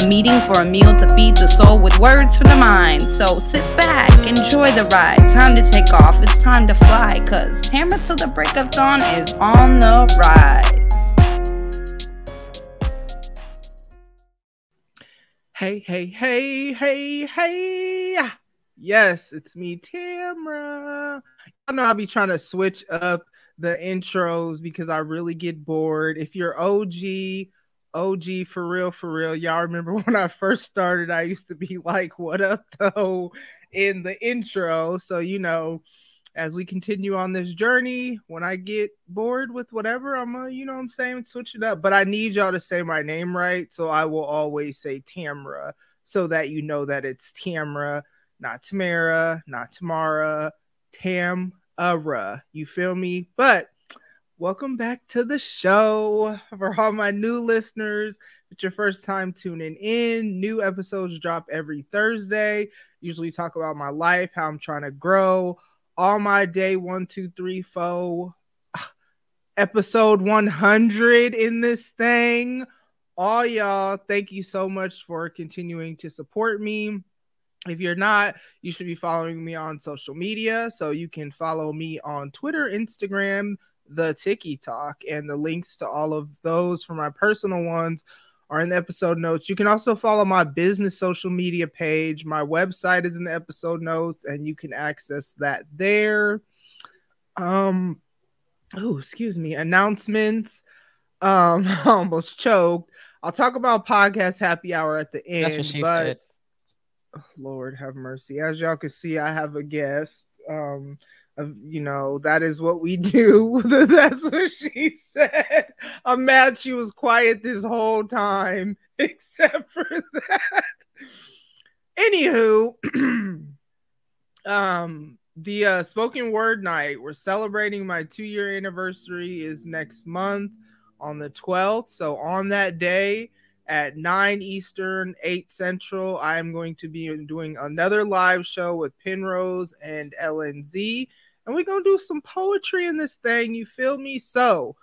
A meeting for a meal to feed the soul with words for the mind. So sit back, enjoy the ride. Time to take off, it's time to fly. Cause Tamara till the break of dawn is on the rise. Hey, hey, hey, hey, hey. Yes, it's me, Tamra. I know I'll be trying to switch up the intros because I really get bored. If you're OG, OG for real, for real, y'all remember when I first started, I used to be like, What up, though, in the intro. So, you know, as we continue on this journey, when I get bored with whatever, I'm gonna, you know I'm saying, switch it up. But I need y'all to say my name right. So I will always say Tamra so that you know that it's Tamra, not Tamara, not Tamara, Tamara. You feel me? But welcome back to the show for all my new listeners. If it's your first time tuning in, new episodes drop every Thursday. Usually talk about my life, how I'm trying to grow all my day one, two, three, four, episode 100 in this thing. All y'all, thank you so much for continuing to support me. If you're not, you should be following me on social media. So you can follow me on Twitter, Instagram, the Tiki Talk, and the links to all of those for my personal ones are in the episode notes. You can also follow my business social media page. My website is in the episode notes, and you can access that there. Um, oh, excuse me, announcements. Um, I almost choked. I'll talk about podcast happy hour at the end. That's what she but said. oh, Lord have mercy. As y'all can see, I have a guest. Um, of you know that is what we do. That's what she said. I'm mad she was quiet this whole time, except for that. Anywho, um, the uh, spoken word night. We're celebrating my two year anniversary is next month on the 12th. So on that day at 9 Eastern, 8 Central, I am going to be doing another live show with Penrose and LNZ. And we're to do some poetry in this thing. You feel me? So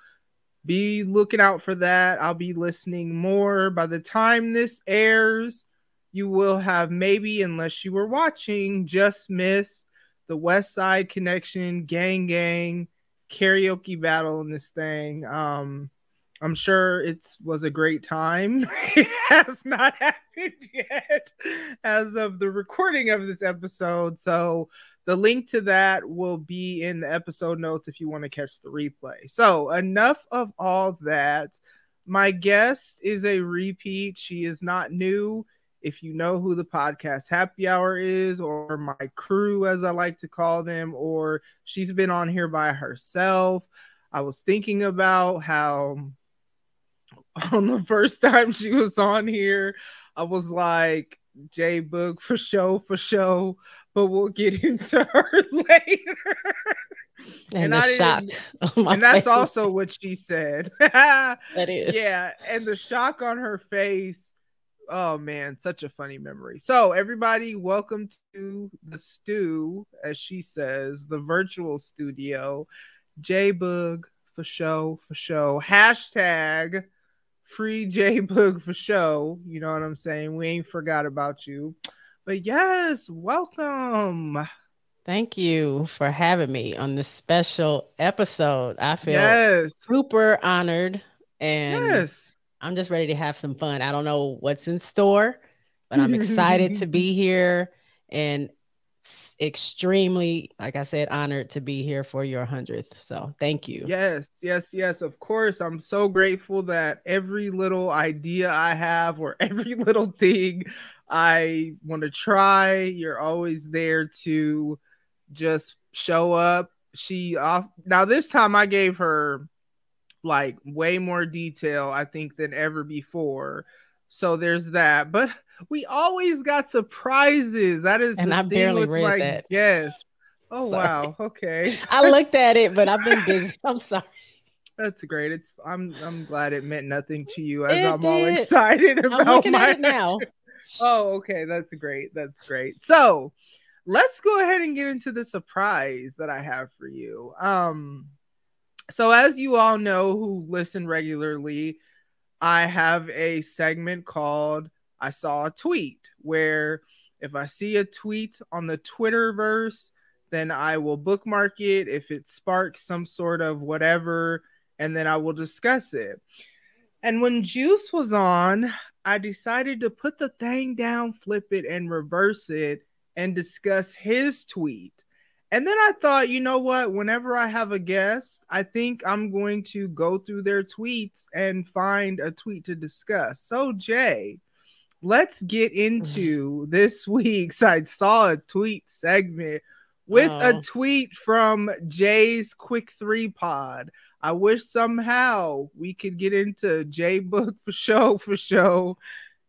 be looking out for that. I'll be listening more. By the time this airs, you will have maybe, unless you were watching, just missed the West Side Connection Gang Gang karaoke battle in this thing. Um, I'm sure it was a great time. it has not happened yet as of the recording of this episode. So the link to that will be in the episode notes if you want to catch the replay. So enough of all that. My guest is a repeat. She is not new. If you know who the podcast happy hour is, or my crew, as I like to call them, or she's been on here by herself. I was thinking about how on the first time she was on here, I was like, J Boog for show, for show, but we'll get into her later. And, And I shock. didn't- on my and that's face. also what she said. that is. yeah, and the shock on her face. Oh man, such a funny memory. So, everybody, welcome to the stew, as she says, the virtual studio. J Boog for show, for show. Hashtag free J Boog for show. You know what I'm saying? We ain't forgot about you. But yes, welcome. Thank you for having me on this special episode. I feel Yes. super honored and Yes. I'm just ready to have some fun. I don't know what's in store, but I'm excited to be here and extremely, like I said, honored to be here for your 100th. So thank you. Yes, yes, yes. Of course. I'm so grateful that every little idea I have or every little thing I want to try, you're always there to just show up. She off now this time I gave her like way more detail, I think, than ever before. So there's that. But we always got surprises. That is And the I barely read like, that. Yes. Oh Sorry. wow. Okay. I looked at it, but I've been busy. I'm sorry. That's great. It's I'm I'm glad it meant nothing to you as It I'm all excited about I'm looking my at it now. Oh, okay. That's great. That's great. So let's go ahead and get into the surprise that I have for you. Um, so as you all know who listen regularly, I have a segment called I Saw a Tweet, where if I see a tweet on the Twitterverse, then I will bookmark it if it sparks some sort of whatever, and then I will discuss it. And when Juice was on, I decided to put the thing down, flip it, and reverse it and discuss his tweet. And then I thought, you know what? Whenever I have a guest, I think I'm going to go through their tweets and find a tweet to discuss. So, Jay, let's get into this week's I saw a tweet segment with Oh. a tweet from Jay's Quick Three Pod. I wish somehow we could get into J Boog for show for show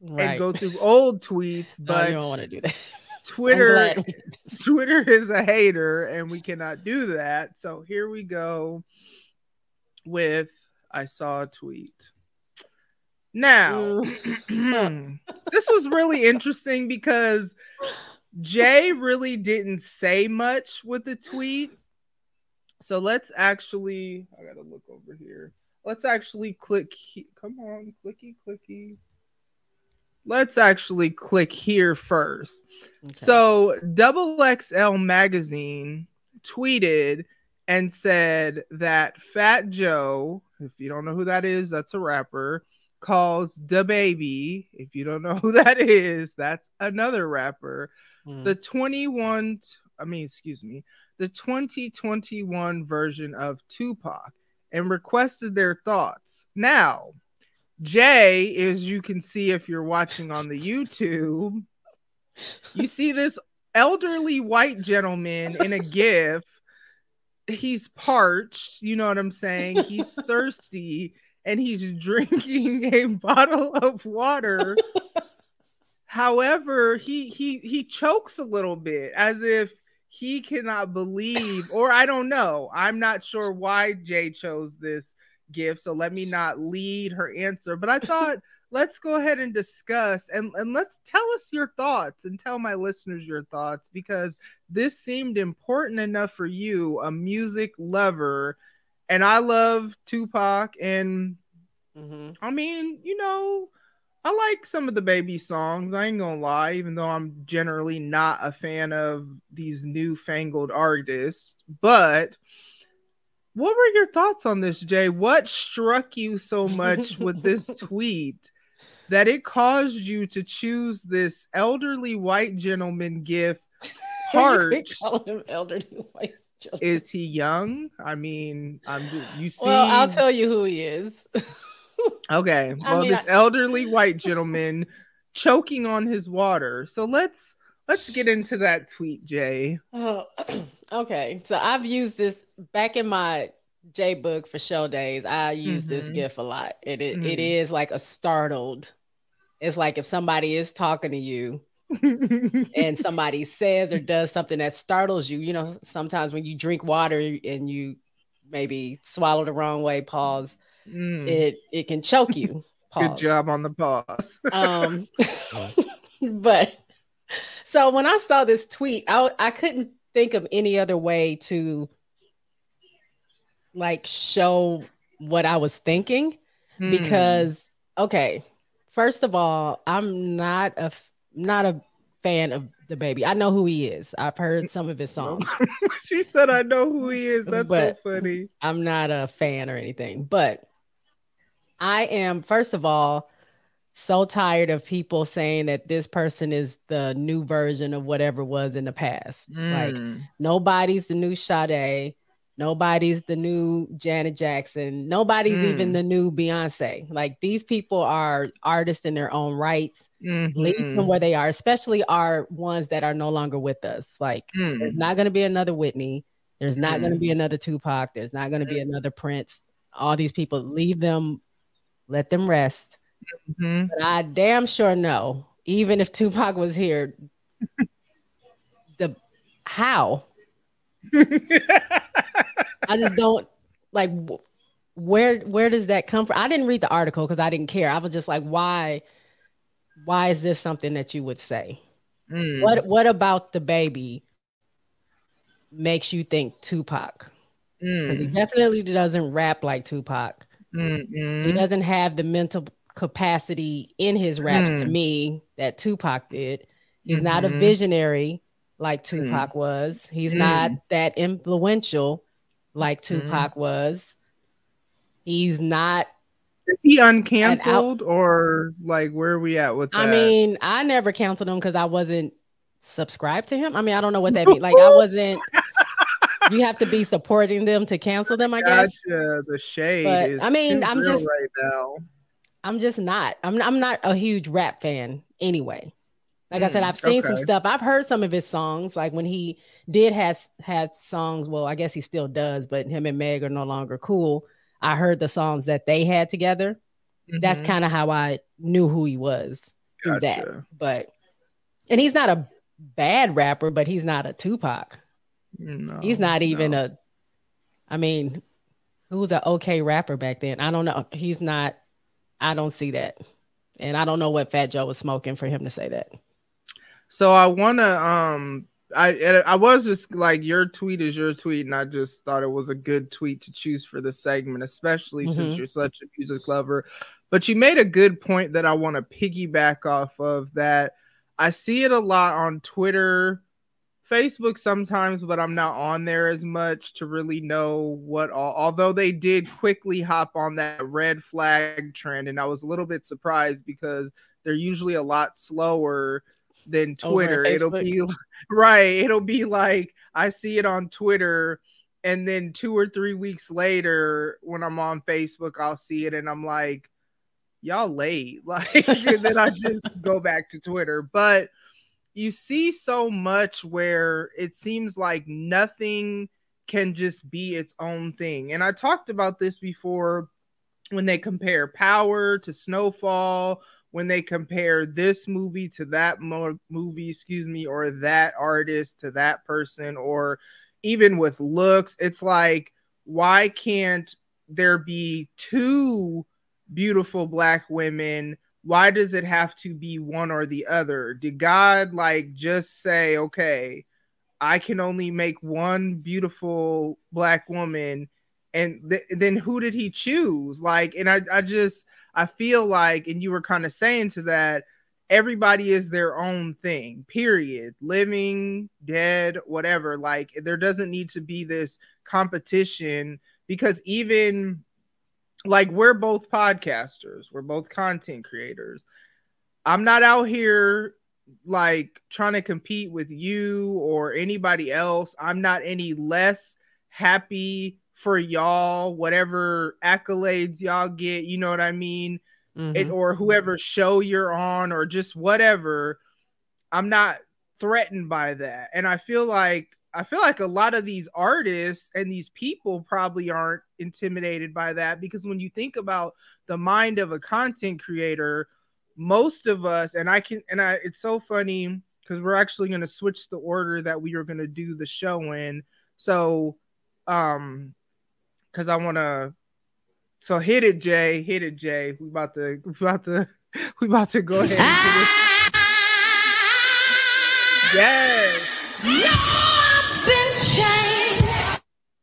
Right. and go through old tweets, No, but you don't want to do that. Twitter Twitter is a hater and we cannot do that. So here we go with I saw a tweet. Now, mm. this was really interesting because Jay really didn't say much with the tweet. So let's actually, I gotta look over here. Let's actually click. he- Come on, clicky, clicky. Let's actually click here first. Okay. So Double XL magazine tweeted and said that Fat Joe, if you don't know who that is, that's a rapper, calls DaBaby. If you don't know who that is, that's another rapper. Mm. The 21, I mean, excuse me, the 2021 version of Tupac and requested their thoughts. Now, Jay, as you can see if you're watching on the YouTube, you see this elderly white gentleman in a gif. He's parched, you know what I'm saying? He's thirsty and he's drinking a bottle of water. However, he he he chokes a little bit as if he cannot believe or I don't know. I'm not sure why Jay chose this gift, so let me not lead her answer, but I thought let's go ahead and discuss and, and let's tell us your thoughts and tell my listeners your thoughts because this seemed important enough for you, a music lover. And I love Tupac, and Mhm. I mean, you know, I like some of DaBaby songs. I ain't gonna lie, even though I'm generally not a fan of these newfangled artists. But what were your thoughts on this, Jay? What struck you so much with this tweet that it caused you to choose this elderly white gentleman gift? Parched. call him elderly white children. Is he young? I mean, I'm you see. well, I'll tell you who he is. Okay. I Well, mean, this elderly white gentleman choking on his water. So let's let's get into that tweet, Jay. Oh, okay. So I've used this back in my J Boog for show days. I use this Mhm. GIF a lot. It it, it Mhm. is like a startled. It's like if somebody is talking to you and somebody says or does something that startles you. You know, sometimes when you drink water and you maybe swallow the wrong way, pause. Mm, It it can choke you. good job on the pause. Um, but so when I saw this tweet, I I couldn't think of any other way to like show what I was thinking Hmm. because okay, first of all, I'm not a f- not a fan of DaBaby. I know who he is. I've heard some of his songs. she said, "I know who he is." That's But- so funny. I'm not a fan or anything, but I am, first of all, so tired of people saying that this person is the new version of whatever was in the past. Like, Mm. nobody's the new Sade. Nobody's the new Janet Jackson. Nobody's even Mm. the new Beyonce. Like, these people are artists in their own rights. Leave them where they are, especially our ones that are no longer with us. Like, Mm. there's not going to be another Whitney. There's not going to Mm. be another Tupac. There's not going to be another Prince. All these people, leave them, let them rest. Mhm. But I damn sure know, even if Tupac was here, the how I just don't like where where does that come from? I didn't read the article because I didn't care. I was just like, why why is this something that you would say? Mm. What what about DaBaby makes you think Tupac? Because he Mm. definitely doesn't rap like Tupac. Mm, He mm. doesn't have the mental capacity in his raps to Hmm. me that Tupac did. He's not a Mhm. visionary like Hmm. Tupac was. He's Mm. not that influential like Hmm. Tupac was. He's not. Is he uncanceled or like where are we at with that? I mean, I never canceled him because I wasn't subscribed to him. I mean, I don't know what that means. Like, I wasn't. You have to be supporting them to cancel them, I guess. gotcha. The shade But, is I mean, I'm just- right now. I'm just not. I'm I'm not a huge rap fan anyway. Like I said, Mm, I've seen some stuff. I've heard some of his songs. Like when he did has had songs. Well, I guess he still does, but him and Meg are no longer cool. I heard the songs that they had together. That's Mhm. kind of how I knew who he was through that. But and he's not a bad rapper, but he's not a Tupac. No, he's not even no. a. I mean, who was an okay rapper back then? I don't know. He's not. I don't see that, and I don't know what Fat Joe was smoking for him to say that. So I wanna um I I was just like your tweet is your tweet, and I just thought it was a good tweet to choose for the segment, especially since Mhm. you're such a music lover. But you made a good point that I want to piggyback off of that I see it a lot on Twitter, Facebook sometimes, but I'm not on there as much to really know what all although they did quickly hop on that red flag trend, and I was a little bit surprised because they're usually a lot slower than oh, Twitter. It'll be right. It'll be like I see it on Twitter, and then two or three weeks later, when I'm on Facebook, I'll see it, and I'm like, "Y'all late." Like, and then I just go back to Twitter. But you see so much where it seems like nothing can just be its own thing. And I talked about this before when they compare Power to Snowfall, when they compare this movie to that mo- movie, excuse me, or that artist to that person, or even with looks, it's like, why can't there be two beautiful black women? Why does it have to be one or the other? Did God like just say, okay, I can only make one beautiful black woman? And th- then who did he choose? Like, and I, I just, I feel like, and you were kind of saying to that, everybody is their own thing, period. Living, dead, whatever. Like, there doesn't need to be this competition because even like we're both podcasters, we're both content creators. I'm not out here like trying to compete with you or anybody else. I'm not any less happy for y'all, whatever accolades y'all get, you know what I mean? It, Mhm. or whoever show you're on or just whatever. I'm not threatened by that. And I feel like I feel like a lot of these artists and these people probably aren't intimidated by that because when you think about the mind of a content creator, most of us and I can and I it's so funny because we're actually going to switch the order that we are going to do the show in. So um cuz I want to so hit it Jay, hit it Jay. We about to we about to we about to go ahead it. Yes.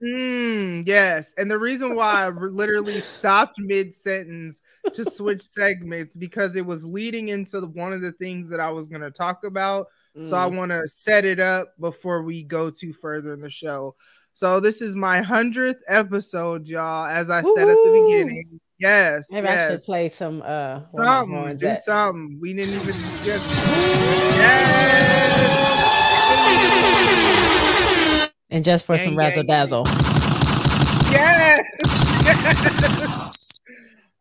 Mm, yes. And the reason why I literally stopped mid sentence to switch segments because it was leading into the, one of the things that I was going to talk about. So I Mm. want to set it up before we go too further in the show. So this is my hundredth episode, y'all. As I said at the beginning, yes, Maybe I should play some uh one of my something, do at- something. We didn't even just yes, and just for Gang, some gang, razzle dazzle. yes.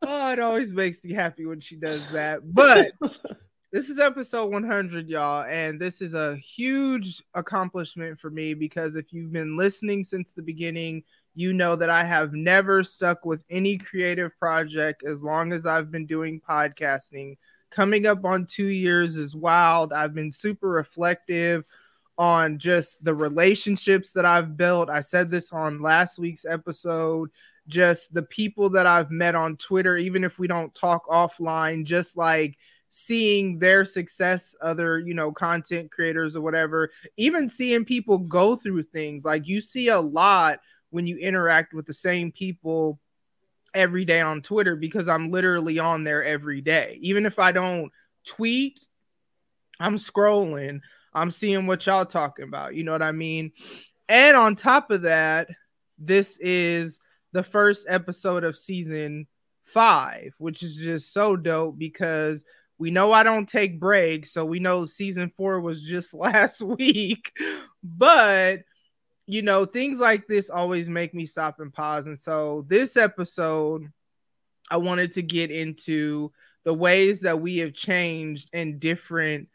oh, it always makes me happy when she does that. But this is episode 100 y'all and this is a huge accomplishment for me because if you've been listening since the beginning you know that i have never stuck with any creative project as long as i've been doing podcasting coming up on two years is wild i've been super reflective on just the relationships that I've built. I said this on last week's episode. Just the people that I've met on Twitter, even if we don't talk offline, just like seeing their success, other, you know, content creators or whatever, even seeing people go through things. Like you see a lot when you interact with the same people every day on Twitter because I'm literally on there every day. Even if I don't tweet, I'm scrolling, I'm seeing what y'all talking about. You know what I mean? And on top of that, this is the first episode of season five, which is just so dope because we know I don't take breaks. So we know season four was just last week. But you know, things like this always make me stop and pause. And so this episode, I wanted to get into the ways that we have changed in different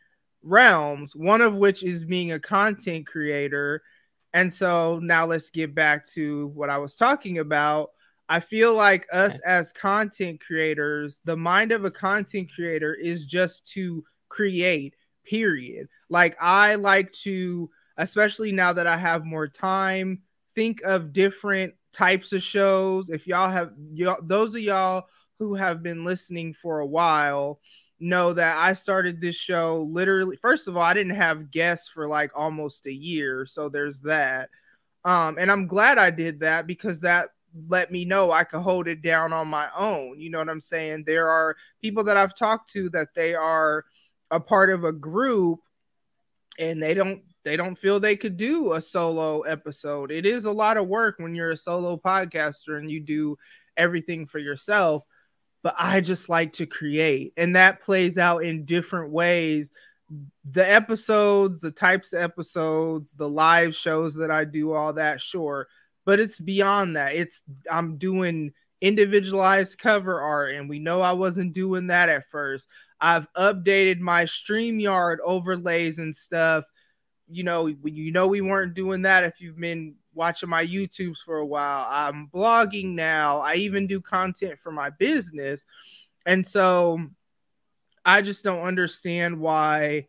realms, one of which is being a content creator. And so now let's get back to what I was talking about. I feel like us as content creators, the mind of a content creator is just to create, period. Like I like to especially now that I have more time. Think of different types of shows. If y'all have y'all, those of y'all who have been listening for a while know that I started this show literally first of all I didn't have guests for like almost a year so there's that um and I'm glad I did that because that let me know I could hold it down on my own you know what I'm saying there are people that I've talked to that they are a part of a group and they don't they don't feel they could do a solo episode. It is a lot of work when you're a solo podcaster and you do everything for yourself. But I just like to create, and that plays out in different ways. The episodes, the types of episodes, the live shows that I do, all that, sure. But it's beyond that. It's I'm doing individualized cover art, and we know I wasn't doing that at first. I've updated my StreamYard overlays and stuff you know, you know we weren't doing that if you've been watching my YouTubes for a while. I'm blogging now. I even do content for my business. And so I just don't understand why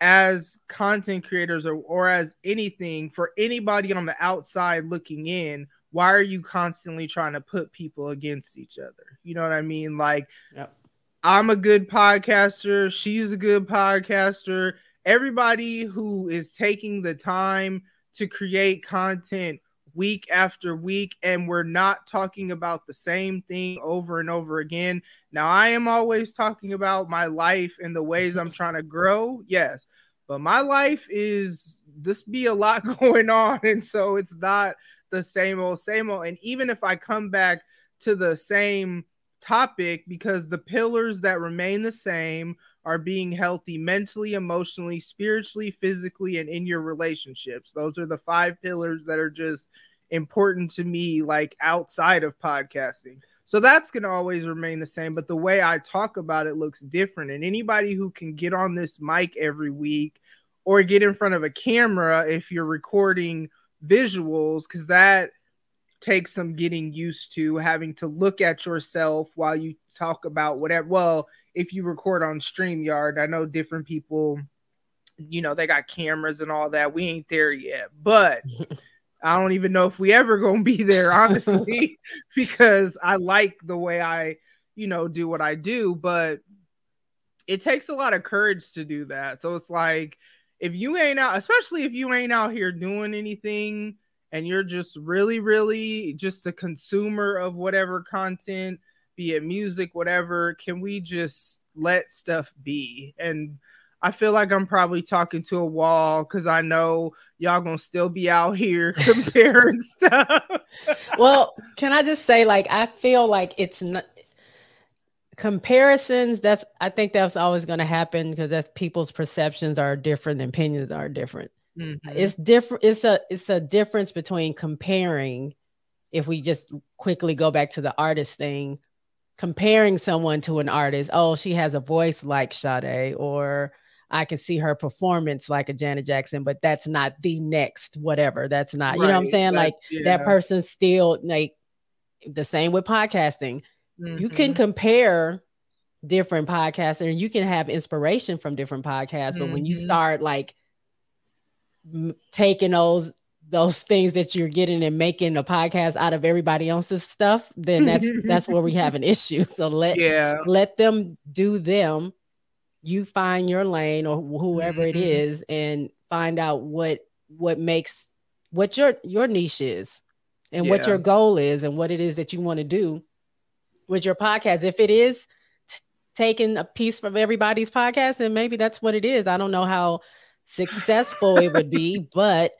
as content creators or, or as anything for anybody on the outside looking in, why are you constantly trying to put people against each other? You know what I mean? Like yep. I'm a good podcaster, she's a good podcaster everybody who is taking the time to create content week after week and we're not talking about the same thing over and over again. Now, I am always talking about my life and the ways I'm trying to grow. Yes. But my life is this be a lot going on and so it's not the same old same old and even if I come back to the same topic because the pillars that remain the same are being healthy mentally, emotionally, spiritually, physically, and in your relationships. Those are the five pillars that are just important to me, like outside of podcasting. So that's going to always remain the same, but the way I talk about it looks different. And anybody who can get on this mic every week or get in front of a camera if you're recording visuals, because that takes some getting used to having to look at yourself while you talk about whatever. Well, if you record on StreamYard. I know different people, you know, they got cameras and all that. We ain't there yet, but I don't even know if we ever gonna be there, honestly, because I like the way I, you know, do what I do, but it takes a lot of courage to do that. So it's like if you ain't out, especially if you ain't out here doing anything and you're just really, really just a consumer of whatever content be it music, whatever. Can we just let stuff be? And I feel like I'm probably talking to a wall because I know y'all gonna still be out here comparing stuff. well, can I just say, like, I feel like it's not comparisons. That's I think that's always gonna happen because that's people's perceptions are different, opinions are different. Mm-hmm. It's different. It's a it's a difference between comparing. If we just quickly go back to the artist thing, comparing someone to an artist. Oh, she has a voice like Sade, or I can see her performance like a Janet Jackson, but that's not the next whatever. That's not, right. you know what I'm saying? Like yeah. that person's still like the same with podcasting. Mm-hmm. You can mm-hmm. compare different podcasts and you can have inspiration from different podcasts, but mm-hmm. when you mm-hmm. start like m- taking those those things that you're getting and making a podcast out of everybody else's stuff, then that's that's where we have an issue. So let Yeah. let them do them. You find your lane or whoever it Mhm. is, and find out what what makes what your your niche is, and what your goal is, and what it is that you want to do with your podcast. If it is t- taking a piece from everybody's podcast, then maybe that's what it is. I don't know how successful it would be, but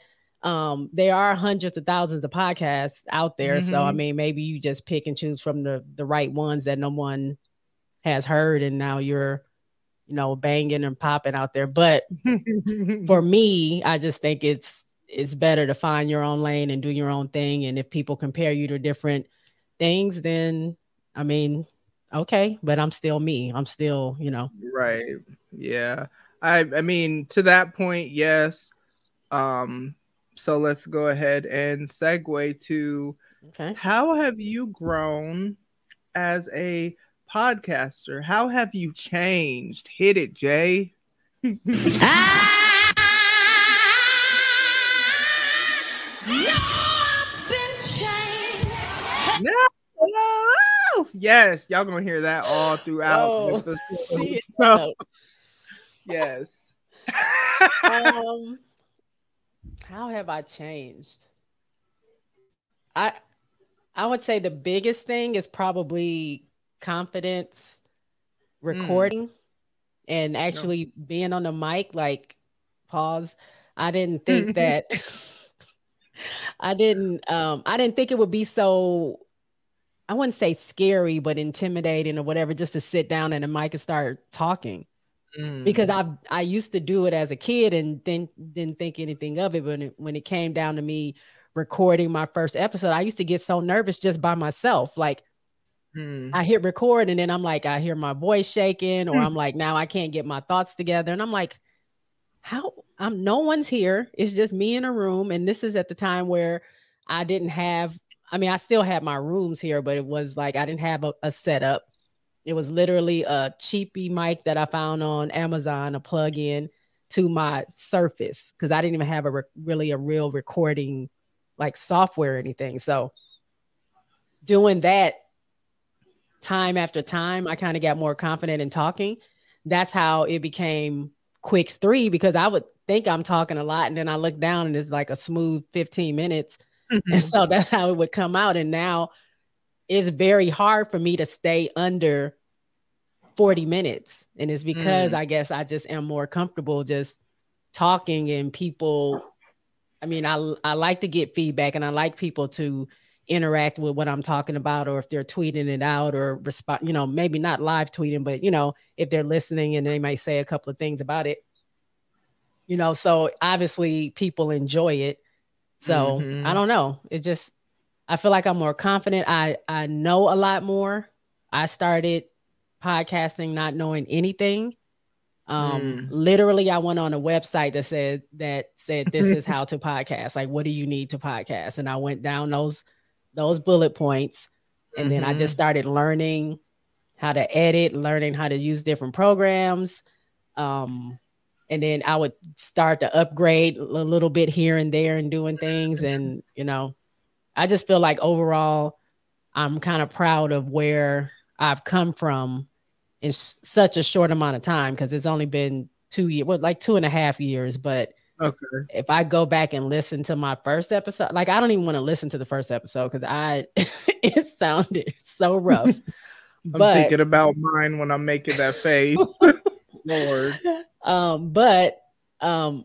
um there are hundreds of thousands of podcasts out there so i Mhm. mean maybe you just pick and choose from the the right ones that no one has heard and now you're you know banging and popping out there but for me i just think it's it's better to find your own lane and do your own thing and if people compare you to different things then i mean okay but i'm still me i'm still you know Right. Yeah. I I mean to that point, yes. Um so let's go ahead and segue to okay how have you grown as a podcaster? How have you changed? Hit it, Jay. Yes, y'all gonna hear that all throughout. Oh, so, yes. um how have i changed? I i would say the biggest thing is probably confidence recording and actually being on the mic like pause. I didn't think that i didn't um i didn't think it would be so i wouldn't say scary but intimidating or whatever just to sit down and a mic and start talking Mm. because I I used to do it as a kid and then didn't think anything of it. But when it, when it came down to me recording my first episode, I used to get so nervous just by myself. Like Mm. I hit record and then I'm like, I hear my voice shaking, or I'm like, now I can't get my thoughts together, and I'm like, how? I'm no one's here. It's just me in a room, and this is at the time where I didn't have. I mean, I still had my rooms here, but it was like I didn't have a, a setup. It was literally a cheapy mic that I found on Amazon, a plug-in to my Surface because I didn't even have a re- really a real recording like software or anything. So doing that time after time, I kind of got more confident in talking. That's how it became quick three because I would think I'm talking a lot and then I look down and it's like a smooth 15 minutes. Mm-hmm. And so that's how it would come out. And now it's very hard for me to stay under 40 minutes. And it's because Mm. I guess I just am more comfortable just talking and people. I mean, I I like to get feedback and I like people to interact with what I'm talking about, or if they're tweeting it out or respond, you know, maybe not live tweeting, but you know, if they're listening and they might say a couple of things about it. You know, so obviously people enjoy it. So Mhm. I don't know. It just I feel like I'm more confident. I I know a lot more. I started podcasting not knowing anything. Um Mm. literally I went on a website that said that said this is how to podcast. Like what do you need to podcast? And I went down those those bullet points and then I just started learning how to edit, learning how to use different programs. Um and then I would start to upgrade a little bit here and there and doing things and you know I just feel like overall, I'm kind of proud of where I've come from in s- such a short amount of time because it's only been two years, well, like two and a half years. But Okay. if I go back and listen to my first episode, like I don't even want to listen to the first episode because I it sounded so rough. I'm but thinking about mine when I'm making that face. Lord. um but um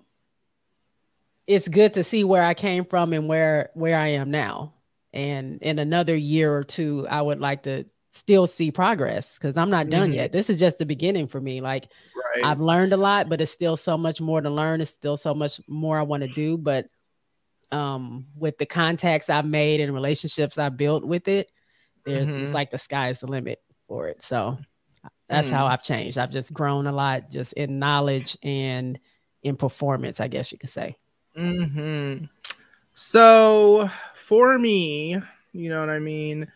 it's good to see where i came from and where where i am now and in another year or two i would like to still see progress because i'm not done Mhm. yet this is just the beginning for me like Right. i've learned a lot but it's still so much more to learn it's still so much more i want to do but um with the contacts i've made and relationships i built with it there's it's Mhm. like the sky is the limit for it so that's how Mm. I've changed. I've just grown a lot just in knowledge and in performance, I guess you could say. Hmm So for me, you know what I mean?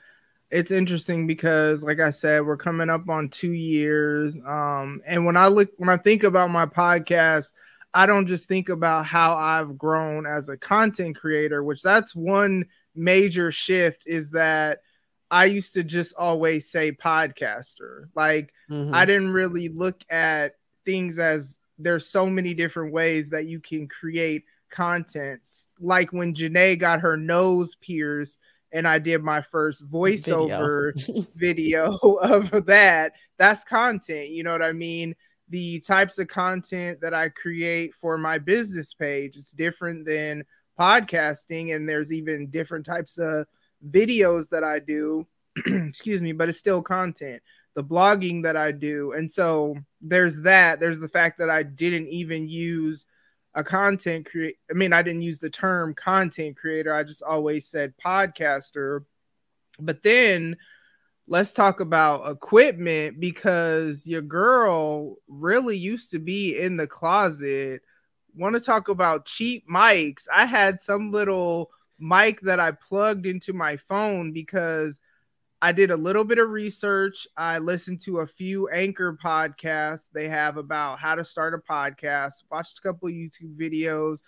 It's interesting because like I said, we're coming up on two years. Um, and when I look when I think about my podcast, I don't just think about how I've grown as a content creator, which that's one major shift is that I used to just always say podcaster. Like mm-hmm. I didn't really look at things as there's so many different ways that you can create contents. Like when Janae got her nose pierced and I did my first voiceover video. video of that. That's content, you know what I mean? The types of content that I create for my business page is different than podcasting and there's even different types of videos that I do, excuse me, but it's still content. The blogging that I do. And so there's that. There's the fact that I didn't even use a content create I mean, I didn't use the term content creator. I just always said podcaster. But then let's talk about equipment because your girl really used to be in the closet. Want to talk about cheap mics? I had some little mic that I plugged into my phone because I did a little bit of research. I listened to a few anchor podcasts they have about how to start a podcast, watched a couple YouTube videos,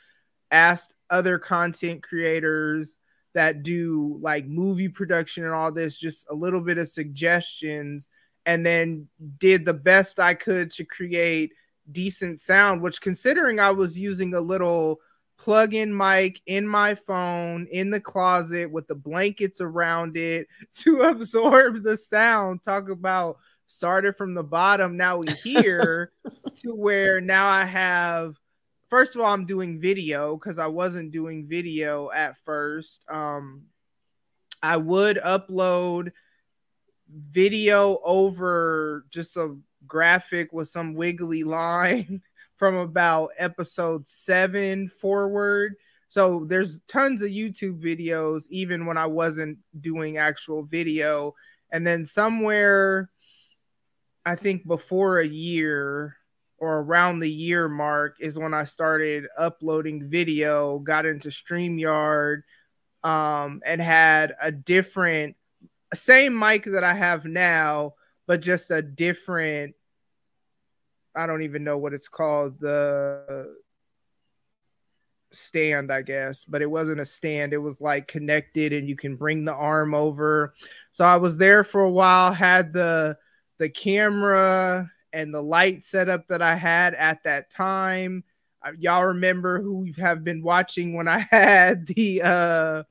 asked other content creators that do like movie production and all this, just a little bit of suggestions, and then did the best I could to create decent sound, which considering I was using a little plug-in mic in my phone in the closet with the blankets around it to absorb the sound. Talk about started from the bottom. Now we here to where now I have first of all, I'm doing video because I wasn't doing video at first. Um I would upload video over just a graphic with some wiggly line from about episode seven forward. So there's tons of YouTube videos, even when I wasn't doing actual video. And then somewhere, I think before a year or around the year mark is when I started uploading video, got into StreamYard, um, and had a different, same mic that I have now, but just a different I don't even know what it's called the stand, I guess, but it wasn't a stand. It was like connected and you can bring the arm over. So I was there for a while, had the the camera and the light setup that I had at that time. Y'all remember who have been watching when I had the uh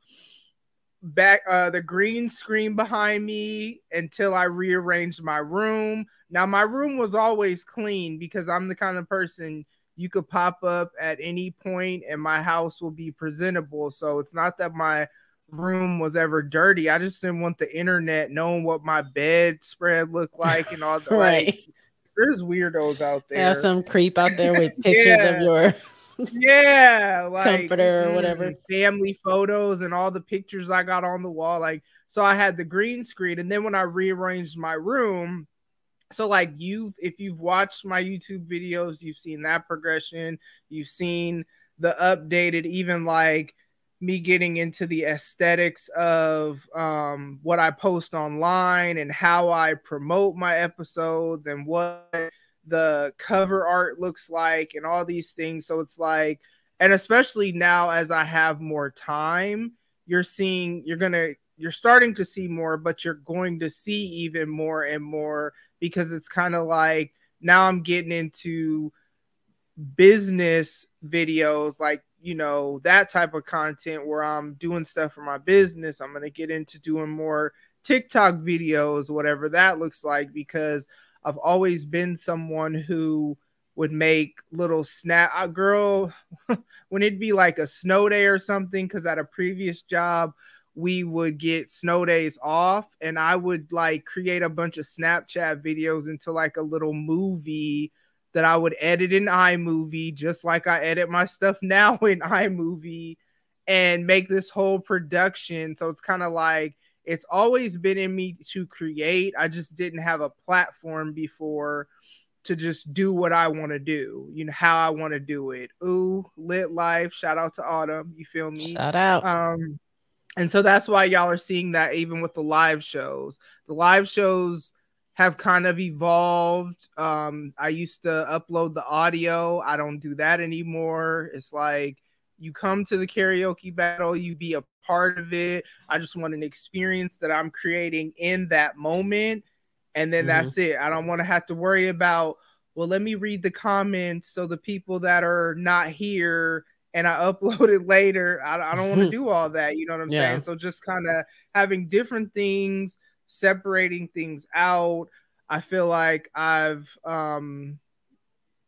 back uh the green screen behind me until I rearranged my room. Now my room was always clean because I'm the kind of person you could pop up at any point and my house will be presentable. So it's not that my room was ever dirty. I just didn't want the internet knowing what my bedspread looked like and all the right. Like, there's weirdos out there. Have some creep out there with pictures yeah. of your yeah, like comforter or whatever, family photos and all the pictures I got on the wall. Like, so I had the green screen, and then when I rearranged my room, so like you've if you've watched my youtube videos you've seen that progression. You've seen the updated even like me getting into the aesthetics of um, what i post online and how i promote my episodes and what the cover art looks like and all these things. So it's like and especially now as i have more time you're seeing you're gonna you're starting to see more but you're going to see even more and more because it's kind of like now I'm getting into business videos like you know that type of content where I'm doing stuff for my business. I'm going to get into doing more TikTok videos, whatever that looks like, because I've always been someone who would make little snap. Uh, girl, when it'd be like a snow day or something, because at a previous job, we would get snow days off and I would like create a bunch of Snapchat videos into like a little movie that I would edit in iMovie, just like I edit my stuff now in iMovie and make this whole production. So it's kind of like it's always been in me to create. I just didn't have a platform before to just do what I want to do, you know, how I want to do it. Ooh, lit life. Shout out to Autumn. You feel me? Shout out. Um, and so that's why y'all are seeing that even with the live shows. The live shows have kind of evolved. Um, I used to upload the audio. I don't do that anymore. It's like you come to the karaoke battle, you be a part of it. I just want an experience that I'm creating in that moment. And then mm-hmm. that's it. I don't want to have to worry about, well, let me read the comments so the people that are not here and I upload it later. I, I don't want to do all that. You know what I'm yeah. saying? So just kind of having different things, separating things out. I feel like I've, um,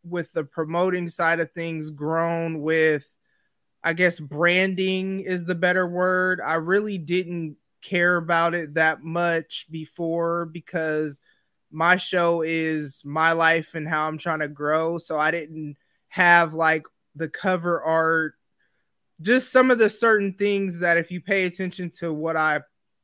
with the promoting side of things, grown with I guess branding is the better word. I really didn't care about it that much before because my show is my life and how I'm trying to grow. So I didn't have like the cover art, just some of the certain things that if you pay attention to what I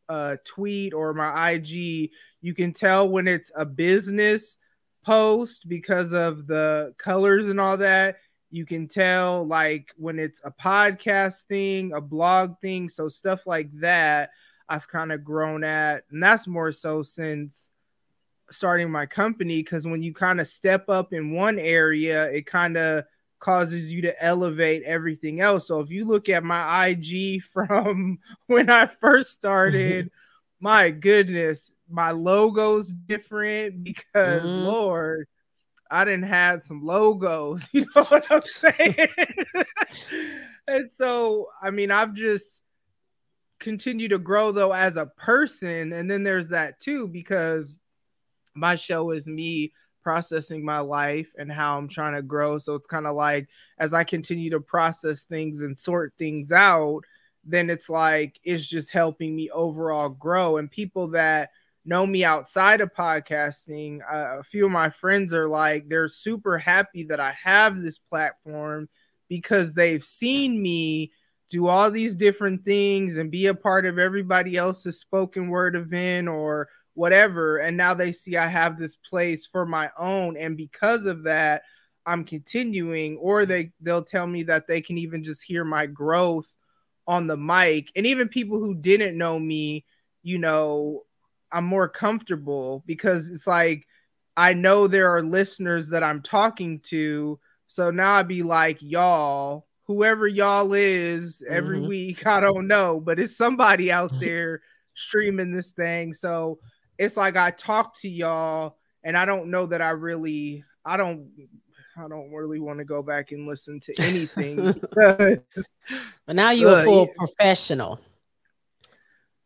uh, tweet or my IG, you can tell when it's a business post because of the colors and all that you can tell like when it's a podcast thing, a blog thing, so stuff like that. I've kind of grown at, and that's more so since starting my company. Because when you kind of step up in one area, it kind of causes you to elevate everything else. So if you look at my IG from when I first started, my goodness, my logo's different because mm-hmm. Lord, I didn't have some logos. You know what I'm saying? and so, I mean, I've just continued to grow though as a person. And then there's that too, because my show is me processing my life and how I'm trying to grow. So it's kind of like as I continue to process things and sort things out, then it's like it's just helping me overall grow. And people that know me outside of podcasting, uh, a few of my friends are like, they're super happy that I have this platform because they've seen me do all these different things and be a part of everybody else's spoken word event or whatever. And now they see I have this place for my own. And because of that, I'm continuing, or they they'll tell me that they can even just hear my growth on the mic. And even people who didn't know me, you know, I'm more comfortable because it's like I know there are listeners that I'm talking to. So now I'd be like, y'all, whoever y'all is every mm-hmm. week, I don't know, but it's somebody out there streaming this thing. So it's like I talk to y'all and I don't know that I really I don't I don't really want to go back and listen to anything. but now you're uh, a full yeah. professional.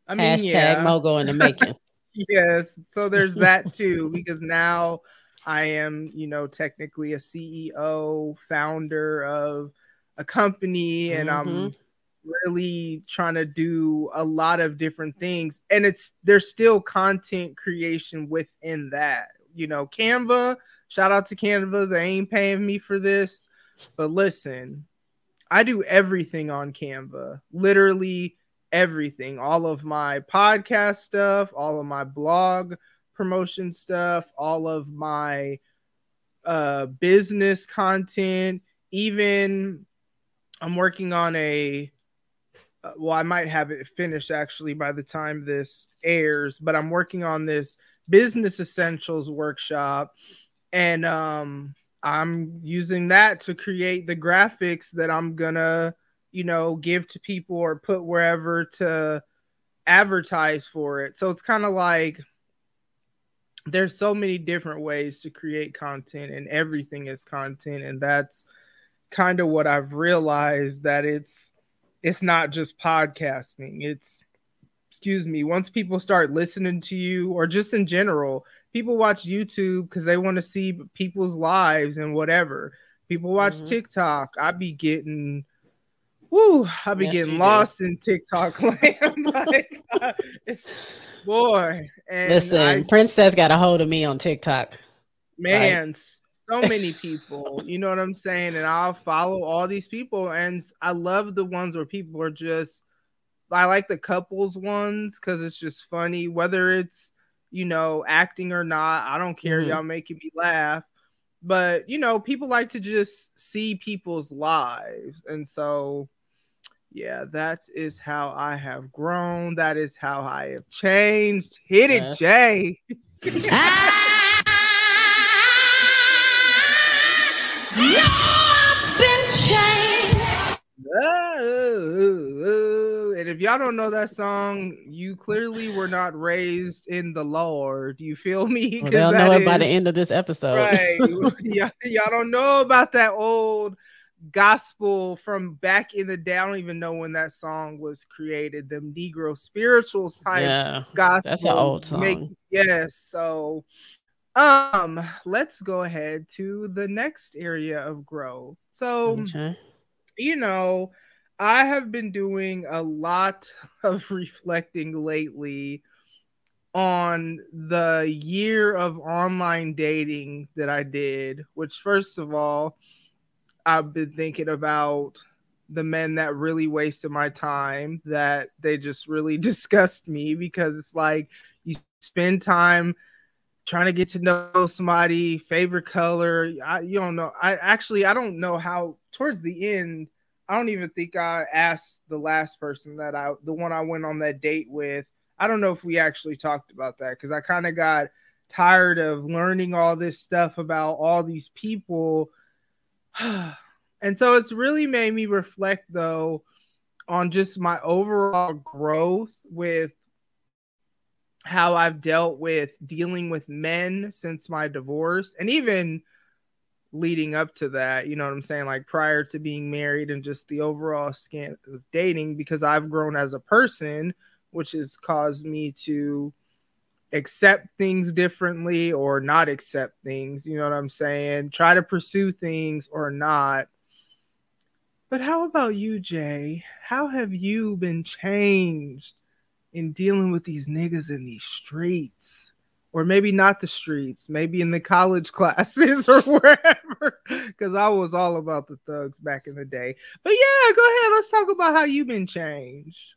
I mean, Hashtag yeah. Mogo in the making yes. So there's that too, because now I am, you know, technically a CEO, founder of a company, and mm-hmm. I'm really trying to do a lot of different things. And it's there's still content creation within that. You know, Canva, shout out to Canva. They ain't paying me for this. But listen, I do everything on Canva. Literally everything all of my podcast stuff all of my blog promotion stuff all of my uh business content even i'm working on a uh, well i might have it finished actually by the time this airs but i'm working on this business essentials workshop and um i'm using that to create the graphics that i'm gonna you know, give to people or put wherever to advertise for it. So it's kind of like there's so many different ways to create content and everything is content and that's kind of what I've realized that it's it's not just podcasting. It's excuse me, once people start listening to you or just in general, people watch YouTube cuz they want to see people's lives and whatever. People watch mm-hmm. TikTok. I be getting Woo, I'll be yes, getting lost in TikTok land. like, uh, it's boy. And Listen, I, Princess got a hold of me on TikTok. Man, like. So many people. You know what I'm saying? And I'll follow all these people, and I love the ones where people are just. I like the couples ones because it's just funny, whether it's you know acting or not. I don't care. Mm-hmm. Y'all making me laugh but you know people like to just see people's lives and so yeah, that is how I have grown. That is how I have changed. Hit it, yes. it, Jay. Oh, and if y'all don't know that song, you clearly were not raised in the Lord. You feel me? Well, 'Cause they'll know that it by the end of this episode. Right. y'all, y'all don't know about that old gospel from back in the day. I don't even know when that song was created. The Negro spirituals type yeah. gospel. That's an old make- song. yes. So um let's go ahead to the next area of growth. So Okay. you know, I have been doing a lot of reflecting lately on the year of online dating that I did, which, first of all, I've been thinking about the men that really wasted my time, that they just really disgust me because it's like you spend time trying to get to know somebody, favorite color. I, you don't know. I actually, I don't know how, towards the end, I don't even think I asked the last person that I, the one I went on that date with. I don't know if we actually talked about that because I kind of got tired of learning all this stuff about all these people. and so it's really made me reflect, though, on just my overall growth with how I've dealt with dealing with men since my divorce and even leading up to that, you know what I'm saying? Like prior to being married and just the overall scan of dating because I've grown as a person, which has caused me to accept things differently or not accept things, you know what I'm saying? Try to pursue things or not. But how about you, Jay? How have you been changed in dealing with these niggas in these streets? Or maybe not the streets, maybe in the college classes or wherever. Because I was all about the thugs back in the day. But yeah, go ahead. Let's talk about how you've been changed.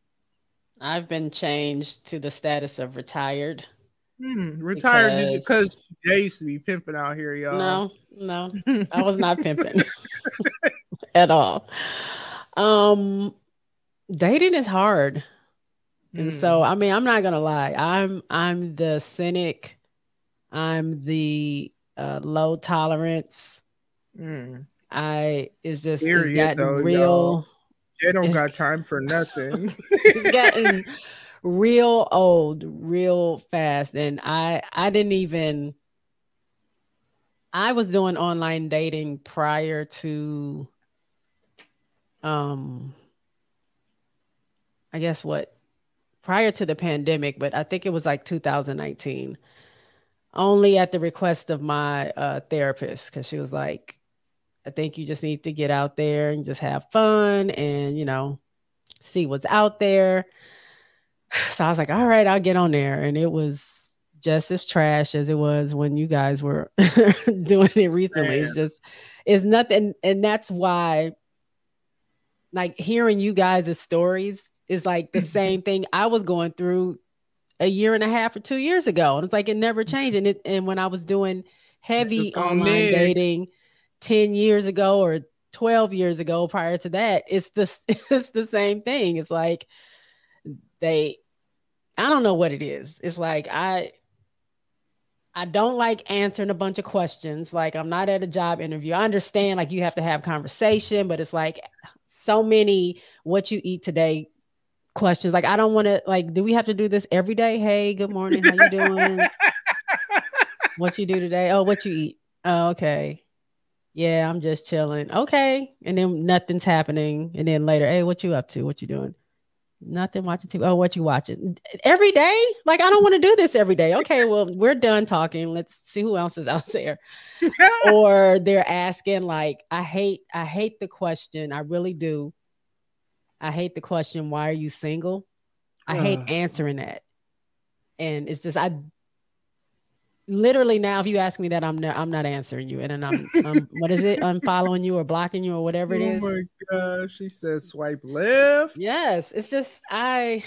I've been changed to the status of retired. Hmm, retired Because- because Jay used to be pimping out here, y'all. No, no, I was not pimping at all. Um, dating is hard. And Hmm. so, I mean, I'm not gonna lie. I'm I'm the cynic. I'm the uh, low tolerance. Hmm. I it's just it's gotten though, real. y'all. Jay don't got time for nothing. It's gotten real old, real fast, and I I didn't even. I was doing online dating prior to. Um. I guess what prior to the pandemic, but I think it was like 2019. Only at the request of my uh, therapist, because she was like, I think you just need to get out there and just have fun and, you know, see what's out there. So I was like, all right, I'll get on there. And it was just as trash as it was when you guys were doing it recently. It's just, it's nothing. And that's why, like, hearing you guys' stories is like the same thing I was going through a year and a half or two years ago. And it's like it never changed. And it and when I was doing heavy online Nick. dating 10 years ago or 12 years ago prior to that, it's the it's the same thing. It's like they I don't know what it is. It's like I I don't like answering a bunch of questions. Like I'm not at a job interview. I understand like you have to have conversation, but it's like so many what you eat today questions. Like I don't want to like do we have to do this every day? Hey, good morning. How you doing? what you do today? Oh, what you eat? Oh, okay. Yeah, I'm just chilling. Okay. And then nothing's happening. And then later, hey, what you up to? What you doing? Nothing watching TV. Oh, what you watching? Every day? Like, I don't want to do this every day. Okay, well, we're done talking. Let's see who else is out there. or they're asking, like, I hate, I hate the question. I really do. I hate the question, why are you single? I hate answering that. And it's just I literally now if you ask me that I'm not I'm not answering you and then I'm, what is it? I'm what is it unfollowing you or blocking you or whatever it is. oh my gosh, she says swipe left. Yes, it's just I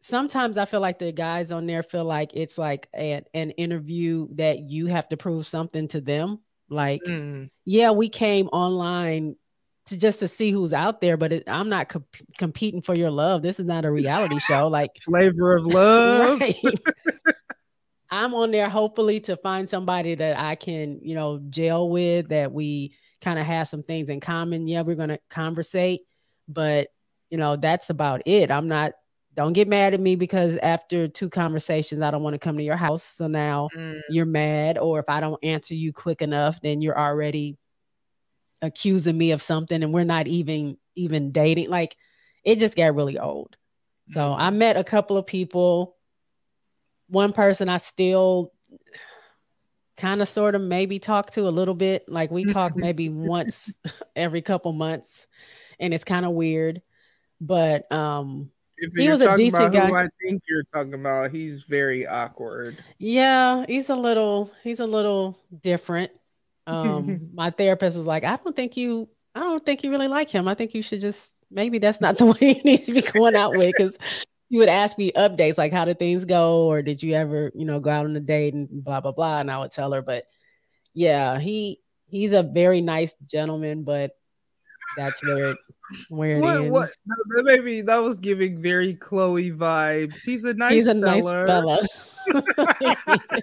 sometimes I feel like the guys on there feel like it's like an, an interview that you have to prove something to them. Like, Mm. yeah, we came online to just to see who's out there, but it, I'm not comp- competing for your love. This is not a reality show. Like, Flavor of love. right. I'm on there hopefully to find somebody that I can, you know, gel with that we kind of have some things in common. Yeah, we're gonna conversate, but you know, that's about it. I'm not don't get mad at me because after two conversations, I don't want to come to your house. So now mm. you're mad, or if I don't answer you quick enough, then you're already accusing me of something, and we're not even even dating. Like it just got really old. So mm. I met a couple of people. One person I still kind of sort of maybe talk to a little bit. Like we talk maybe once every couple months, and it's kind of weird. But um if he was a decent guy. I think you're talking about. He's very awkward. Yeah, he's a little. He's a little different. Um, my therapist was like, "I don't think you. I don't think you really like him. I think you should just maybe that's not the way he needs to be going out with because." You would ask me updates like how did things go or did you ever you know go out on a date and blah blah blah and I would tell her but yeah he he's a very nice gentleman but that's where it, where it what, what, maybe that was giving very Chloe vibes. He's a nice. He's a fella. nice fella.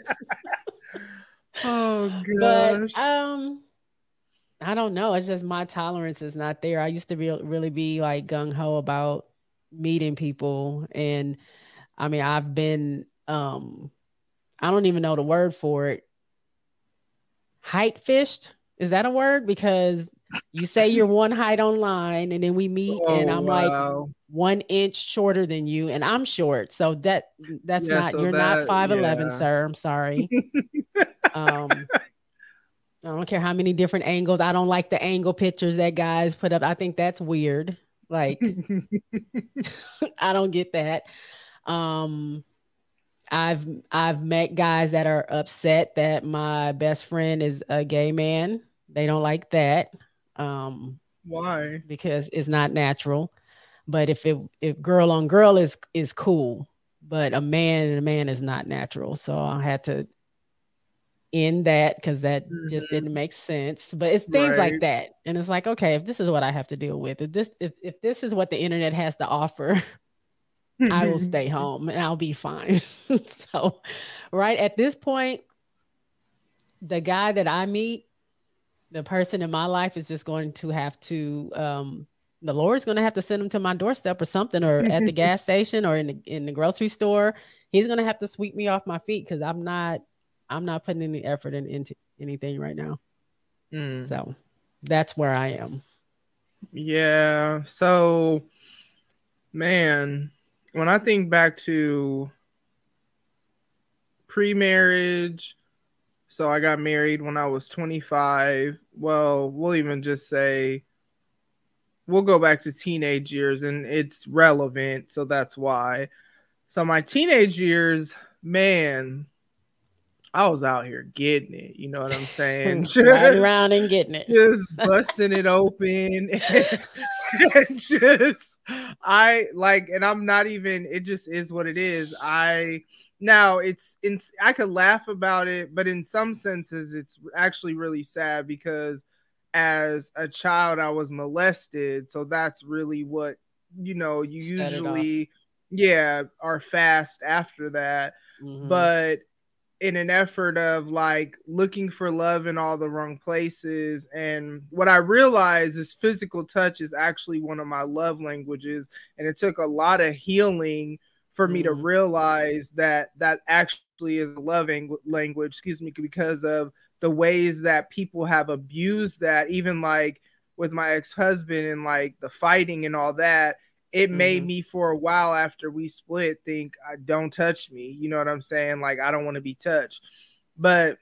oh gosh. But, um, I don't know. It's just my tolerance is not there. I used to be really be like gung ho about meeting people, and I mean, I've been um, I don't even know the word for it. Height fished is that a word? Because you say you're one height online and then we meet oh, and I'm wow. like one inch shorter than you and I'm short. So that that's yeah, not so you're that, not 5'11, yeah. sir. I'm sorry. um I don't care how many different angles. I don't like the angle pictures that guys put up. I think that's weird. Like I don't get that. Um I've I've met guys that are upset that my best friend is a gay man. They don't like that. Um, Why? Because it's not natural. But if it if girl on girl is is cool, but a man and a man is not natural. So I had to end that because that mm-hmm. just didn't make sense. But it's things right. like that, and it's like, okay, if this is what I have to deal with, if this if if this is what the internet has to offer, I will stay home and I'll be fine. so, right at this point, the guy that I meet the person in my life is just going to have to um the Lord's going to have to send him to my doorstep or something, or at the gas station, or in the in the grocery store. He's going to have to sweep me off my feet because I'm not I'm not putting any effort in, into anything right now. Mm. So that's where I am. Yeah. So, man, when I think back to pre-marriage so I got married when I was 25. Well, we'll even just say we'll go back to teenage years and it's relevant, so that's why. So my teenage years, man, I was out here getting it. You know what I'm saying? just, around and getting it. Just busting it open. Just I like, and I'm not even, it just is what it is. I now it's in I could laugh about it, but in some senses it's actually really sad because as a child I was molested, so that's really what you know, you Set usually yeah, are fast after that. Mm-hmm. But in an effort of like looking for love in all the wrong places. And what I realized is physical touch is actually one of my love languages. And it took a lot of healing for me to mm-hmm. realize that that actually is a loving language, excuse me, because of the ways that people have abused that, even like with my ex husband and like the fighting and all that. It mm-hmm. made me for a while after we split think, I don't touch me. You know what I'm saying? Like, I don't want to be touched. But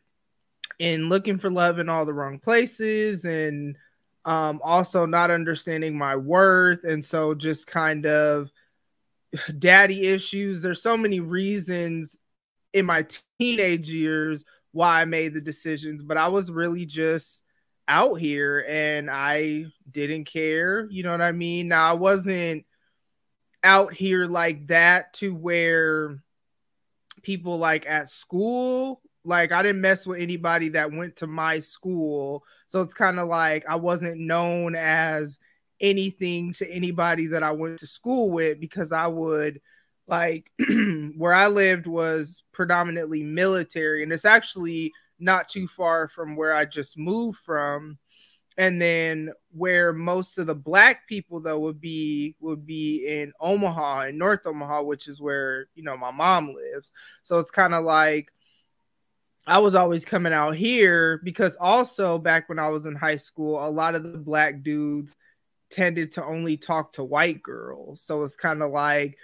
in looking for love in all the wrong places and um, also not understanding my worth. And so just kind of daddy issues. There's so many reasons in my teenage years why I made the decisions, but I was really just out here and I didn't care. You know what I mean? Now I wasn't out here like that to where people like at school like I didn't mess with anybody that went to my school. So it's kind of like I wasn't known as anything to anybody that I went to school with because I would like where I lived was predominantly military, and it's actually not too far from where I just moved from. And then where most of the black people though would be would be in Omaha in North Omaha, which is where you know my mom lives. So it's kind of like I was always coming out here because also back when I was in high school, a lot of the black dudes tended to only talk to white girls. So it's kind of like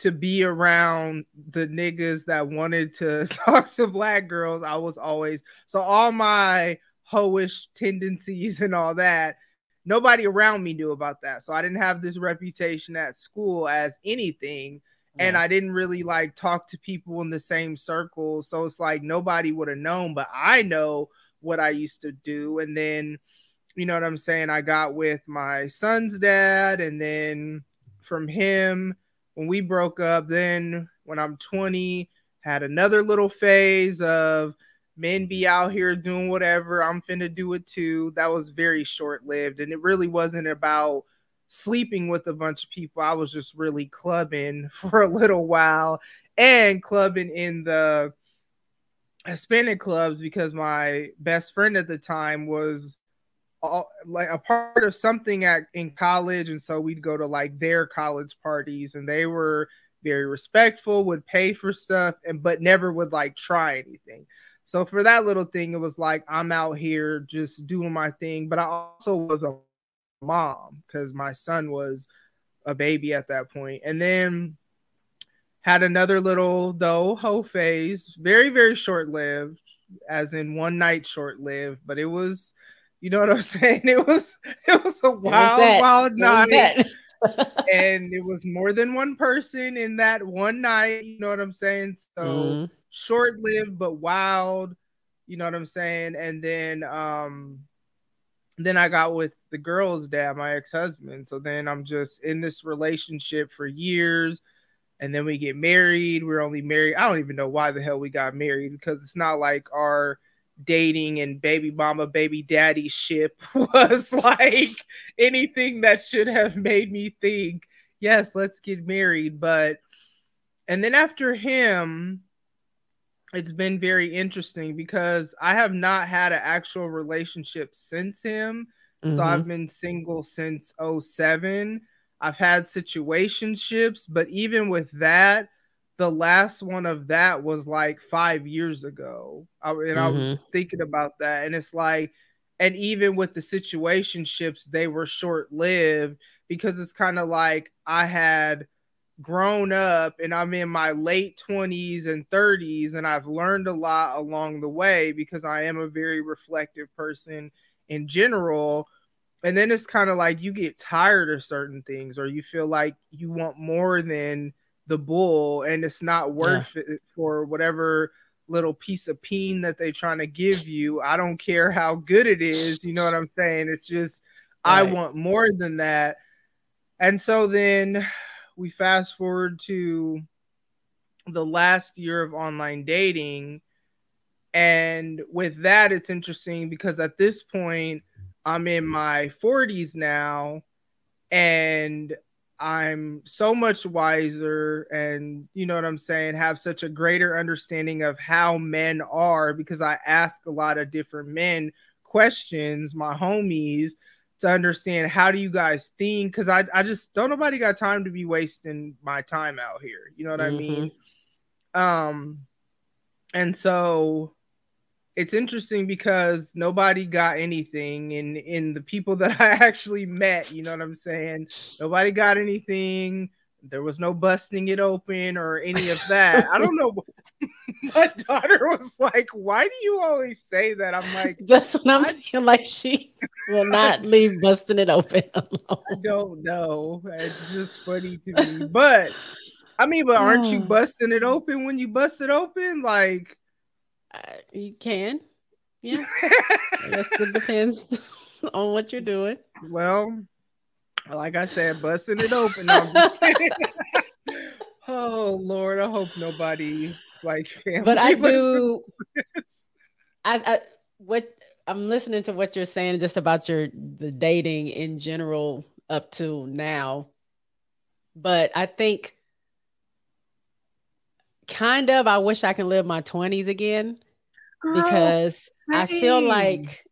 to be around the niggas that wanted to talk to black girls, I was always so all my hoish tendencies and all that. Nobody around me knew about that. So I didn't have this reputation at school as anything. Yeah. And I didn't really like talk to people in the same circle. So it's like nobody would have known, but I know what I used to do. And then, you know what I'm saying? I got with my son's dad, and then from him, when we broke up, then when I'm 20, had another little phase of men be out here doing whatever. I'm finna do it too. That was very short lived. And it really wasn't about sleeping with a bunch of people. I was just really clubbing for a little while and clubbing in the Hispanic clubs because my best friend at the time was all, like a part of something at in college, and so we'd go to like their college parties, and they were very respectful, would pay for stuff, and but never would like try anything. So for that little thing, it was like I'm out here just doing my thing, but I also was a mom because my son was a baby at that point, and then had another little though hoe phase, very very short lived, as in one night short lived, but it was you know what I'm saying? It was it was a wild, wild night. and it was more than one person in that one night. You know what I'm saying? So mm-hmm. Short lived but wild. You know what I'm saying? And then um then I got with the girl's dad, my ex-husband. So then I'm just in this relationship for years. And then we get married. We're only married. I don't even know why the hell we got married because it's not like our dating and baby mama baby daddy ship was like anything that should have made me think yes let's get married but and then after him it's been very interesting because i have not had an actual relationship since him mm-hmm. so i've been single since 07 i've had situationships but even with that the last one of that was like five years ago. I, and mm-hmm. I was mm-hmm. thinking about that. And it's like, and even with the situationships, they were short lived because it's kind of like I had grown up and I'm in my late 20s and 30s, and I've learned a lot along the way because I am a very reflective person in general. And then it's kind of like you get tired of certain things, or you feel like you want more than the bull and it's not worth yeah. it for whatever little piece of peen that they're trying to give you. I don't care how good it is. You know what I'm saying? It's just, right. I want more than that. And so then we fast forward to the last year of online dating. And with that, it's interesting because at this point, I'm in my 40s now. And I'm so much wiser and you know what I'm saying, have such a greater understanding of how men are because I ask a lot of different men questions, my homies, to understand how do you guys think because I, I just don't nobody got time to be wasting my time out here. You know what mm-hmm. I mean? Um and so it's interesting because nobody got anything in in the people that I actually met, you know what I'm saying? Nobody got anything. There was no busting it open or any of that. I don't know. My daughter was like, "Why do you always say that?" I'm like, "That's what I'm feeling like she will not leave busting it open alone." I don't know. It's just funny to me. But I mean, but aren't you busting it open when you bust it open? Like uh, you can. Yeah. I guess it depends on what you're doing. Well, like I said, busting it open. Oh Lord, I hope nobody like family. But I do. I, I what I'm listening to what you're saying just about your the dating in general up to now. But I think kind of. I wish I can live my 20s again Girl, because I feel like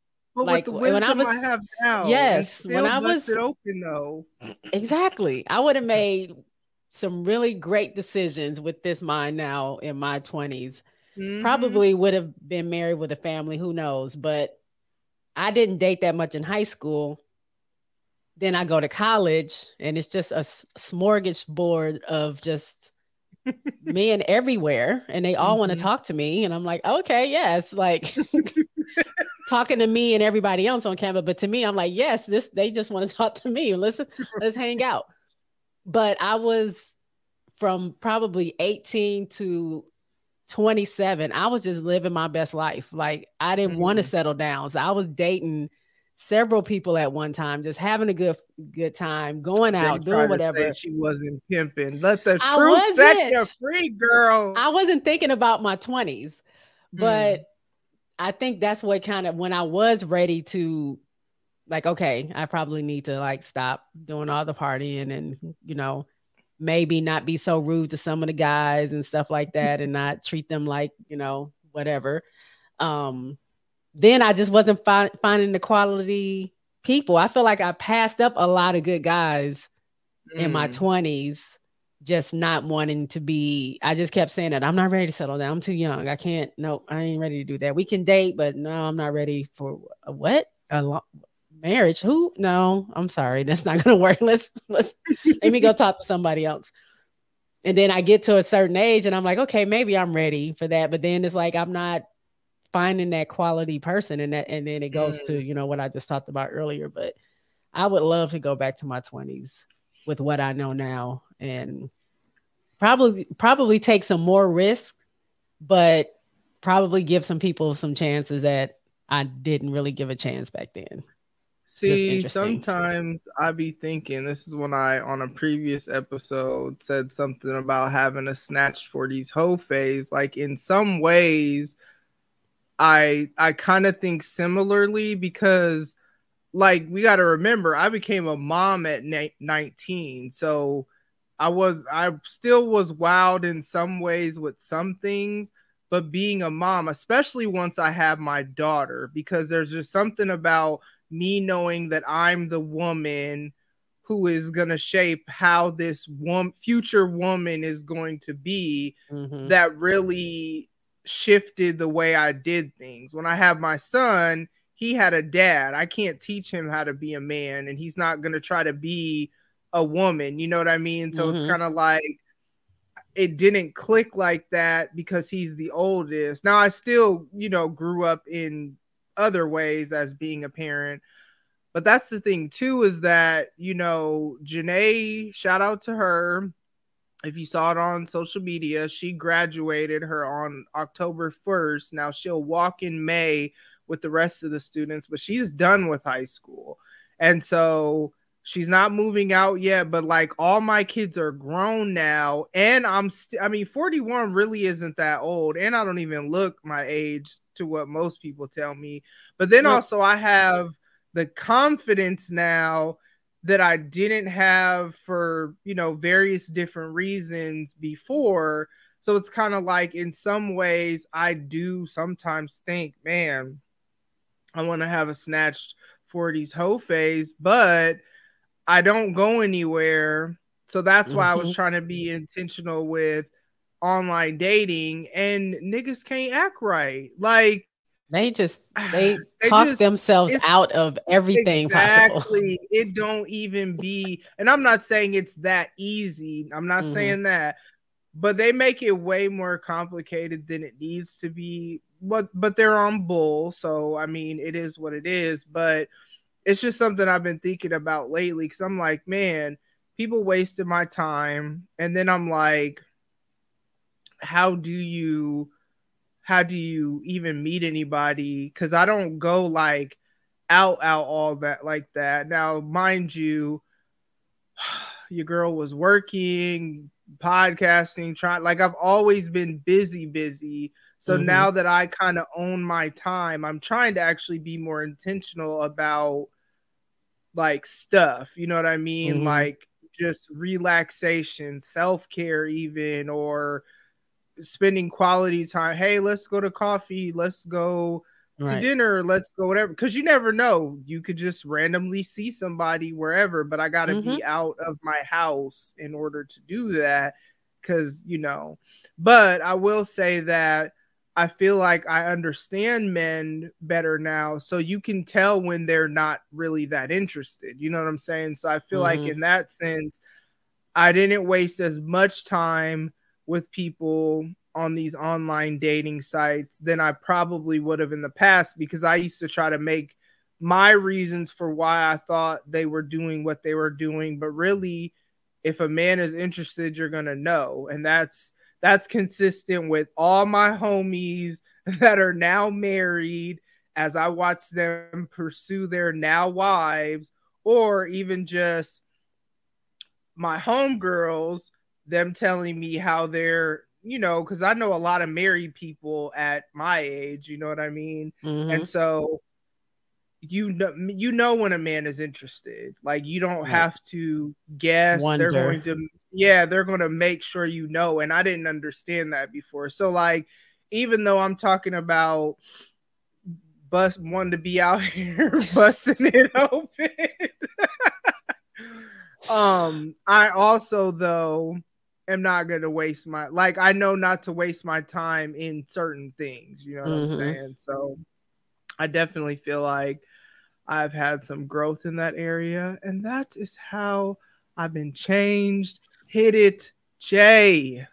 But like, with the when wisdom I I, was- have now, Yes, when I was- busted open though. exactly. I would have made some really great decisions with this mind now in my 20s. Mhm. Probably would have been married with a family, who knows, but I didn't date that much in high school. Then I go to college and it's just a smorgasbord of just men everywhere and they all want to mm-hmm. talk to me and I'm like, "Okay, yes." Like talking to me and everybody else on camera, but to me I'm like, "Yes, this they just want to talk to me. Let's let's hang out." But I was from probably 18 to 27, I was just living my best life. Like I didn't want to mm-hmm. settle down. So I was dating several people at one time, just having a good good time, going out, doing whatever. She wasn't pimping. Let the I truth set you free, girl. I wasn't thinking about my 20s, Mm. but I think that's what kind of when I was ready to like, okay, I probably need to like stop doing all the partying and you know, maybe not be so rude to some of the guys and stuff like that and not treat them like, you know, whatever. Um then I just wasn't fi- finding the quality people. I feel like I passed up a lot of good guys in my Mm. 20s just not wanting to be i just kept saying that i'm not ready to settle down. I'm too young. I can't no i ain't ready to do that. We can date but no i'm not ready for a what? A marriage? Who? No i'm sorry. That's not gonna work. Let's let's let me go talk to somebody else. And then i get to a certain age and i'm like okay maybe i'm ready for that. But then it's like i'm not finding that quality person and that and then it goes to mm. you know what i just talked about earlier but i would love to go back to my 20s with what I know now and probably probably take some more risk, but probably give some people some chances that I didn't really give a chance back then. See, sometimes I be thinking this is when I on a previous episode said something about having a snatch for these hoe phase. Like in some ways, I I kind of think similarly because like we got to remember I became a mom at ni- 19. So I was I still was wild in some ways with some things, but being a mom, especially once I have my daughter because there's just something about me knowing that I'm the woman who is going to shape how this one future woman is going to be Mhm. that really shifted the way I did things. When I have my son, he had a dad. I can't teach him how to be a man, and he's not going to try to be a woman. You know what I mean? So it's Mhm. kind of like it didn't click like that because he's the oldest. Now, I still, you know, grew up in other ways as being a parent. But that's the thing too, is that you know, Janae, shout out to her if you saw it on social media, she graduated her on October 1st. Now she'll walk in May with the rest of the students, but she's done with high school. And so she's not moving out yet, but like all my kids are grown now. And I'm st- I mean, 41 really isn't that old. And I don't even look my age to what most people tell me. But then also I have the confidence now that I didn't have for, you know, various different reasons before. So it's kind of like in some ways I do sometimes think, man, I want to have a snatched 40s hoe phase, but I don't go anywhere. So that's why I was Mhm. trying to be intentional with online dating and niggas can't act right. Like They just they, They talk just- themselves out of everything possible. exactly. It don't even be, and I'm not saying it's that easy. I'm not Mhm. saying that, but they make it way more complicated than it needs to be. But but they're on bull, so I mean, it is what it is. But it's just something I've been thinking about lately because I'm like, man, people wasted my time, and then I'm like, how do you? How do you even meet anybody? Because I don't go like out out all that like that. Now, mind you, your girl was working, podcasting, trying like I've always been busy, busy. So Mhm. now that I kind of own my time, I'm trying to actually be more intentional about like stuff. You know what I mean? Mhm. Like just relaxation, self care, even or spending quality time. Hey, let's go to coffee. Let's go to Right. dinner. Let's go whatever. Because you never know. You could just randomly see somebody wherever. But I got to Mm-hmm. be out of my house in order to do that. Because you know. But I will say that I feel like I understand men better now. So you can tell when they're not really that interested. You know what I'm saying? So I feel like Mhm. in that sense, I didn't waste as much time with people on these online dating sites than I probably would have in the past because I used to try to make my reasons for why I thought they were doing what they were doing. But really, if a man is interested, you're gonna know. And that's that's consistent with all my homies that are now married as I watch them pursue their now wives, or even just my homegirls, them telling me how they're, you know, because I know a lot of married people at my age, you know what I mean? Mhm. And so you know you know when a man is interested. Like you don't Right. have to guess. Wonder. They're going to yeah, they're going to make sure you know and I didn't understand that before. So like even though I'm talking about bust wanting to be out here busting it open. um I also though am not going to waste my like I know not to waste my time in certain things, you know what Mhm. I'm saying? So I definitely feel like I've had some growth in that area and that is how I've been changed. Hit it, Jay.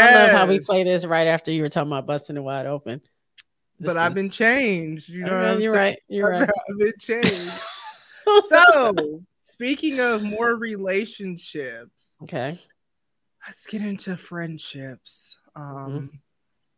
I love how we play this right after you were talking about busting it wide open. But I've been changed. You know what I'm you're saying? right. You're right. I've been changed. so, speaking of more relationships, Okay. let's get into friendships. Mm-hmm. Um,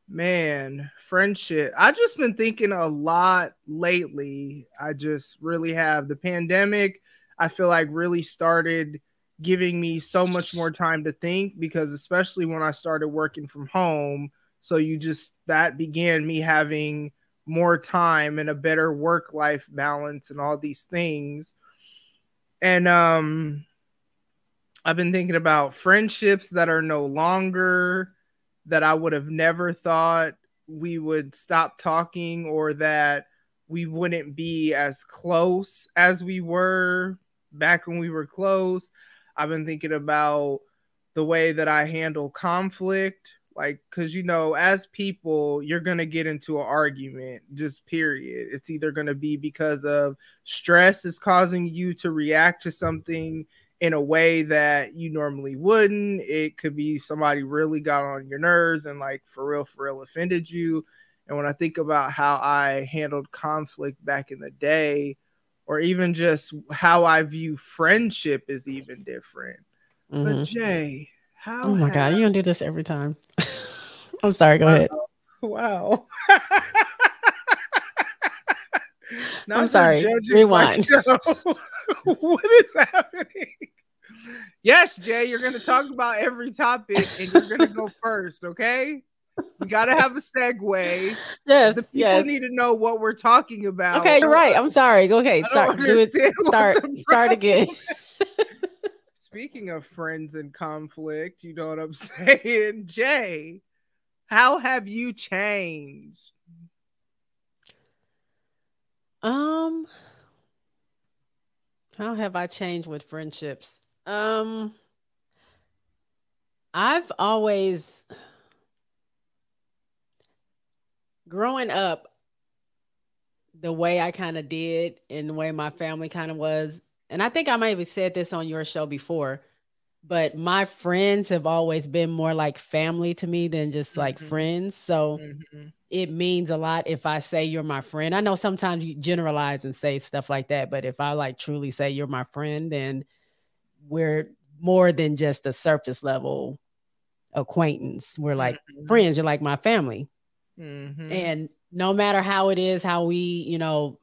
man, friendship. I just been thinking a lot lately. I just really have the pandemic. I feel like really started giving me so much more time to think because especially when I started working from home, so you just that began me having more time and a better work life balance and all these things. And um I've been thinking about friendships that are no longer that I would have never thought we would stop talking or that we wouldn't be as close as we were back when we were close. I've been thinking about the way that I handle conflict like cuz you know as people you're going to get into an argument just period it's either going to be because of stress is causing you to react to something in a way that you normally wouldn't. It could be somebody really got on your nerves and like for real, for real offended you. And when I think about how I handled conflict back in the day, or even just how I view friendship is even different. But Mhm. Jay, how Oh my God. You're going to do this every time. I'm sorry. Go ahead. Wow. I'm sorry. Rewind. what is happening? Yes, Jay, you're going to talk about every topic and you're going to go first, okay? We got to have a segue. Yes. The people yes. need to know what we're talking about. Okay. You're right. I'm sorry. Go ahead. Start. don't it. Start. Start again. Speaking of friends and conflict, you know what I'm saying? Jay, how have you changed? Um, how have I changed with friendships? Um, I've always growing up the way I kind of did and the way my family kind of was, and I think I might have said this on your show before, but my friends have always been more like family to me than just like Mhm. friends. So Mhm. it means a lot if I say you're my friend. I know sometimes you generalize and say stuff like that, but if I like truly say you're my friend, then we're more than just a surface level acquaintance. We're like Mhm. friends, you're like my family. Mhm. And no matter how it is, how we, you know,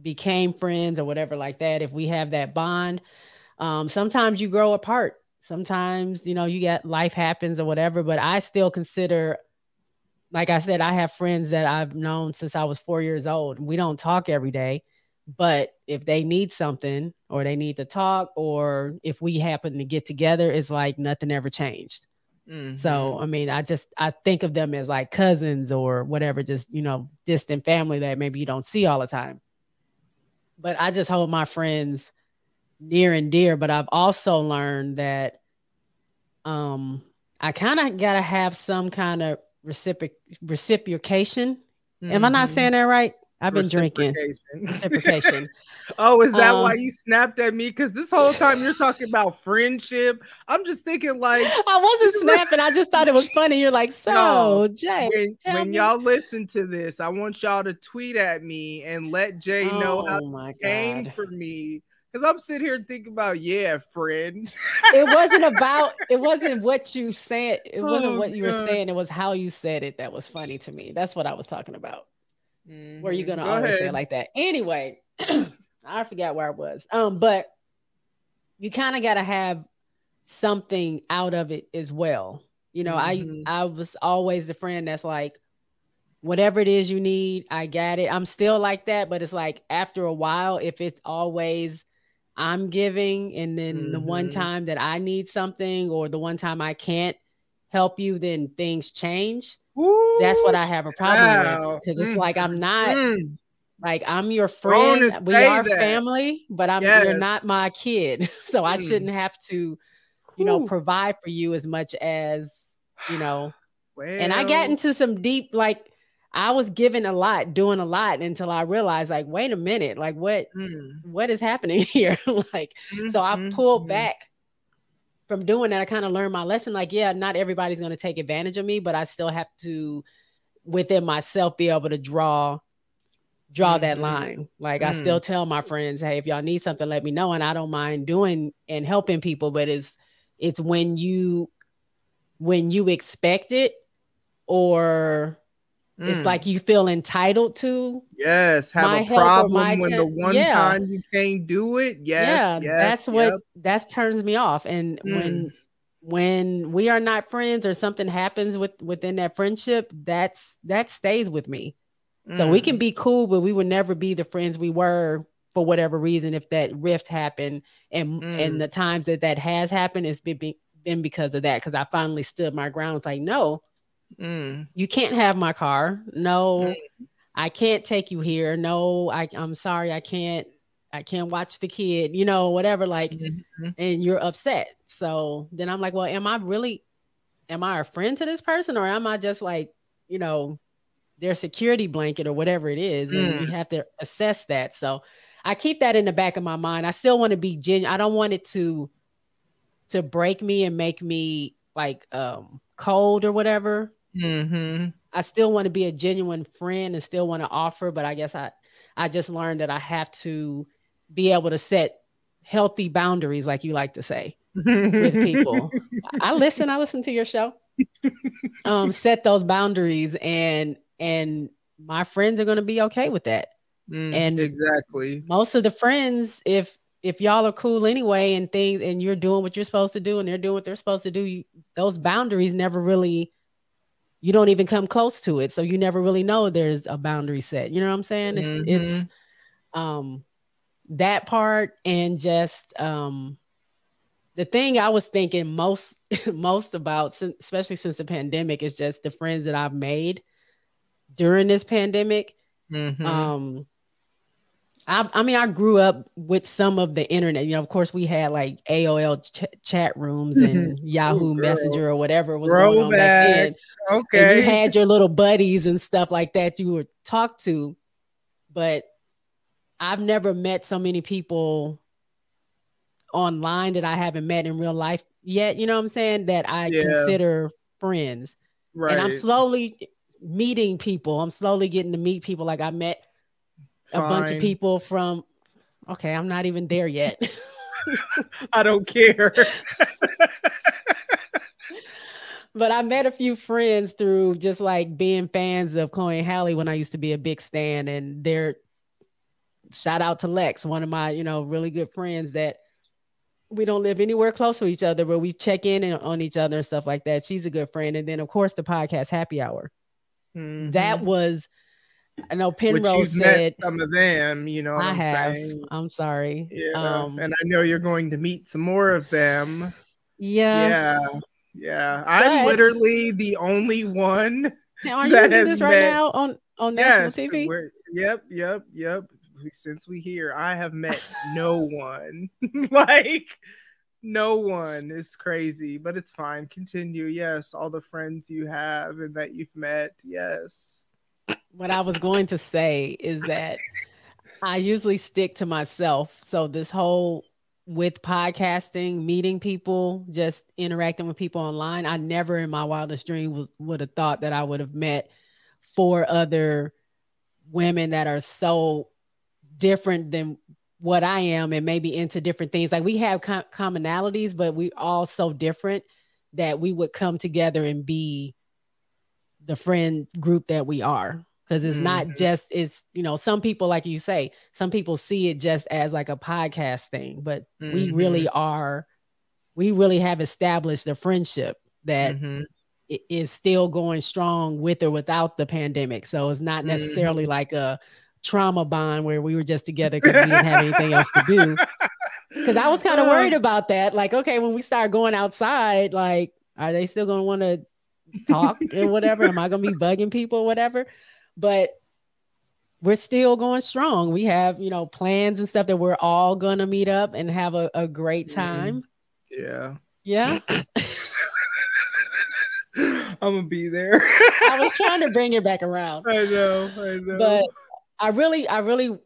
became friends or whatever like that, if we have that bond, um, sometimes you grow apart. Sometimes, you know, you get life happens or whatever, but I still consider, like I said, I have friends that I've known since I was four years old. We don't talk every day, But if they need something or they need to talk, or if we happen to get together, it's like nothing ever changed. Mhm. So, I mean, I just I think of them as like cousins or whatever, just you know, distant family that maybe you don't see all the time. But I just hold my friends near and dear. But I've also learned that um I kind of gotta have some kind of reciproc reciprocation. Am I not Mhm. saying that right? I've been drinking. Reciprocation. Oh, is that Um, why you snapped at me? Because this whole time you're talking about friendship. I'm just thinking like I wasn't snapping. I just thought it was funny. You're like, so No, Jay, when, when y'all listen to this, I want y'all to tweet at me and let Jay know how oh my came for me. Because I'm sitting here thinking about, yeah, friend. it wasn't about it wasn't what you said it wasn't Oh, what you were saying it was how you said it that was funny to me that's what i was talking about were you gonna Go always say ahead. it like that anyway i forgot where i was um but you kind of got to have something out of it as well you know Mhm. i i was always the friend that's like whatever it is you need i got it i'm still like that but it's like after a while if it's always i'm giving and then the one Mhm. time that i need something or the one time i can't help you then things change that's what i have a problem child. with because it's Mm, like i'm not mm. like I'm your friend. We are that. family, but I'm you're not my kid. So I Mm. shouldn't have to, you know, Whew. provide for you as much as, you know. And I got into some deep like I was giving a lot, doing a lot until I realized like wait a minute, like what mm, what is happening here? like so I pulled mhm. back from doing that. I kind of learned my lesson like yeah, not everybody's going to take advantage of me, but I still have to within myself be able to draw draw that Mhm. line. Like I Mm. still tell my friends, hey, if y'all need something, let me know. And I don't mind doing and helping people, but it's it's when you when you expect it or it's Mm. like you feel entitled to. yes, have a problem when the one yeah. time you can't do it. Yes, yeah, yes, that's what yep. that turns me off. And Mm. when when we are not friends or something happens with within that friendship, that's that stays with me. So we can Mm. be cool, but we would never be the friends we were for whatever reason if that rift happened. And Mm. and the times that that has happened, it's been, been because of that. Because I finally stood my ground. It's like, no, Mm. you can't have my car. No, I can't take you here. No, I, I'm sorry, I can't. I can't watch the kid. You know, whatever. Like, Mhm. and you're upset. So then I'm like, well, am I really? Am I a friend to this person, or am I just like, you know, their security blanket or whatever it is, and we have to assess that. So I keep that in the back of my mind. I still want to be genuine. I don't want it to to break me and make me like um cold or whatever. Mhm. I still want to be a genuine friend and still want to offer, but I guess I I just learned that I have to be able to set healthy boundaries, like you like to say, with people. I listen, I listen to your show. Um, set those boundaries and and my friends are gonna be okay with that. Mm, And- exactly. Most of the friends, if if y'all are cool anyway and things and you're doing what you're supposed to do and they're doing what they're supposed to do, you, those boundaries never really you don't even come close to it. So you never really know there's a boundary set. You know what I'm saying? It's it's um that part and just um the thing I was thinking most most about especially since the pandemic is just the friends that I've made during this pandemic. Mhm. Um I, I mean, I grew up with some of the internet. You know, of course, we had like AOL ch- chat rooms and mm-hmm. Yahoo girl. Messenger or whatever was going on back Throwback. then and okay. you had your little buddies and stuff like that you would talk to but i've never met so many people online that i haven't met in real life yet you know what i'm saying that i Yeah. consider friends right. and i'm slowly meeting people i'm slowly getting to meet people like i met a bunch of people from okay i'm not even there yet I don't care. but I met a few friends through just like being fans of Chloe and Halle when I used to be a big stan, and they're shout out to Lex, one of my you know really good friends that we don't live anywhere close to each other, but we check in and- on each other and stuff like that. She's a good friend, and then of course the podcast Happy Hour. That Mhm. was I know Penrose said some of them, you know I I'm have. saying? I'm sorry. Yeah. Um, and I know you're going to meet some more of them. yeah. Yeah. Yeah. I'm literally the only one. Are you that doing this right met- now on on national Yes. TV? Yep. Yep. Yep. Since we here, I have met no one. like no one. It's crazy, but it's fine. Continue. Yes. All the friends you have and that you've met. Yes. What I was going to say is that I usually stick to myself. So this whole with podcasting, meeting people, just interacting with people online, I never in my wildest dream was would have thought that I would have met four other women that are so different than what I am and maybe into different things. Like we have com- commonalities, but we all so different that we would come together and be the friend group that we are because it's not Mhm. just it's you know some people like you say some people see it just as like a podcast thing but we really are we really have established a friendship that Mhm. is still going strong with or without the pandemic so it's not necessarily like a trauma bond where we were just together because we didn't have anything else to do because I was kind of worried about that. Like, okay, when we start going outside, like, are they still gonna want to talk and whatever? Am I gonna be bugging people or whatever? But we're still going strong. We have, you know, plans and stuff that we're all gonna meet up and have a, a great Mhm. time. Yeah. Yeah. I'm gonna be there. I was trying to bring it back around. I know, I know. But I really, I really,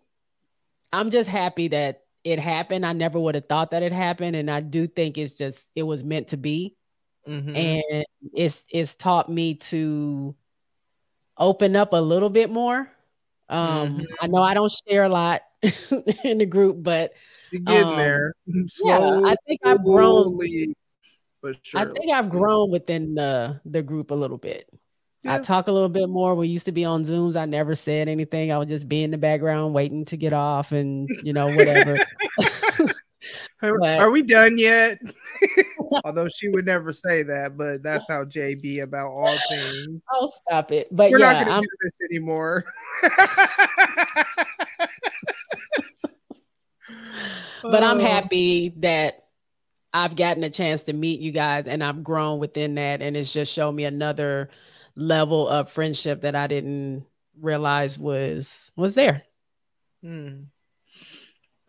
I'm just happy that it happened. I never would have thought that it happened. And I do think it's just, it was meant to be. Mhm. and it's it's taught me to open up a little bit more. Um, Mhm. I know I don't share a lot in the group, but You're getting um, there. yeah, I think I've grown. Slowly, But I think I've grown within the the group a little bit. I talk a little bit more. We used to be on Zooms. I never said anything. I would just be in the background waiting to get off and you know whatever. Are, but- are we done yet? Although she would never say that, but that's how JB about all things. I'll stop it! But We're yeah, not gonna I'm do this anymore. but I'm Oh. happy that I've gotten a chance to meet you guys and I've grown within that. And it's just shown me another level of friendship that I didn't realize was was there. Hmm.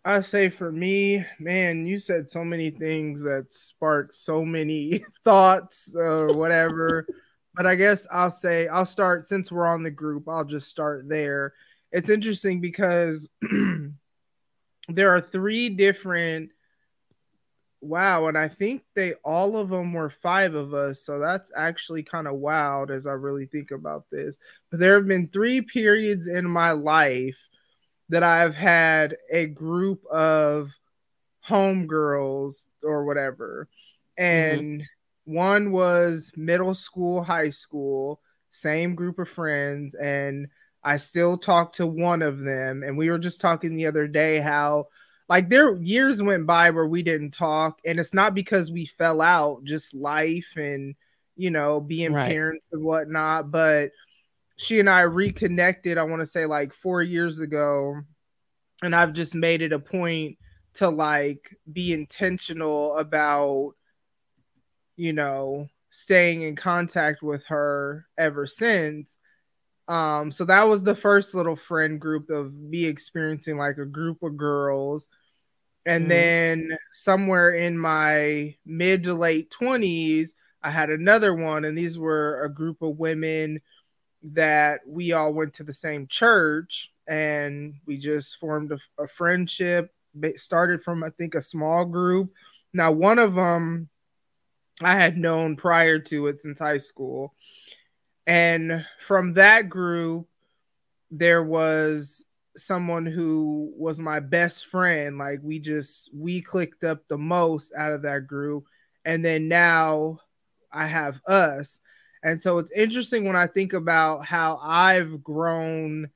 I say for me, man, you said so many things that sparked so many thoughts or whatever. but I guess I'll say I'll start since we're on the group, I'll just start there. It's interesting because there are three different wow, and I think they all of them were five of us, so that's actually kind of wild as I really think about this. But there have been three periods in my life that I've had a group of homegirls or whatever. Mm-hmm. And one was middle school, high school, same group of friends. And I still talk to one of them. And we were just talking the other day how, like, there years went by where we didn't talk. And it's not because we fell out, just life and, you know, being Right. parents and whatnot. But she and I reconnected, I want to say like four years ago. And I've just made it a point to like be intentional about, you know, staying in contact with her ever since. Um, so that was the first little friend group of me experiencing like a group of girls. And Mhm. then somewhere in my mid to late 20s, I had another one, and these were a group of women that we all went to the same church and we just formed a, a friendship. Started from, I think, a small group. Now, one of them I had known prior to it since high school. And from that group, there was someone who was my best friend. Like, we just, we clicked up the most out of that group. And then now I have us. And so it's interesting when I think about how I've grown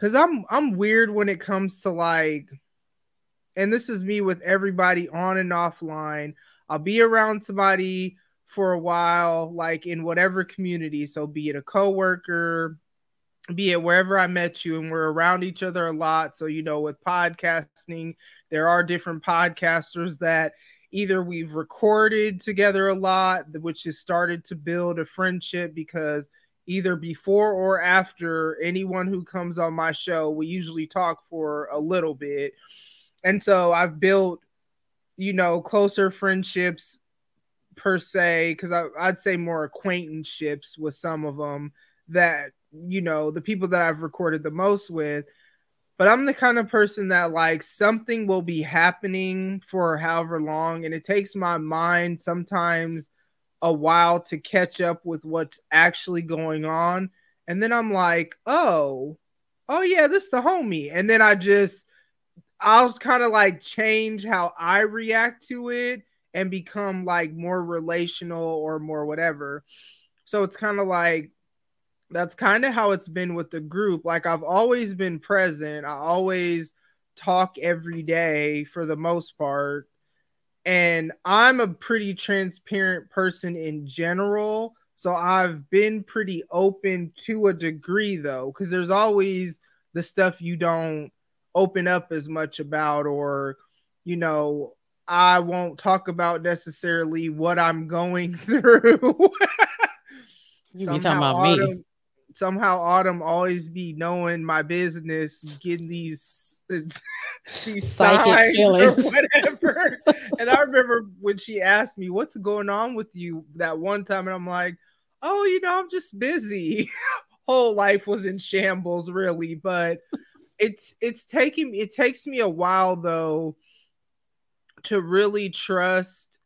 cuz I'm I'm weird when it comes to like and this is me with everybody on and offline. I'll be around somebody for a while like in whatever community, so be it a coworker, be it wherever I met you, and we're around each other a lot. So, you know, with podcasting, there are different podcasters that either we've recorded together a lot, which has started to build a friendship because either before or after anyone who comes on my show, we usually talk for a little bit. And so I've built, you know, closer friendships per se, because I'd say more acquaintanceships with some of them that, you know, the people that I've recorded the most with. But I'm the kind of person that like something will be happening for however long, and it takes my mind sometimes a while to catch up with what's actually going on. And then I'm like, oh, oh yeah, this is the homie. And then I just I'll kind of like change how I react to it and become like more relational or more whatever. So it's kind of like that's kind of how it's been with the group. Like I've always been present. I always talk every day for the most part and I'm a pretty transparent person in general. So I've been pretty open to a degree though, because there's always the stuff you don't open up as much about, or, you know, I won't talk about necessarily what I'm going through. you be talking about Autumn, me. Somehow Autumn always be knowing my business, getting these these psychic feelings or whatever. and I remember when she asked me, "What's going on with you?" that one time, and I'm like, "Oh, you know, I'm just busy." Whole life was in shambles, really, but it's it's taking it takes me a while though to really trust.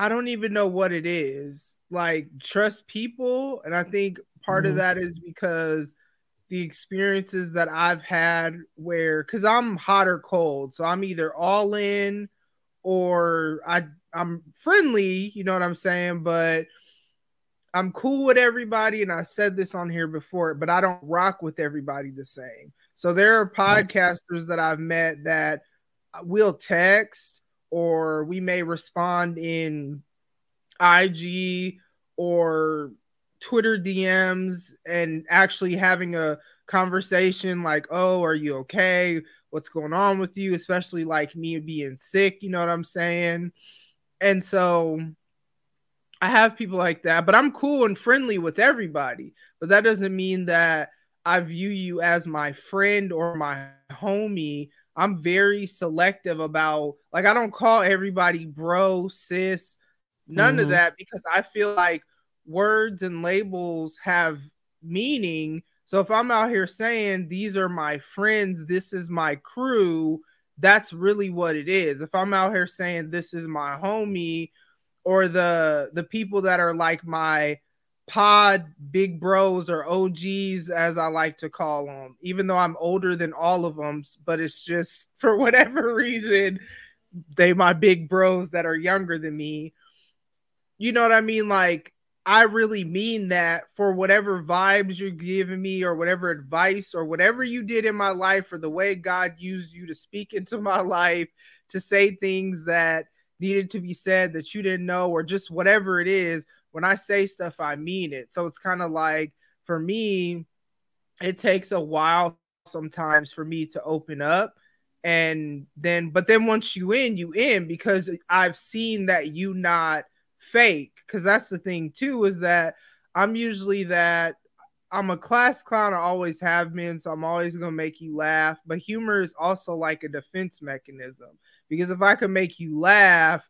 I don't even know what it is like trust people, and I think part mm-hmm. of that is because the experiences that I've had where because I'm hot or cold, so I'm either all in or I I'm friendly, you know what I'm saying, but I'm cool with everybody, and I said this on here before, but I don't rock with everybody the same. So there are podcasters that I've met that will text or we may respond in IG or Twitter DMs and actually having a conversation like, oh, are you okay? What's going on with you? Especially like me being sick, you know what I'm saying? And so I have people like that, but I'm cool and friendly with everybody. But that doesn't mean that I view you as my friend or my homie. I'm very selective about like I don't call everybody bro, sis, none mm-hmm. of that because I feel like words and labels have meaning. So if I'm out here saying these are my friends, this is my crew, that's really what it is. If I'm out here saying this is my homie or the the people that are like my pod big bros or OGs as I like to call them, even though I'm older than all of them, but it's just for whatever reason they my big bros that are younger than me. You know what I mean? Like I really mean that for whatever vibes you're giving me or whatever advice or whatever you did in my life or the way God used you to speak into my life to say things that needed to be said that you didn't know or just whatever it is. When I say stuff, I mean it. So it's kind of like for me, it takes a while sometimes for me to open up and then but then once you in you in because i've seen that you not fake because that's the thing too is that i'm usually that i'm a class clown i always have been so i'm always going to make you laugh but humor is also like a defense mechanism because if i can make you laugh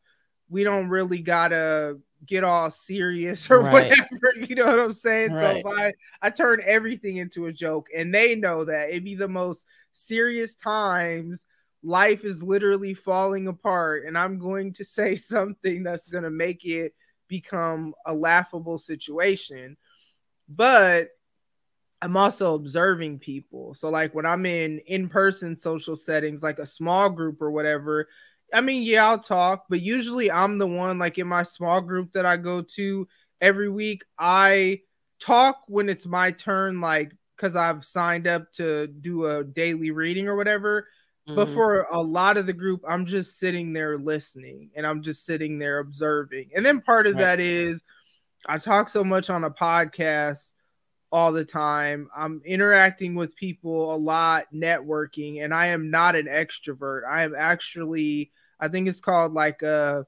we don't really gotta get all serious or right. whatever you know what i'm saying right. so if i i turn everything into a joke and they know that it'd be the most serious times life is literally falling apart and i'm going to say something that's going to make it become a laughable situation. But i'm also observing people. So like when i'm in in-person social settings like a small group or whatever i mean yeah i'll talk but usually i'm the one like in my small group that i go to every week. I talk when it's my turn like because i've signed up to do a daily reading or whatever but mm-hmm. for a lot of the group, I'm just sitting there listening and I'm just sitting there observing. And then part of right. that is I talk so much on a podcast all the time. I'm interacting with people a lot, networking, and I am not an extrovert. I am actually, I think it's called like a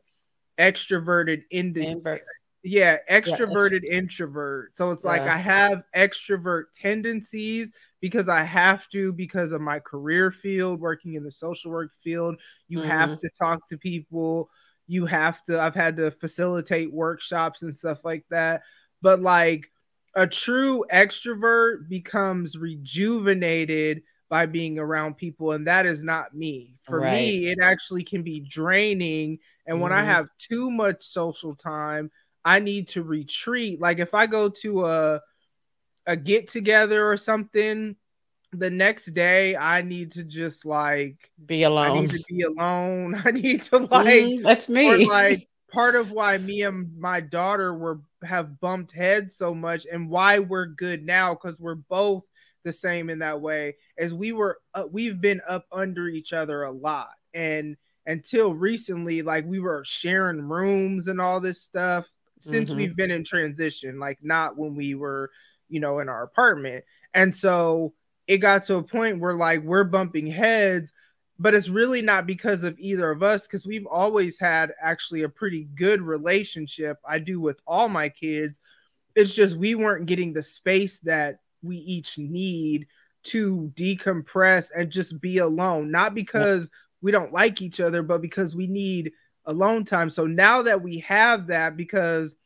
extroverted introvert. Yeah, extroverted yeah, introvert. So it's yeah. like I have extrovert tendencies because I have to because of my career field, working in the social work field. You mm-hmm. have to talk to people. You have to. I've had to facilitate workshops and stuff like that. But like a true extrovert becomes rejuvenated by being around people and that is not me for right. me it actually can be draining and mm-hmm. when i mm-hmm. have too much social time i need to retreat like if i go to a a get together or something the next day i need to just like be alone i need to be alone. I need to like mm, that's me. like part of why me and my daughter were have bumped heads so much and why we're good now because we're both the same in that way as we were uh, we've been up under each other a lot. And until recently like we were sharing rooms and all this stuff since mm-hmm. we've been in transition like not when we were you know in our apartment. And so it got to a point where like we're bumping heads but it's really not because of either of us because we've always had actually a pretty good relationship. I do with all my kids. It's just we weren't getting the space that we each need to decompress and just be alone. Not because we don't like each other but because we need alone time. So now that we have that because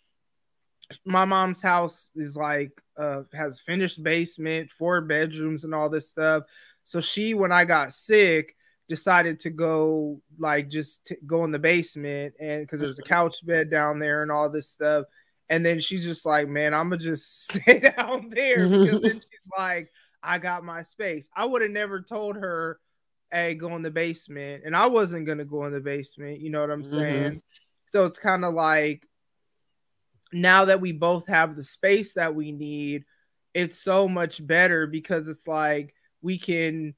my mom's house is like uh has finished basement four bedrooms and all this stuff so she when i got sick decided to go like just t- go in the basement and because there's a couch bed down there and all this stuff. And then she's just like, man, I'm gonna just stay down there because then she's like, I got my space. I would have never told her, hey, go in the basement. And I wasn't gonna go in the basement, you know what I'm mm-hmm. saying? So it's kind of like now that we both have the space that we need, it's so much better because it's like we can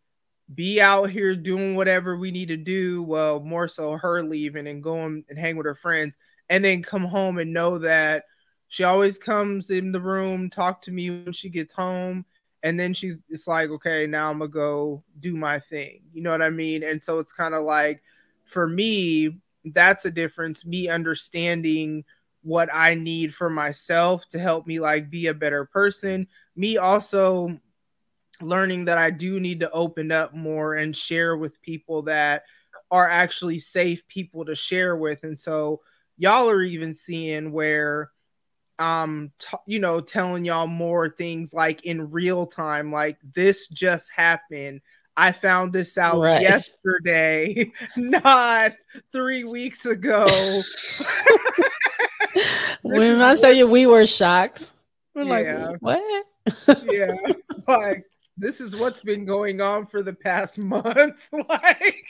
be out here doing whatever we need to do. Well, more so her leaving and going and hang with her friends, and then come home and know that she always comes in the room, talk to me when she gets home, and then she's it's like, okay, now I'm gonna go do my thing. You know what I mean? And so it's kind of like for me, that's a difference. Me understanding what I need for myself to help me like be a better person. Me also learning that I do need to open up more and share with people that are actually safe people to share with. And so y'all are even seeing where um t- you know telling y'all more things like in real time like this just happened I found this out right. yesterday, not three weeks ago. when I tell you we were shocked, we're yeah. like, what? yeah, like this is what's been going on for the past month. Like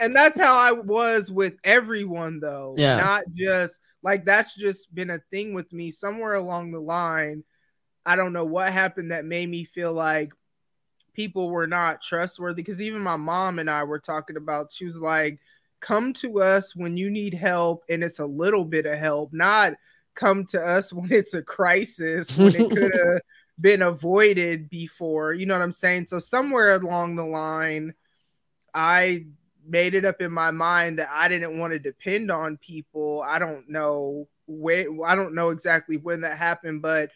and that's how i was with everyone though. Yeah. Not just like that's just been a thing with me somewhere along the line. I don't know what happened that made me feel like people were not trustworthy because even my mom and i were talking about she was like come to us when you need help and it's a little bit of help not come to us when it's a crisis when it could have been avoided before. You know what I'm saying? So somewhere along the line, I made it up in my mind that I didn't want to depend on people. I don't know where I don't know exactly when that happened, but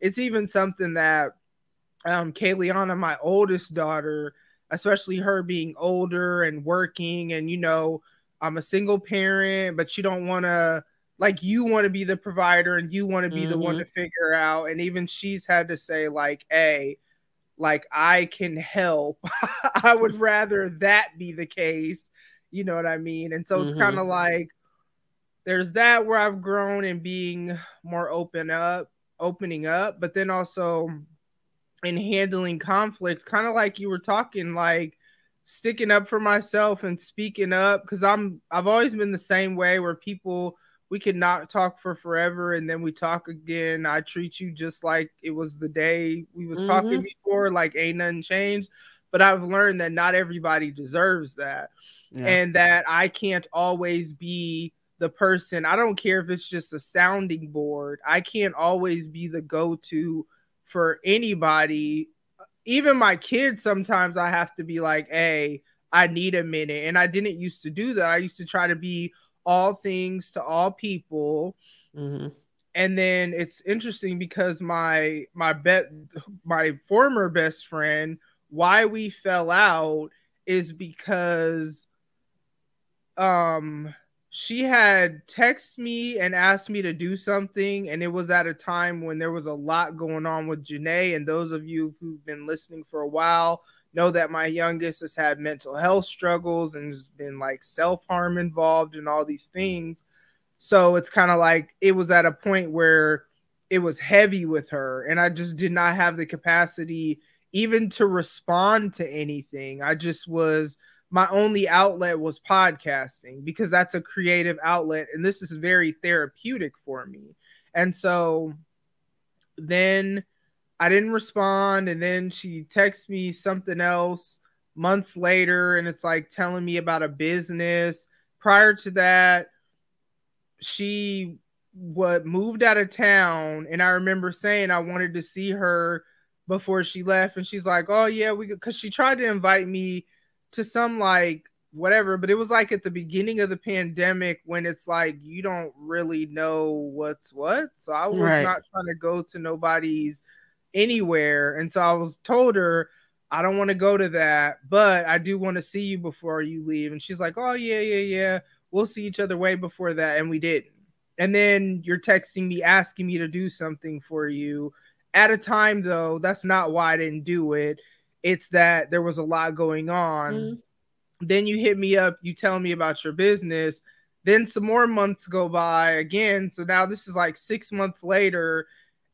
it's even something that um Kayliana, my oldest daughter, especially her being older and working, and you know, I'm a single parent, but you don't want to like you want to be the provider and you want to be mm-hmm. the one mm-hmm. to figure out and even she's had to say like hey like i can help i would rather that be the case you know what i mean and so mm-hmm. it's kind of like there's that where i've grown and being more open up opening up but then also in handling conflict kind of like you were talking like sticking up for myself and speaking up because i'm i've always been the same way where people we could not talk for forever and then we talk again. I treat you just like it was the day we was mm-hmm. talking before, like ain't nothing changed. But I've learned that not everybody deserves that. Yeah. And that I can't always be the person. I don't care if it's just a sounding board. I can't always be the go-to for anybody. Even my kids, sometimes I have to be like, hey, I need a minute. And I didn't used to do that. I used to try to be all things to all people. Mm-hmm. And then it's interesting because my my bet my former best friend, why we fell out is because um she had texted me and asked me to do something, and it was at a time when there was a lot going on with Janae. And those of you who've been listening for a while know that my youngest has had mental health struggles and has been like self harm involved and all these mm. things. So it's kind of like it was at a point where it was heavy with her, and I just did not have the capacity even to respond to anything. I just was my only outlet was podcasting because that's a creative outlet and this is very therapeutic for me. And so then I didn't respond and then she texts me something else months later and it's like telling me about a business. Prior to that, she what moved out of town and I remember saying I wanted to see her before she left and she's like, "Oh yeah, we cuz she tried to invite me to some like whatever, but it was like at the beginning of the pandemic when it's like you don't really know what's what. So I was Right. not trying to go to nobody's anywhere. And so I was told her, I don't want to go to that, but I do want to see you before you leave. And she's like, Oh, yeah, yeah, yeah. We'll see each other way before that. And we didn't. And then you're texting me asking me to do something for you at a time, though. That's not why I didn't do it. It's that there was a lot going on. Mhm. Then you hit me up, you tell me about your business. Then some more months go by again. So now this is like six months later.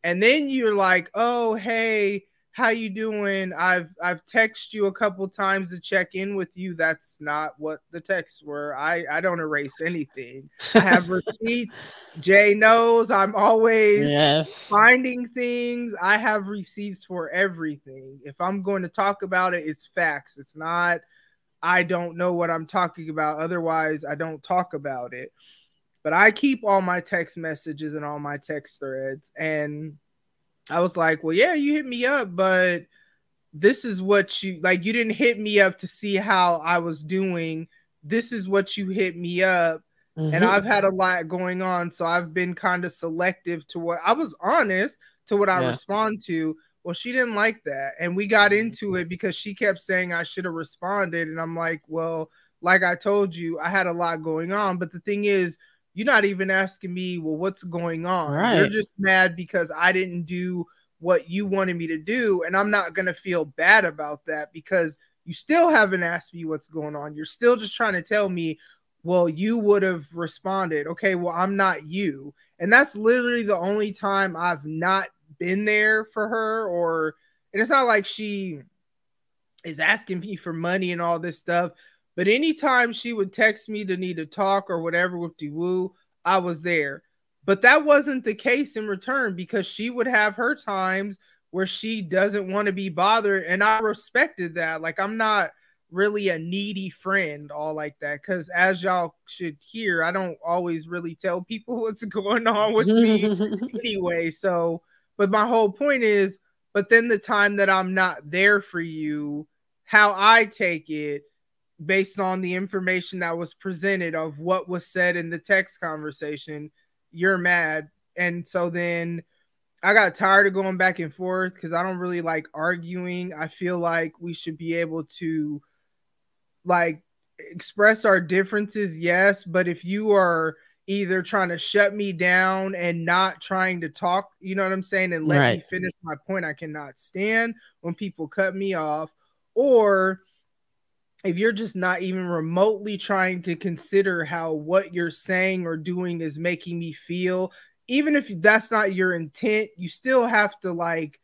And then you're like, oh, hey, how you doing? I've I've texted you a couple times to check in with you. That's not what the texts were. I I don't erase anything. I have receipts. Jay knows I'm always yes. finding things. I have receipts for everything. If I'm going to talk about it, it's facts. It's not I don't know what I'm talking about. Otherwise, I don't talk about it. But I keep all my text messages and all my text threads. And I was like, well, yeah, you hit me up, but this is what you like. You didn't hit me up to see how I was doing. This is what you hit me up and Mhm. I've had a lot going on, so I've been kind of selective to what I was honest to what I Yeah. respond to. Well, she didn't like that, and we got into it because she kept saying I should have responded, and I'm like, well, like I told you, I had a lot going on, but the thing is, you're not even asking me, well, what's going on? You're just mad because I didn't do what you wanted me to do, and I'm not gonna feel bad about that because you still haven't asked me what's going on. You're still just trying to tell me well, you would have responded, okay, well, I'm not you. And that's literally the only time I've not been there for her, or and it's not like she is asking me for money and all this stuff. But anytime she would text me to need to talk or whatever with woo, I was there. But that wasn't the case in return because she would have her times where she doesn't want to be bothered. And I respected that. Like, I'm not really a needy friend, all like that. Because as y'all should hear, I don't always really tell people what's going on with me anyway. So, but my whole point is, but then the time that I'm not there for you, how I take it based on the information that was presented of what was said in the text conversation, you're mad. And so then I got tired of going back and forth because I don't really like arguing. I feel like we should be able to like express our differences, yes, but if you are either trying to shut me down and not trying to talk, you know what I'm saying, and let me finish my point, I cannot stand when people cut me off, or if you're just not even remotely trying to consider how what you're saying or doing is making me feel, even if that's not your intent, you still have to like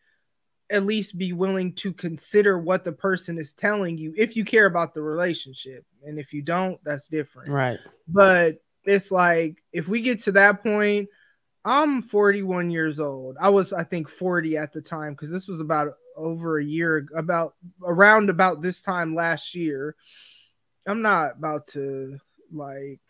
at least be willing to consider what the person is telling you if you care about the relationship. And if you don't, that's different. right. But it's like if we get to that point, I'm 41 years old. I was, I think, 40 at the time because this was about over a year, about around about this time last year. I'm not about to like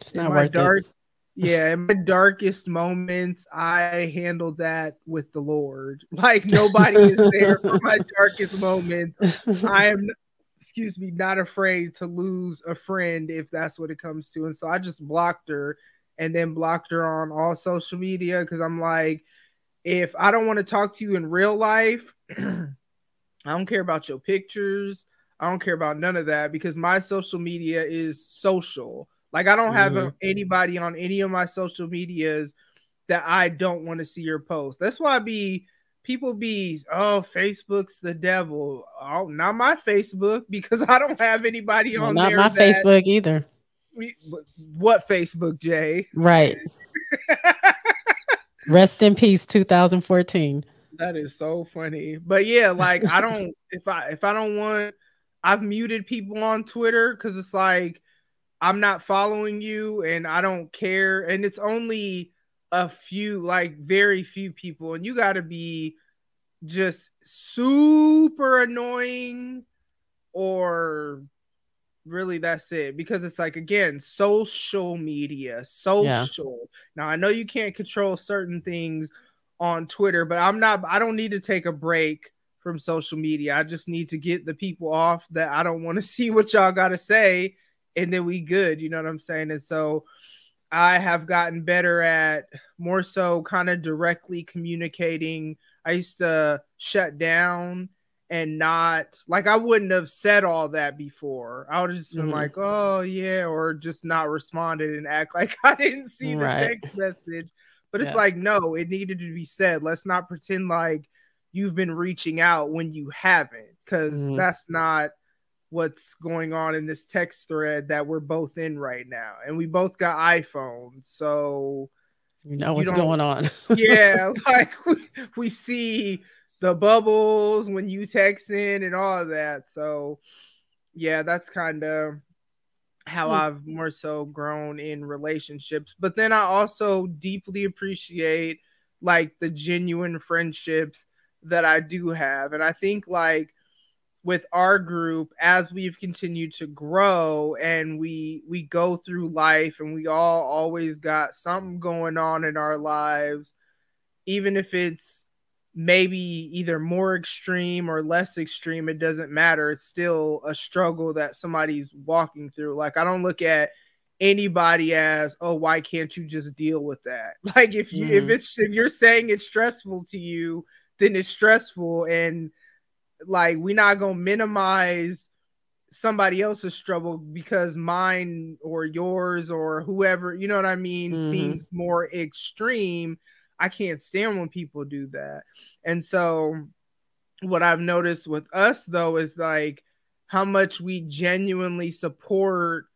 It's not worth dark it. Yeah, in my darkest moments, I handled that with the Lord. Like nobody is there for my darkest moments. I am, excuse me, not afraid to lose a friend if that's what it comes to. And so I just blocked her and then blocked her on all social media because I'm like, if I don't want to talk to you in real life, I don't care about your pictures. I don't care about none of that because my social media is social. Like I don't have Mhm. anybody on any of my social medias that I don't want to see your post. That's why I be people be oh Facebook's the devil. Oh, not my Facebook because I don't have anybody Well, on not my that- Facebook either. we- what Facebook, Jay? Right. Rest in peace, 2014. That is so funny. But yeah, like I don't if I if I don't want I've muted people on Twitter cuz it's like I'm not following you and I don't care. And it's only a few like very few people. And you got to be just super annoying or really that's it. Because it's like again social media social. Now i know you can't control certain things on twitter but i'm not i don't need to take a break from social media i just need to get the people off that i don't want to see what y'all got to say and then we good you know what i'm saying and so i have gotten better at more so kind of directly communicating i used to shut down and not like I wouldn't have said all that before. I would have just been Mhm. like, oh yeah, or just not responded and act like I didn't see the Right. text message. But it's Yeah. like, no, it needed to be said. Let's not pretend like you've been reaching out when you haven't, because Mhm. that's not what's going on in this text thread that we're both in right now. And we both got iPhones. So You know what's don't- going on. yeah, like we, we see the bubbles when you text in and all of that. So yeah, that's kind of how Hmm. I've more so grown in relationships. But then I also deeply appreciate like the genuine friendships that I do have. And I think like with our group as we've continued to grow and we we go through life and we all always got something going on in our lives even if it's maybe either more extreme or less extreme it doesn't matter. It's still a struggle that somebody's walking through. Like i don't look at anybody as oh why can't you just deal with that? Like if you if Mhm. it's if you're saying it's stressful to you then it's stressful. And like we're not gonna minimize somebody else's struggle because mine or yours or whoever you know what i mean Mhm. seems more extreme i can't stand when people do that. And so what i've noticed with us though is like how much we genuinely support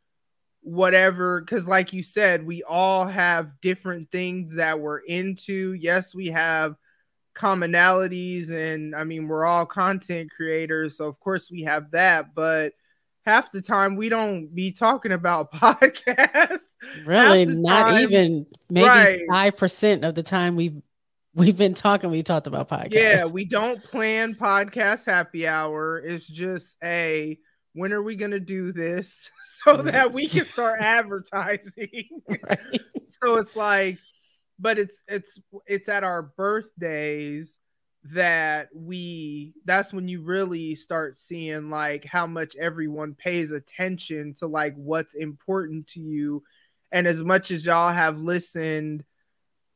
whatever because like you said we all have different things that we're into. Yes we have commonalities and i mean we're all content creators so of course we have that but half the time we don't be talking about podcasts Really, not time- even maybe Right. five percent of the time we've we've been talking. We talked about podcasts. Yeah, we don't plan podcast happy hour. It's just a when are we gonna do this so Right. that we can start advertising? Right. so it's like, but it's it's it's at our birthdays that we that's when you really start seeing like how much everyone pays attention to like what's important to you. And as much as y'all have listened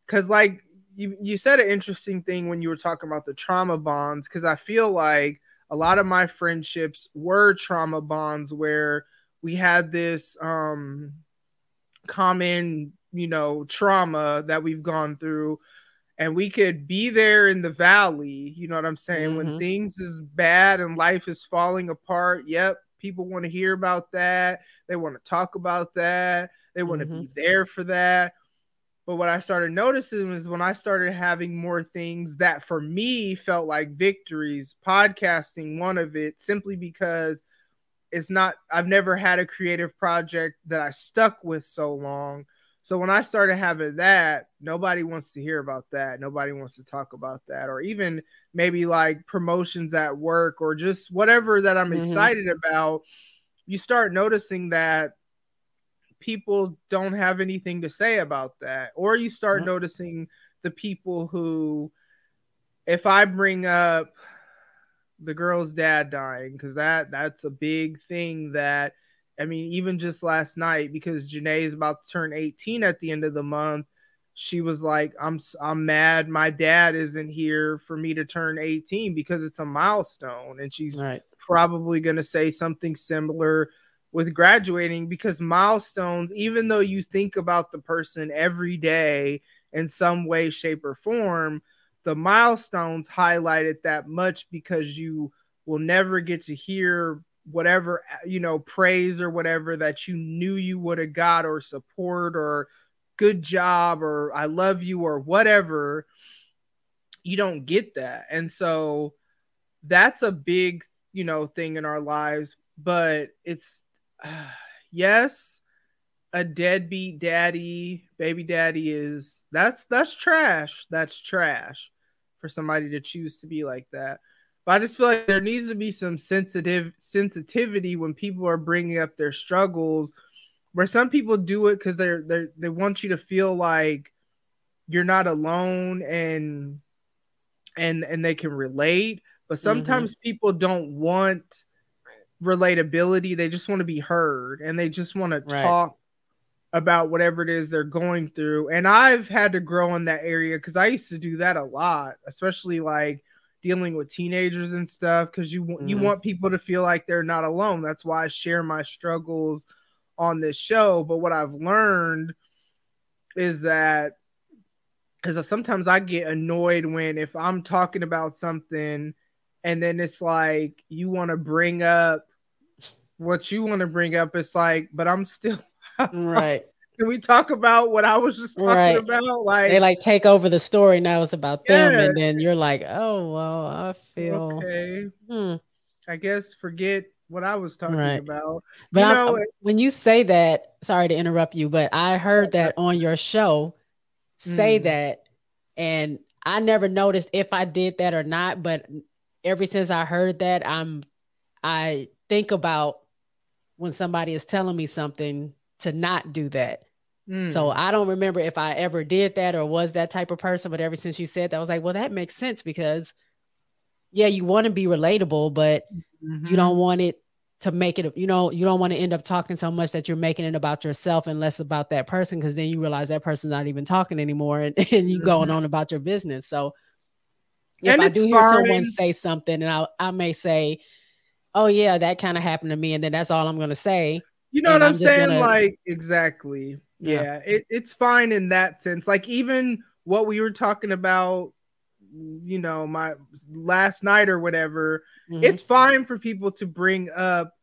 because like you you said an interesting thing when you were talking about the trauma bonds because i feel like a lot of my friendships were trauma bonds where we had this um common you know trauma that we've gone through and we could be there in the valley you know what i'm saying when Mhm. things is bad and life is falling apart yep people want to hear about that they want to talk about that they want to Mhm. be there for that but what I started noticing is when I started having more things that for me felt like victories, podcasting, one of it, simply because it's not, I've never had a creative project that I stuck with so long. So when I started having that, nobody wants to hear about that. Nobody wants to talk about that. Or even maybe like promotions at work or just whatever that I'm Mhm. excited about. You start noticing that people don't have anything to say about that. Or you start noticing the people who, if I bring up the girl's dad dying, because that that's a big thing that I mean, even just last night, because Janae is about to turn 18 at the end of the month, she was like, "I'm I'm mad. My dad isn't here for me to turn 18 because it's a milestone." And she's Right. probably going to say something similar with graduating because milestones, even though you think about the person every day in some way, shape, or form, the milestones highlight it that much because you will never get to hear whatever uh, you know praise or whatever that you knew you would have got or support or good job or I love you or whatever you don't get that. And so that's a big you know thing in our lives but it's yes a deadbeat daddy baby daddy is that's that's trash. That's trash for somebody to choose to be like that but i just feel like there needs to be some sensitive sensitivity when people are bringing up their struggles where some people do it because they're they they want you to feel like you're not alone and and and they can relate. But mm-hmm. sometimes people don't want relatability. They just want to be heard and they just want to Right. talk about whatever it is they're going through. And i've had to grow in that area because i used to do that a lot especially like dealing with teenagers and stuff because you you Mhm. want people to feel like they're not alone that's why i share my struggles on this show but what i've learned is that because sometimes I get annoyed when if I'm talking about something and then it's like you want to bring up what you want to bring up. It's like, but I'm still. Right. Can we talk about what I was just talking Right. about? Like, They like take over the story now it's about them, and then you're like, oh well, I feel. okay, Hmm. I guess forget what I was talking Right. about. But You know, when you say that, sorry to interrupt you, but I heard that on your show say Mm. that, and I never noticed if I did that or not. But ever since I heard that, I'm I think about when somebody is telling me something to not do that. Mm. So I don't remember if I ever did that or was that type of person. But ever since you said that, I was like, well, that makes sense because, yeah, you want to be relatable, but Mhm. you don't want it to make it you know you don't want to end up talking so much that you're making it about yourself and less about that person because then you realize that person's not even talking anymore and, and you going on about your business so if And i do hear fine. someone say something and i, I may say oh yeah that kind of happened to me and then that's all i'm going to say You know and what I'm I'm saying? gonna- Like exactly. Yeah. Yeah, it, it's fine in that sense. Like even what we were talking about, you know, my last night or whatever. Mhm. It's fine for people to bring up,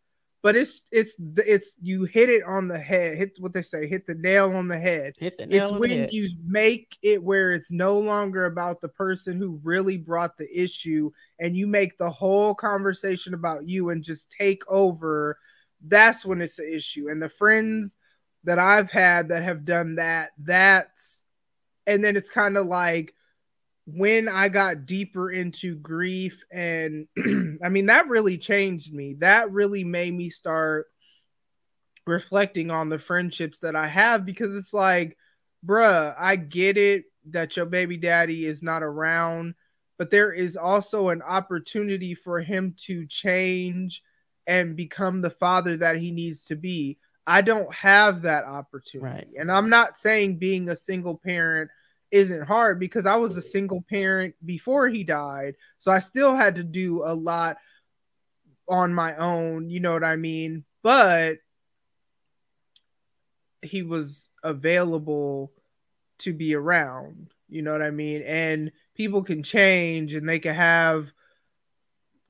but it's it's it's you hit it on the head. Hit what they say. Hit the nail on the head. hit the nail It's on the when you make it where it's no longer about the person who really brought the issue and you make the whole conversation about you and just take over. That's when it's an issue. And the friends that I've had that have done that, that's, and then it's kind of like when I got deeper into grief, and I mean, that really changed me. That really made me start reflecting on the friendships that I have because it's like, bruh, I get it that your baby daddy is not around, but there is also an opportunity for him to change and become the father that he needs to be. I don't have that opportunity. Right. And I'm not saying being a single parent isn't hard because I was a single parent before he died. So I still had to do a lot on my own, you know what I mean? But he was available to be around, you know what I mean? And people can change and they can have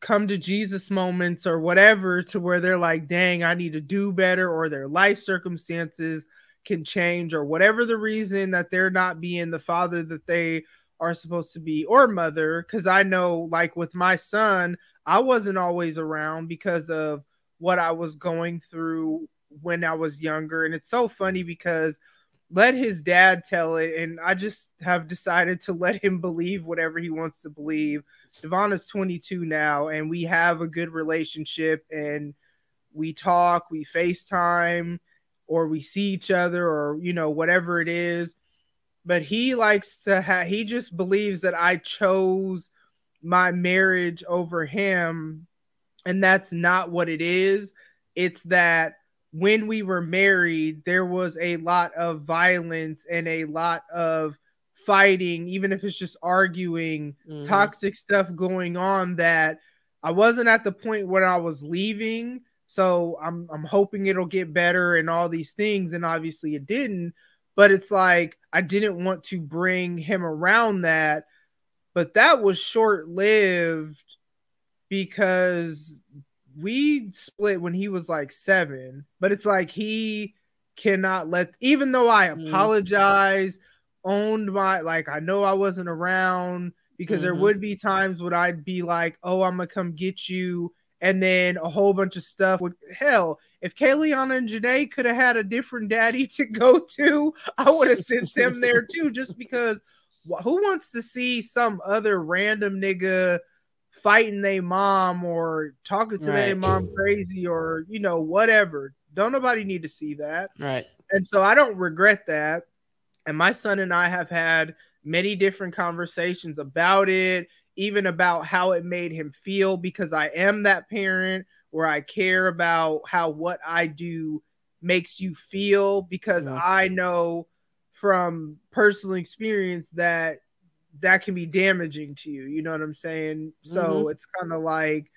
come to Jesus moments or whatever to where they're like, dang, I need to do better, or their life circumstances can change, or whatever the reason that they're not being the father that they are supposed to be, or mother. Because I know, like with my son, I wasn't always around because of what I was going through when I was younger. And it's so funny mm-hmm. because let his dad tell it, and I just have decided to let him believe whatever he wants to believe. Devon is 22 now, and we have a good relationship, and we talk, we FaceTime, or we see each other or you know whatever it is but he likes to have he just believes that I chose my marriage over him and that's not what it is it's that when we were married there was a lot of violence and a lot of fighting even if it's just arguing mm-hmm. toxic stuff going on that I wasn't at the point when I was leaving so I'm I'm hoping it'll get better and all these things and obviously it didn't but it's like I didn't want to bring him around that but that was short lived because we split when he was like 7 but it's like he cannot let even though I mm. apologize owned my like I know I wasn't around because mm-hmm. there would be times when I'd be like, "Oh, I'm gonna come get you," and then a whole bunch of stuff would hell. If Kayleana and Janae could have had a different daddy to go to, I would have sent them there too, just because who wants to see some other random nigga fighting their mom or talking to right. their mom crazy or you know whatever don't nobody need to see that right and so i don't regret that and my son and i have had many different conversations about it even about how it made him feel because I am that parent where I care about how what I do makes you feel because yeah. I know from personal experience that that can be damaging to you you know what i'm saying so mm-hmm. it's kind of like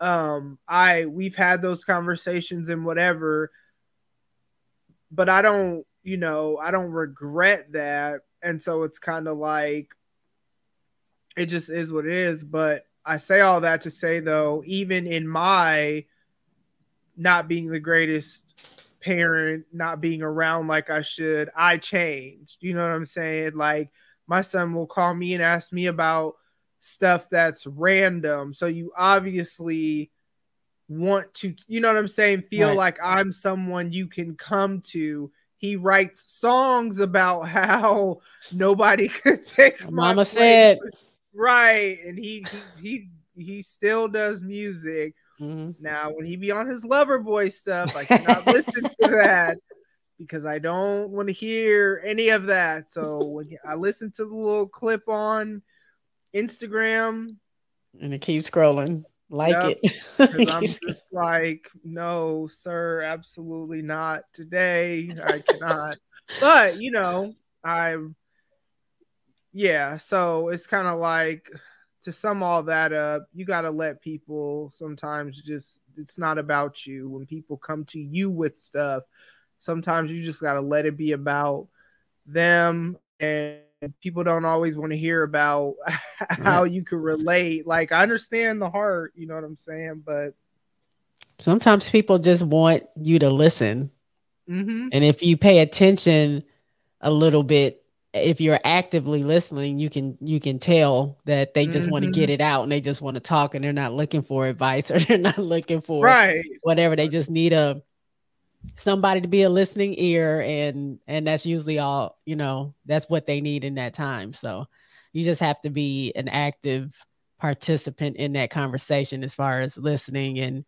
um i we've had those conversations and whatever but i don't you know i don't regret that and so it's kind of like it just is what it is. But I say all that to say though, even in my not being the greatest parent, not being around like I should, I changed. You know what I'm saying? Like my son will call me and ask me about stuff that's random. So you obviously want to, you know what I'm saying, feel right. like I'm someone you can come to. He writes songs about how nobody could take Mama said right and he he he, he still does music mm-hmm. now when he be on his lover boy stuff i cannot listen to that because i don't want to hear any of that. So when i listen to the little clip on instagram. And it keeps scrolling. Like yep, it. I'm just like no sir absolutely not today. I cannot. But you know i'm yeah, so it's kind of like to sum all that up, you got to let people sometimes just it's not about you. When people come to you with stuff, sometimes you just got to let it be about them and people don't always want to hear about how you can relate. Like I understand the heart, you know what I'm saying, but sometimes people just want you to listen. Mm-hmm. And if you pay attention a little bit, if you're actively listening, you can you can tell that they just mm-hmm. want to get it out and they just want to talk and they're not looking for advice or they're not looking for right whatever. They just need a somebody to be a listening ear and and that's usually all, you know, that's what they need in that time. So you just have to be an active participant in that conversation as far as listening and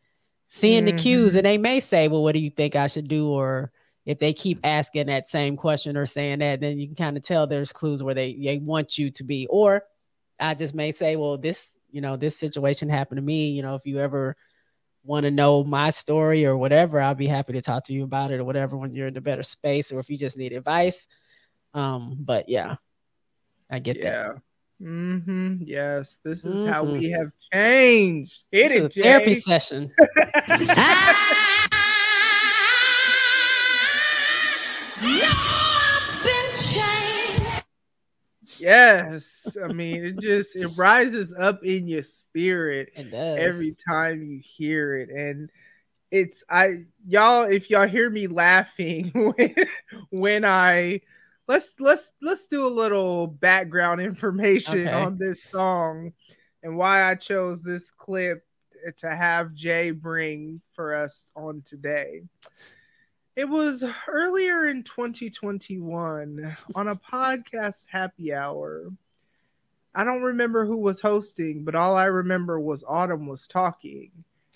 seeing mm-hmm. the cues and they may say, "Well, what do you think I should do?" or if they keep asking that same question or saying that, then you can kind of tell there's clues where they, they want you to be. Or I just may say, well, this, you know, this situation happened to me. You know, if you ever want to know my story or whatever, I'll be happy to talk to you about it or whatever when you're in a better space or if you just need advice. Um, but yeah, I get yeah. that. Mm-hmm. Yes, this is mm-hmm. how we have changed. It is a therapy session. Yes, I mean it just it rises up in your spirit every time you hear it, and it's I y'all if y'all hear me laughing when when I let's let's let's do a little background information okay. on this song and why I chose this clip to have Jay bring for us on today. It was earlier in 2021 on a podcast happy hour. I don't remember who was hosting, but all I remember was Autumn was talking.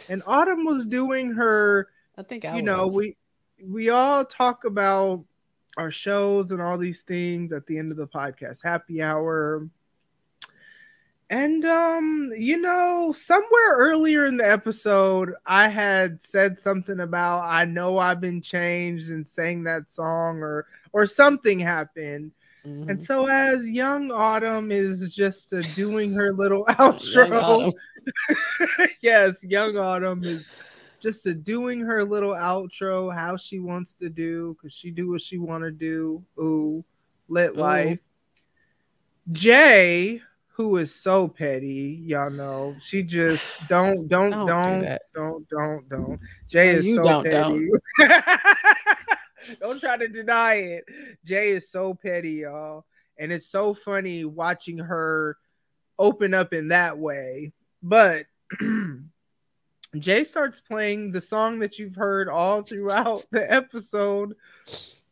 And Autumn was doing her I think I you know, was. we we all talk about our shows and all these things at the end of the podcast, happy hour. And um, you know, somewhere earlier in the episode, I had said something about I know I've been changed and sang that song or or something happened. Mhm. And so as young Autumn is just uh, doing her little outro. Autumn. yes, young Autumn is just uh, doing her little outro how she wants to do cuz she do what she want to do. Ooh, lit Ooh. life. Jay who is so petty, y'all know. She just don't don't Don't don't do don't don't don't. Jay No, is you so don't, petty. don't try to deny it. Jay is so petty, y'all. And it's so funny watching her open up in that way. But Jay starts playing the song that you've heard all throughout the episode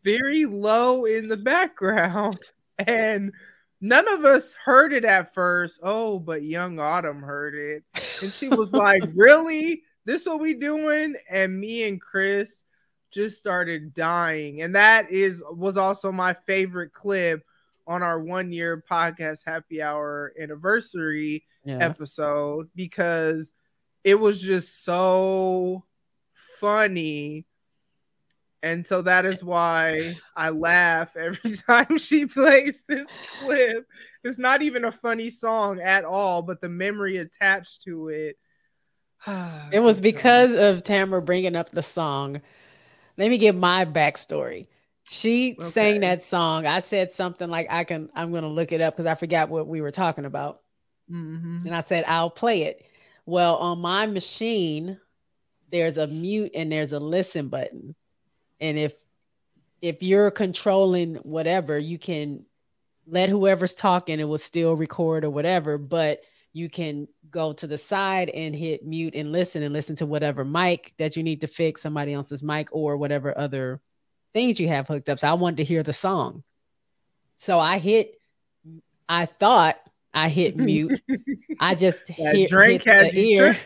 very low in the background. And none of us heard it at first. Oh, but young Autumn heard it. And she was like, Really? This what we doing? And me and Chris just started dying. And that is was also my favorite clip on our one year podcast happy hour anniversary Yeah. episode because it was just so funny. And so that is why I laugh every time she plays this clip. It's not even a funny song at all, but the memory attached to it. It was because of Tamara bringing up the song. Let me give my backstory. She Okay. sang that song. I said something like, "I can." I'm going to look it up because I forgot what we were talking about. Mhm. And I said, "I'll play it." Well, on my machine, there's a mute and there's a listen button, and if if you're controlling whatever, you can let whoever's talking. It will still record or whatever, but you can go to the side and hit mute and listen and listen to whatever mic that you need to fix somebody else's mic or whatever other things you have hooked up. So I wanted to hear the song. So I hit, I thought I hit mute. I just That hit, drink hit had the ear.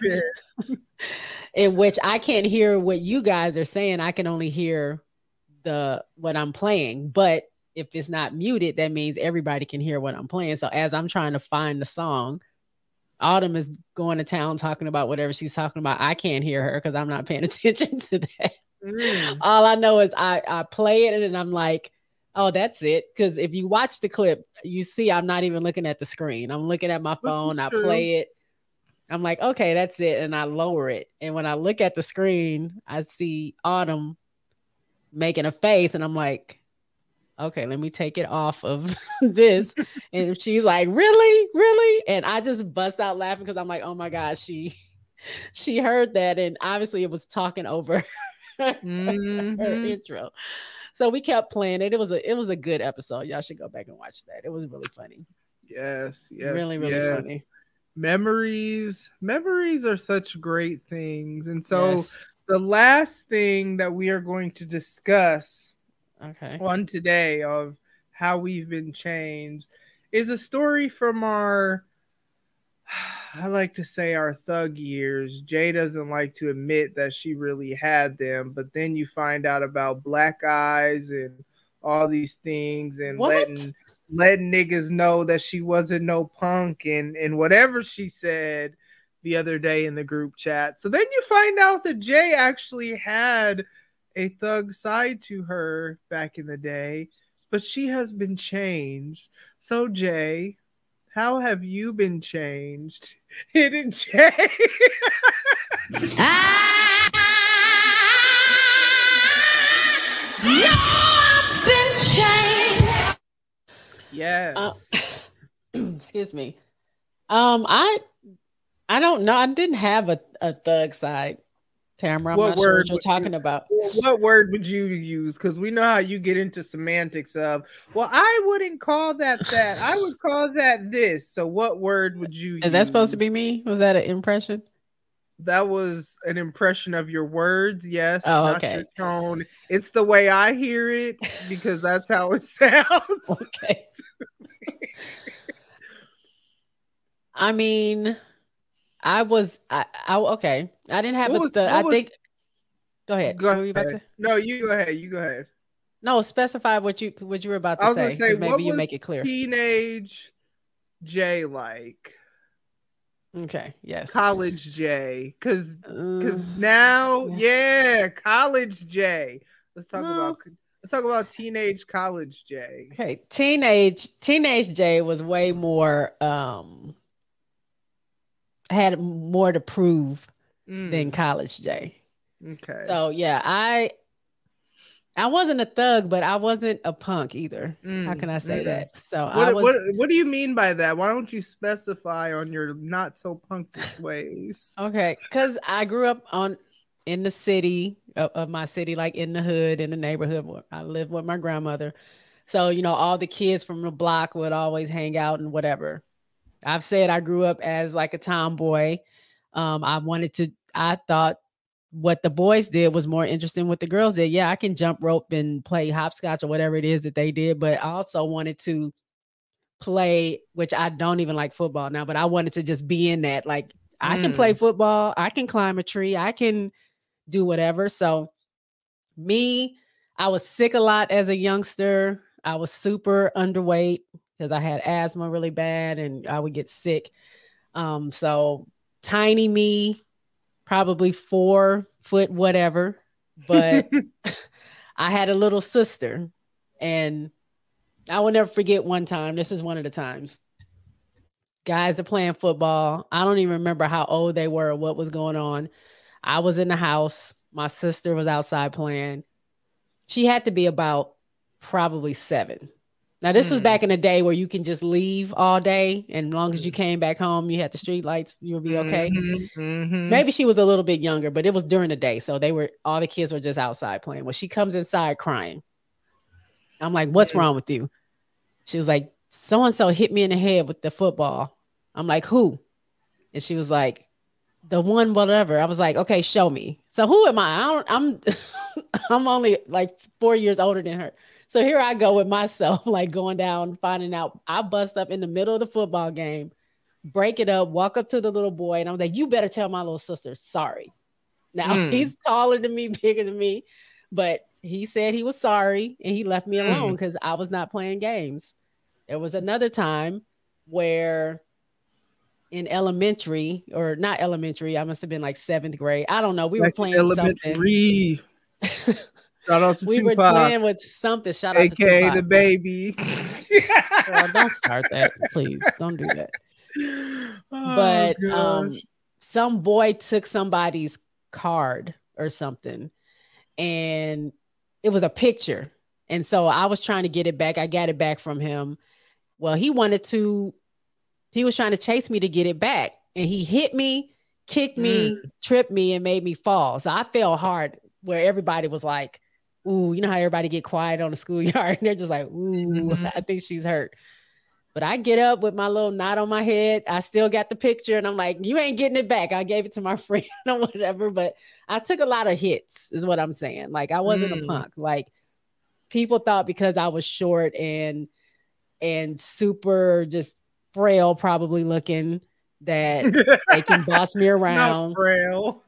in which I can't hear what you guys are saying. I can only hear the what I'm playing. But if it's not muted, that means everybody can hear what I'm playing. So as I'm trying to find the song, Autumn is going to town talking about whatever she's talking about. I can't hear her because I'm not paying attention to that. Mm. All I know is I I play it and I'm like, oh, that's it. Because if you watch the clip, you see I'm not even looking at the screen. I'm looking at my phone. I play it. I'm like, okay, that's it, and I lower it. And when I look at the screen, I see Autumn making a face, and I'm like, okay, let me take it off of this. and she's like, really, really, and I just bust out laughing because I'm like, oh my gosh, she she heard that, and obviously it was talking over her Mhm. intro. So we kept playing it. It was a it was a good episode. Y'all should go back and watch that. It was really funny. Yes, yes, really, really yes. funny. Memories, memories are such great things. And so Yes. the last thing that we are going to discuss okay. on today of how we've been changed is a story from our I like to say our thug years. Jay doesn't like to admit that she really had them, but then you find out about black eyes and all these things and What? letting letting niggas know that she wasn't no punk and and whatever she said the other day in the group chat. So then you find out that Jay actually had a thug side to her back in the day, but she has been changed. So Jay, how have you been changed? Hidden Jay. Ah! Yes. Excuse me. Um, I I don't know. I didn't have a, a thug side. Tamara, I'm What not sure word what you're would you- talking about. what word would you use? Because we know how you get into semantics of, well, I wouldn't call that that. I would call that this. So what word would you use? Is that supposed to be me? Was that an impression? That was an impression of your words, yes. Oh, not okay. your tone. It's the way I hear it because that's how it sounds. Okay. I mean, I was I, I okay. I didn't have What a was-. I was- think Go ahead. Go were you about ahead. to- No, you go ahead. You go ahead. No, specify what you what you were about to I was say. say, maybe you make it clear. teenage Jay like? Okay. Yes. College Jay, because because Uh, now, yeah. yeah, college Jay. Let's talk No. about let's talk about teenage college Jay. Okay, teenage teenage Jay was way more um had more to prove Mm, than college Jay. okay. So yeah, I I wasn't a thug, but I wasn't a punk either. How Mm, can I say mm. that? So I What, was what what do you mean by that? Why don't you specify on your not so punkish ways? okay because I grew up on in the city of, of my city, like in the hood, in the neighborhood. where I lived with my grandmother. So, you know, all the kids from the block would always hang out and whatever. I've said I grew up as like a tomboy. Um, I wanted to, I thought what the boys did was more interesting what the girls did. Yeah, I can jump rope and play hopscotch or whatever it is that they did, but I also wanted to play, which I don't even like football now, but I wanted to just be in that. Like, I can play football, I can climb a tree, I can do whatever. So, me, I was sick a lot as a youngster. I was super underweight because I had asthma really bad and I would get sick. Um, so tiny me, probably four foot whatever, but I had a little sister, and I will never forget one time. This is one of the times. Guys are playing football. I don't even remember how old they were or what was going on. I was in the house. My sister was outside playing. She had to be about probably seven. Now, this was Hmm. back in the day where you can just leave all day, and as long as you came back home, you had the street lights, you would be okay. Mhm, mhm. Maybe she was a little bit younger, but it was during the day. So they were all the kids were just outside playing. Well, she comes inside crying. I'm like, what's Mm. wrong with you? She was like, so and so hit me in the head with the football. I'm like, who? And she was like, the one, whatever. I was like, okay, show me. So who am I? I don't, I'm I'm only like four years older than her. So here I go with myself, like going down, finding out I bust up in the middle of the football game, break it up, walk up to the little boy, and I'm like, you better tell my little sister sorry. Now Mm. he's taller than me, bigger than me, but he said he was sorry and he left me Mm. alone because I was not playing games. There was another time where in elementary or not elementary, I must have been like seventh grade. I don't know. We were Back in playing something. elementary. Shout out to we were playing with something. Shout out to aka Tupac. the baby. Girl, don't start that, please. Don't do that. Oh, but gosh. um some boy took somebody's card or something and it was a picture and so i was trying to get it back i got it back from him well he wanted to he was trying to chase me to get it back and he hit me kicked me tripped me and made me fall so i fell hard where everybody was like ooh you know how everybody get quiet on the schoolyard and they're just like ooh Mhm. i think she's hurt but I get up with my little knot on my head. I still got the picture, and I'm like, "You ain't getting it back." I gave it to my friend or whatever. But I took a lot of hits, is what I'm saying. Like I wasn't a Mm. punk. Like people thought because I was short and and super just frail, probably looking, that they can boss me around.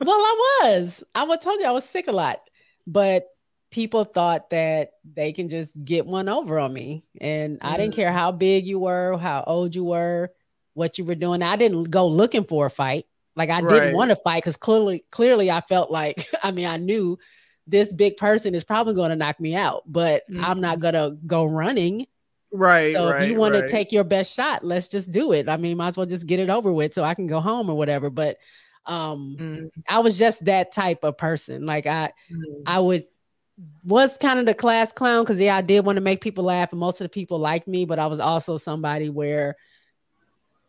Well, I was. I would told you I was sick a lot, but people thought that they can just get one over on me, and I didn't Mm. care how big you were, how old you were, what you were doing. I didn't go looking for a fight. Like I Right. didn't want to fight because clearly, clearly, I felt like I mean I knew this big person is probably going to knock me out, but I'm not gonna go running. Right. So right, if you want right. to take your best shot, let's just do it. I mean, might as well just get it over with so I can go home or whatever. But um Mm, I was just that type of person. Like I mm. I would was kind of the class clown because yeah, I did want to make people laugh, and most of the people liked me, but I was also somebody where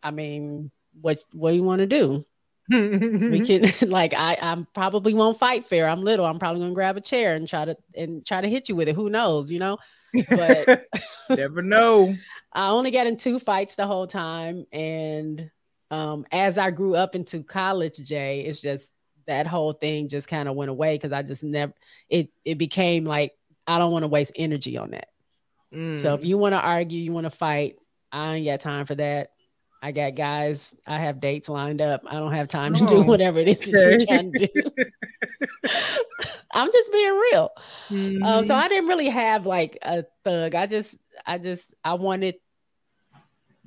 I mean, what what do you want to do? We can like I I'm probably won't fight fair. I'm little. I'm probably gonna grab a chair and try to and try to hit you with it. Who knows, you know? but- never know. I only got in two fights the whole time. And um, as I grew up into college, Jay, it's just that whole thing just kind of went away because I just never it it became like I don't want to waste energy on that. So Mm. if you want to argue, you want to fight, I ain't got time for that. I got guys, I have dates lined up. I don't have time to do Oh, whatever it is that you're trying to do. I'm just being real. Mm-hmm. Um, so I didn't really have like a thug. I just, I just, I wanted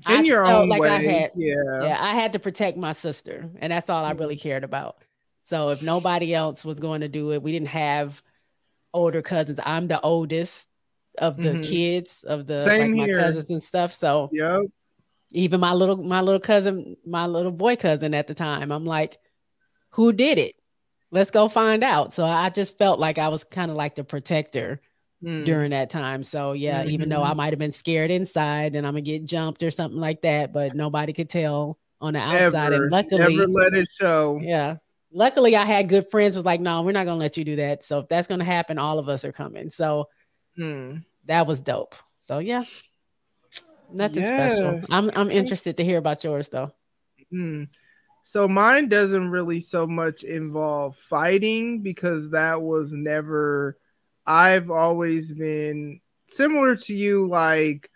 in I your own like way. I had- yeah. yeah, I had to protect my sister, and that's all I really cared about. So if nobody else was going to do it, we didn't have older cousins. I'm the oldest of the Mhm. kids of the Same like my here. cousins and stuff. So Yep. even my little my little cousin, my little boy cousin at the time, I'm like, who did it? Let's go find out. So I just felt like I was kind of like the protector Mm. during that time. So yeah, even though I Mm-hmm. might have been scared inside and I'm gonna get jumped or something like that, but nobody could tell on the outside. Never, and luckily, never let it show. yeah. Luckily, I had good friends. Was like, no, we're not gonna let you do that. So if that's gonna happen, all of us are coming. So Mm. that was dope. So yeah, nothing special. I'm I'm interested to hear about yours though. Mm. So mine doesn't really so much involve fighting because that was never I've always been similar to you like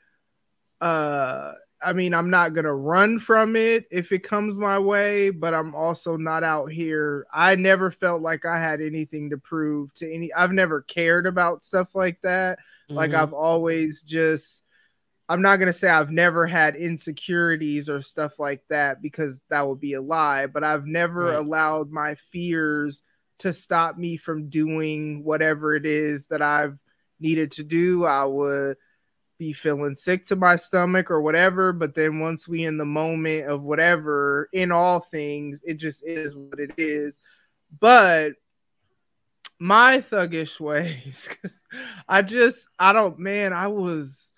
uh I mean I'm not going to run from it if it comes my way but I'm also not out here I never felt like I had anything to prove to any I've never cared about stuff like that like Mhm. I've always just I'm not gonna say I've never had insecurities or stuff like that because that would be a lie, but I've never Right. allowed my fears to stop me from doing whatever it is that I've needed to do. I would be feeling sick to my stomach or whatever, but then once we in the moment of whatever, in all things, it just is what it is. But my thuggish ways, I just I don't man, I was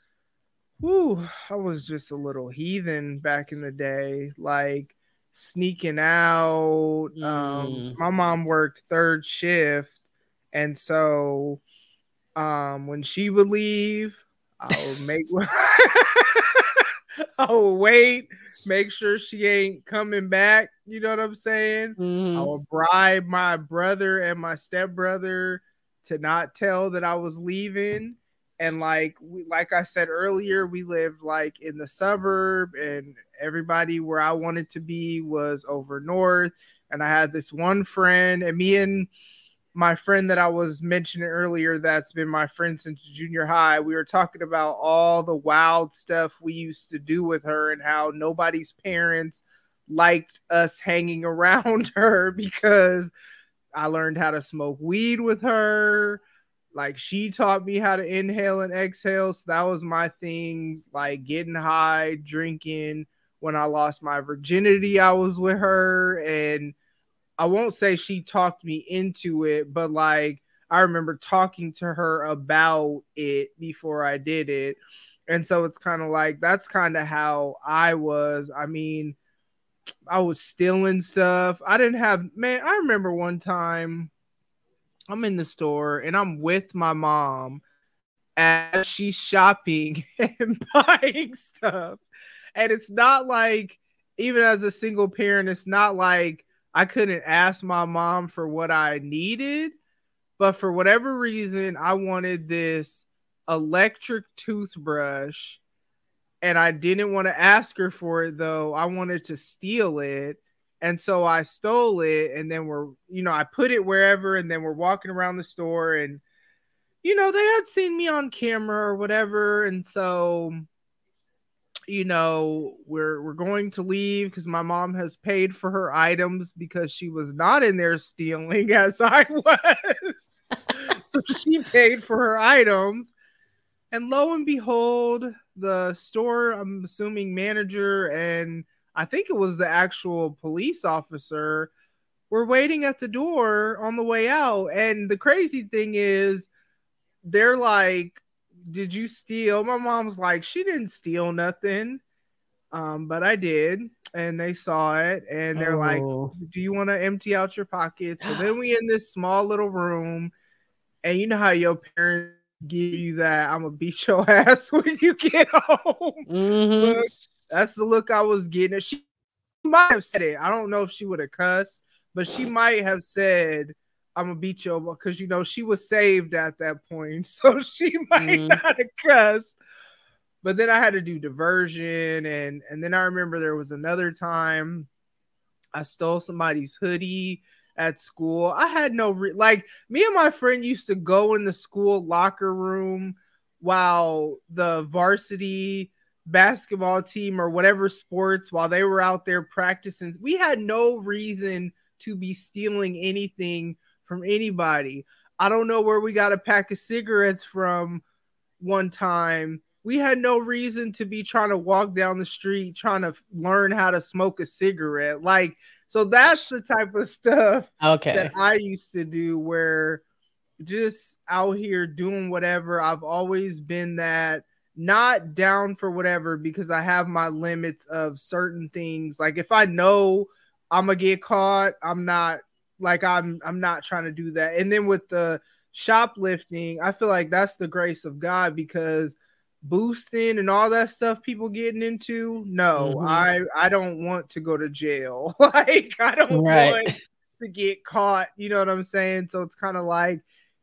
whoo, I was just a little heathen back in the day, like sneaking out. Um Mm. my mom worked third shift, and so um when she would leave, I would make I'll wait, make sure she ain't coming back. You know what I'm saying? I Mhm. would bribe my brother and my stepbrother to not tell that I was leaving. And like we, like I said earlier, we lived like in the suburb, and everybody where I wanted to be was over north. And I had this one friend, and me and my friend that I was mentioning earlier, that's been my friend since junior high. We were talking about all the wild stuff we used to do with her, and how nobody's parents liked us hanging around her because I learned how to smoke weed with her. Like she taught me how to inhale and exhale. So that was my things, like getting high, drinking. When I lost my virginity, I was with her. And I won't say she talked me into it, but like I remember talking to her about it before I did it. And so it's kind of like that's kind of how I was. I mean, I was stealing stuff. I didn't have man. I remember one time I'm in the store and I'm with my mom as she's shopping and buying stuff. And it's not like even as a single parent, it's not like I couldn't ask my mom for what I needed, but for whatever reason, I wanted this electric toothbrush and I didn't want to ask her for it though. I wanted to steal it. And so I stole it and then we're, you know, I put it wherever and then we're walking around the store and you know, they had seen me on camera or whatever and so you know, we're we're going to leave cuz my mom has paid for her items because she was not in there stealing as I was. so she paid for her items. And lo and behold, the store, I'm assuming manager, and I think it was the actual police officer, were waiting at the door on the way out. And the crazy thing is, they're like, Did you steal? My mom's like, She didn't steal nothing. Um, but I did. And they saw it and they're like, Oh. do you want to empty out your pockets? So then we in this small little room, and you know how your parents give you that I'm gonna beat your ass when you get home. Mhm. Look, that's the look I was getting. She might have said it. I don't know if she would have cussed, but she might have said, I'm gonna beat you because you know she was saved at that point, so she might Mhm. not have cussed. But then I had to do diversion, and and then I remember there was another time I stole somebody's hoodie at school. I had no re- like me and my friend used to go in the school locker room while the varsity basketball team or whatever sports while they were out there practicing. We had no reason to be stealing anything from anybody. I don't know where we got a pack of cigarettes from one time. We had no reason to be trying to walk down the street trying to learn how to smoke a cigarette. Like, so that's the type of stuff Okay. that I used to do where just out here doing whatever. I've always been that not down for whatever because I have my limits of certain things. Like if I know I'm gonna get caught, I'm not like I'm I'm not trying to do that. And then with the shoplifting, I feel like that's the grace of God because boosting and all that stuff people getting into, no, Mhm. I I don't want to go to jail. like I don't Right. want to get caught. You know what I'm saying? So it's kind of like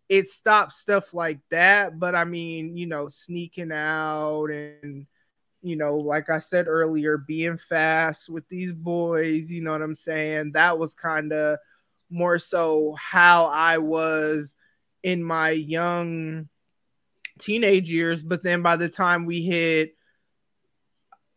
it stops stuff like that. But I mean, you know, sneaking out and you know, like I said earlier, being fast with these boys, you know what I'm saying? That was kind of more so how I was in my young teenage years. But then by the time we hit,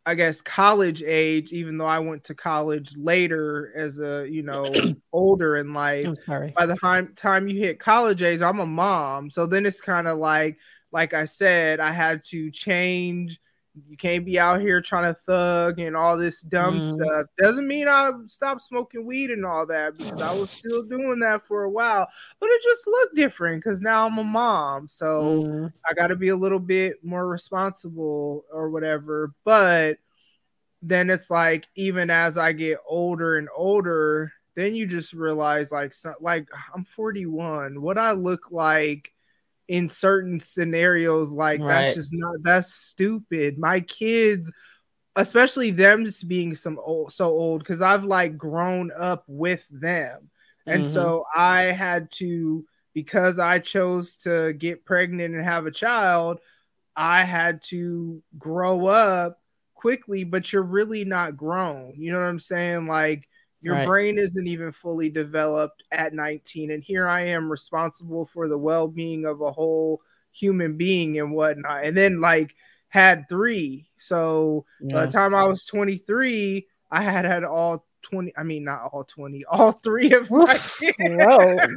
I guess, college age, even though I went to college later as a, you know, older in life, I'm sorry. by the time time you hit college age, I'm a mom. So then it's kind of like, like I said, I had to change. You can't be out here trying to thug and all this dumb Mhm. stuff. Doesn't mean I stopped smoking weed and all that because I was still doing that for a while. But it just looked different because now I'm a mom. So Mm, I got to be a little bit more responsible or whatever. But then it's like, even as I get older and older, then you just realize, like, so, like I'm 41. What I look like in certain scenarios, like Right. that's just not that's stupid. My kids, especially them just being some old, so old, because I've like grown up with them, and Mhm. so I had to because I chose to get pregnant and have a child, I had to grow up quickly, but you're really not grown. You know what I'm saying? Like your Right. brain isn't even fully developed at 19. And here I am responsible for the well being of a whole human being and whatnot. And then, like, had three. So by the time I was 23, I had had all 20, I mean, not all 20, all three of my. Whoa.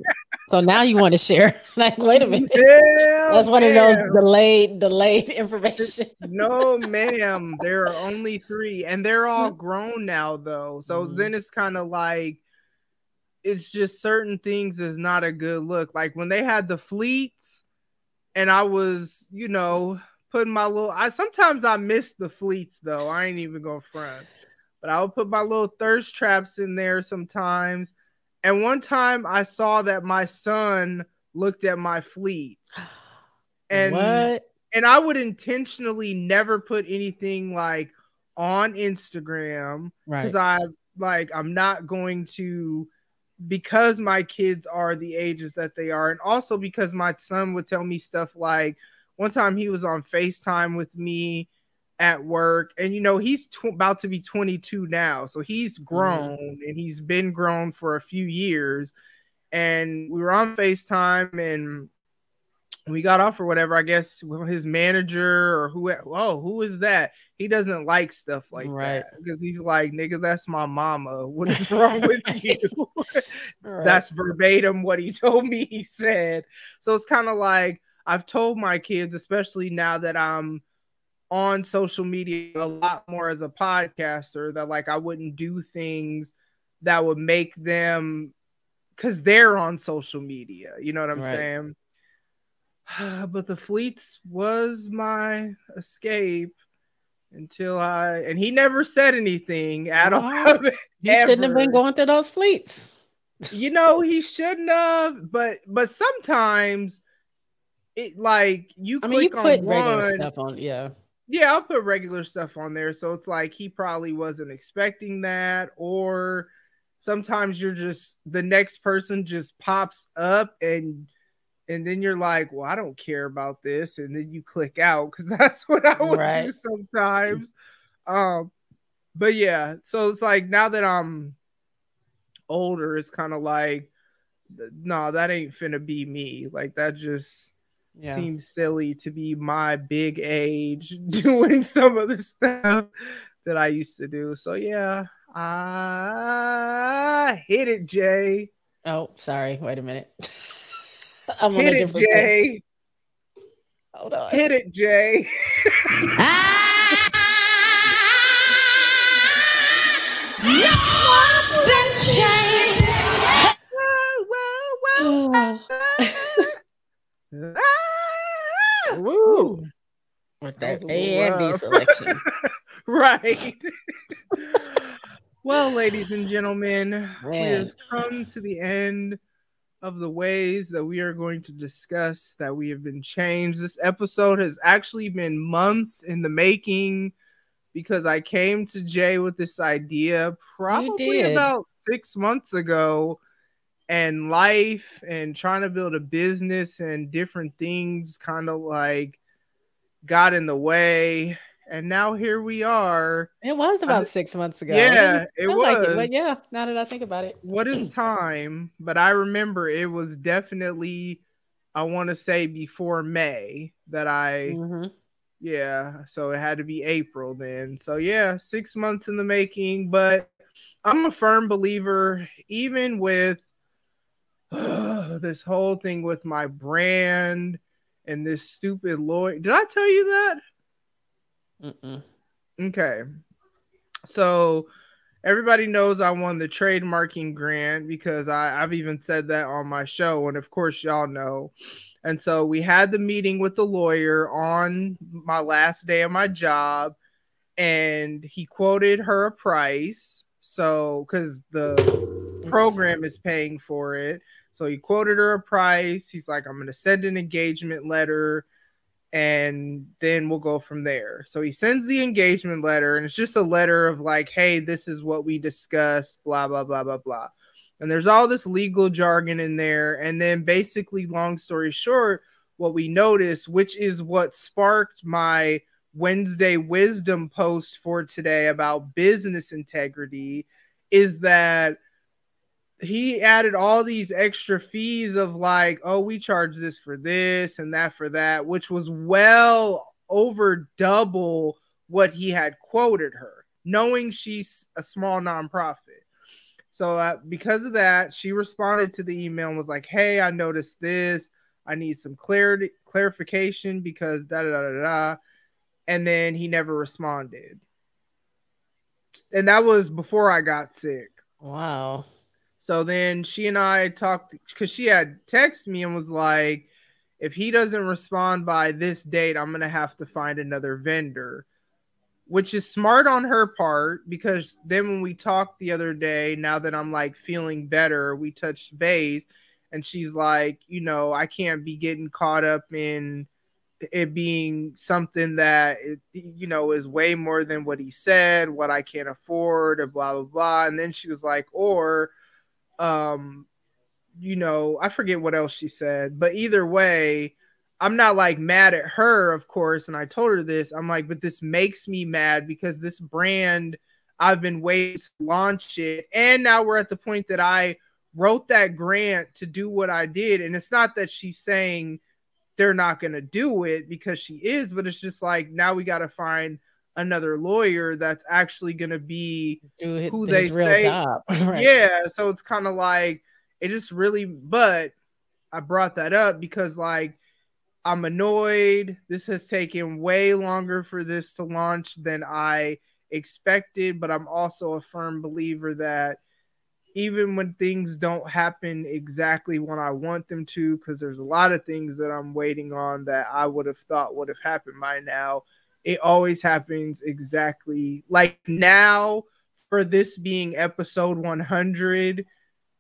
So now you want to share? Like, wait a minute. That's one of those delayed, delayed information. no, ma'am. There are only three, and they're all grown now, though. So Mhm. then it's kind of like it's just certain things is not a good look. Like when they had the fleets, and I was, you know, putting my little. I sometimes I miss the fleets though. I ain't even gonna front, but I would put my little thirst traps in there sometimes. And one time I saw that my son looked at my fleets, and what? and I would intentionally never put anything like on Instagram Right. because I like I'm not going to because my kids are the ages that they are, and also because my son would tell me stuff like one time he was on FaceTime with me at work, and you know he's tw- about to be 22 now, so he's mm-hmm. grown and he's been grown for a few years, and we were on FaceTime and we got off or whatever. I guess his manager or who. Oh, who is that? He doesn't like stuff like Right. that because he's like, nigga, that's my mama. What is wrong with you? Right. That's verbatim what he told me he said. So it's kind of like I've told my kids, especially now that I'm on social media a lot more as a podcaster, that like I wouldn't do things that would make them because they're on social media. You know what I'm Right. saying? but the fleets was my escape until I and he never said anything at all. He shouldn't have been going through those fleets. you know he shouldn't have but but sometimes it like you I mean, you click put on regular one stuff on. Yeah. Yeah i'll put regular stuff on there so it's like he probably wasn't expecting that or sometimes you're just the next person just pops up and and then you're like well i don't care about this and then you click out because that's what i would do sometimes um but yeah so it's like now that i'm older, it's kind of like, no, nah, that ain't finna be me. Like that just yeah. seems silly to be my big age doing some of the stuff that I used to do. So yeah, I hit it, Jay. Oh, sorry. Wait a minute. I'm hit it, Jay. Thing. Hold on. Hit it, Jay. Woo. With that oh, A and B selection. right. well, ladies and gentlemen, Man. we have come to the end of the ways that we are going to discuss that we have been changed. This episode has actually been months in the making because I came to Jay with this idea probably about six months ago, and life and trying to build a business and different things kind of like got in the way. And now here we are. It was about six months ago. Yeah, it, was. Like it, but yeah, now that I think about it. What is time? But I remember it was definitely, I want to say before May that I mm-hmm yeah, so it had to be April then. So yeah, six months in the making. But I'm a firm believer, even with uh, this whole thing with my brand and this stupid lawyer. Did I tell you that? Mm-mm. Okay. So everybody knows I won the trademarking grant because I, I've even said that on my show. And of course, y'all know and so we had the meeting with the lawyer on my last day of my job, and he quoted her a price. So, because the program is paying for it. So he quoted her a price. He's like, I'm going to send an engagement letter and then we'll go from there. So he sends the engagement letter, and it's just a letter of like, hey, this is what we discussed, blah, blah, blah, blah, blah and there's all this legal jargon in there and then basically long story short what we notice, which is what sparked my wednesday wisdom post for today about business integrity is that he added all these extra fees of like oh we charge this for this and that for that which was well over double what he had quoted her knowing she's a small nonprofit so uh, because of that, she responded to the email and was like, "Hey, I noticed this. I need some clarity clarification because da da da da da." And then he never responded. And that was before I got sick. Wow. So then she and I talked because she had texted me and was like, if he doesn't respond by this date, I'm gonna have to find another vendor which is smart on her part because then when we talked the other day, now that I'm like feeling better, we touched base and she's like, you know, I can't be getting caught up in it being something that you know is way more than what he said, what I can't afford, or blah blah blah. And then she was like, or um, you know, I forget what else she said, but either way, I'm not like mad at her, of course, and I told her this. I'm like, but this makes me mad because this brand I've been waiting to launch it, and now we're at the point that I wrote that grant to do what I did, and it's not that she's saying they're not going to do it because she is, but it's just like now we got to find another lawyer that's actually going to be who they say. right. Yeah, so it's kind of like it just really, but I brought that up because like I'm annoyed. This has taken way longer for this to launch than I expected, but I'm also a firm believer that even when things don't happen exactly when I want them to, because there's a lot of things that I'm waiting on that I would have thought would have happened by now, it always happens exactly like now for this being episode 100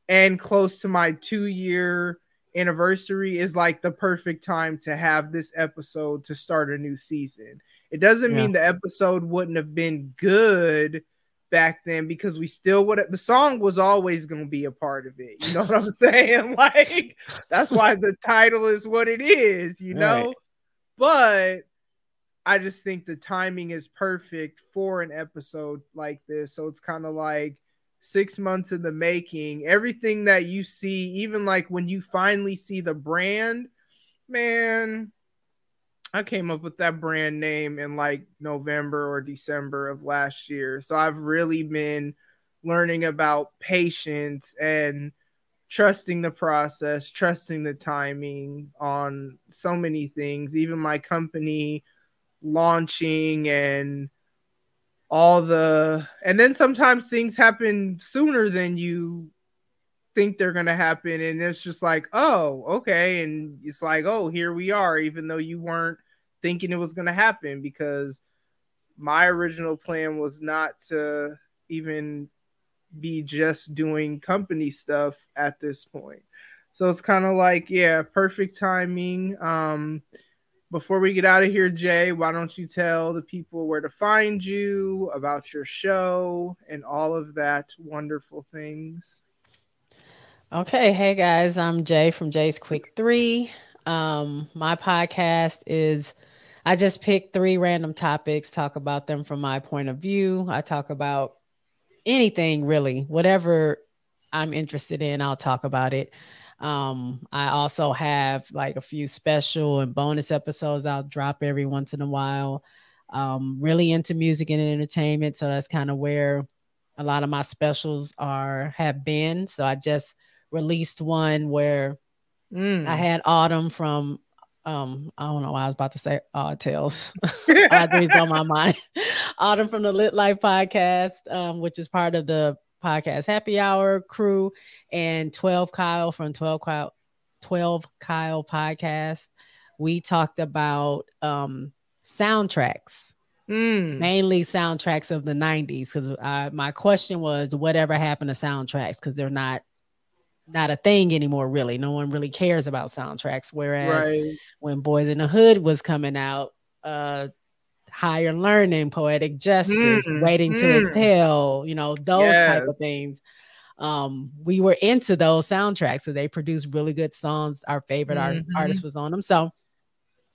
and close to my two year anniversary is like the perfect time to have this episode to start a new season. It doesn't yeah. mean the episode wouldn't have been good back then because we still would the song was always going to be a part of it. You know what I'm saying? Like that's why the title is what it is, you know? Right. But I just think the timing is perfect for an episode like this. So it's kind of like six months in the making. Everything that you see, even like when you finally see the brand, man, I came up with that brand name in like November or December of last year. So I've really been learning about patience and trusting the process, trusting the timing on so many things, even my company launching and all the and then sometimes things happen sooner than you think they're going to happen and it's just like oh okay and it's like oh here we are even though you weren't thinking it was going to happen because my original plan was not to even be just doing company stuff at this point. So it's kind of like, yeah, perfect timing. Um, before we get out of here, Jay, why don't you tell the people where to find you, about your show, and all of that wonderful things? Okay. Hey, guys, I'm Jay from Jay's Quick Three. Um, my podcast is I just pick three random topics, talk about them from my point of view. I talk about anything really, whatever I'm interested in, I'll talk about it. Um, I also have like a few special and bonus episodes I'll drop every once in a while. Um, really into music and entertainment, so that's kind of where a lot of my specials are have been. So I just released one where mm. I had Autumn from um, I don't know why I was about to say Odd Tales. Odd things on my mind. Autumn from the Lit Life podcast, um, which is part of the podcast Happy Hour crew, and 12 Kyle from 12 Kyle, 12 Kyle podcast. We talked about um, soundtracks, mm. mainly soundtracks of the 90s. Because my question was, whatever happened to soundtracks? Because they're not not a thing anymore really no one really cares about soundtracks whereas right. when Boyz n the Hood was coming out uh higher learning poetic justice mm, waiting mm. to exhale you know those yes. type of things um we were into those soundtracks so they produced really good songs our favorite mm-hmm. art- artist was on them so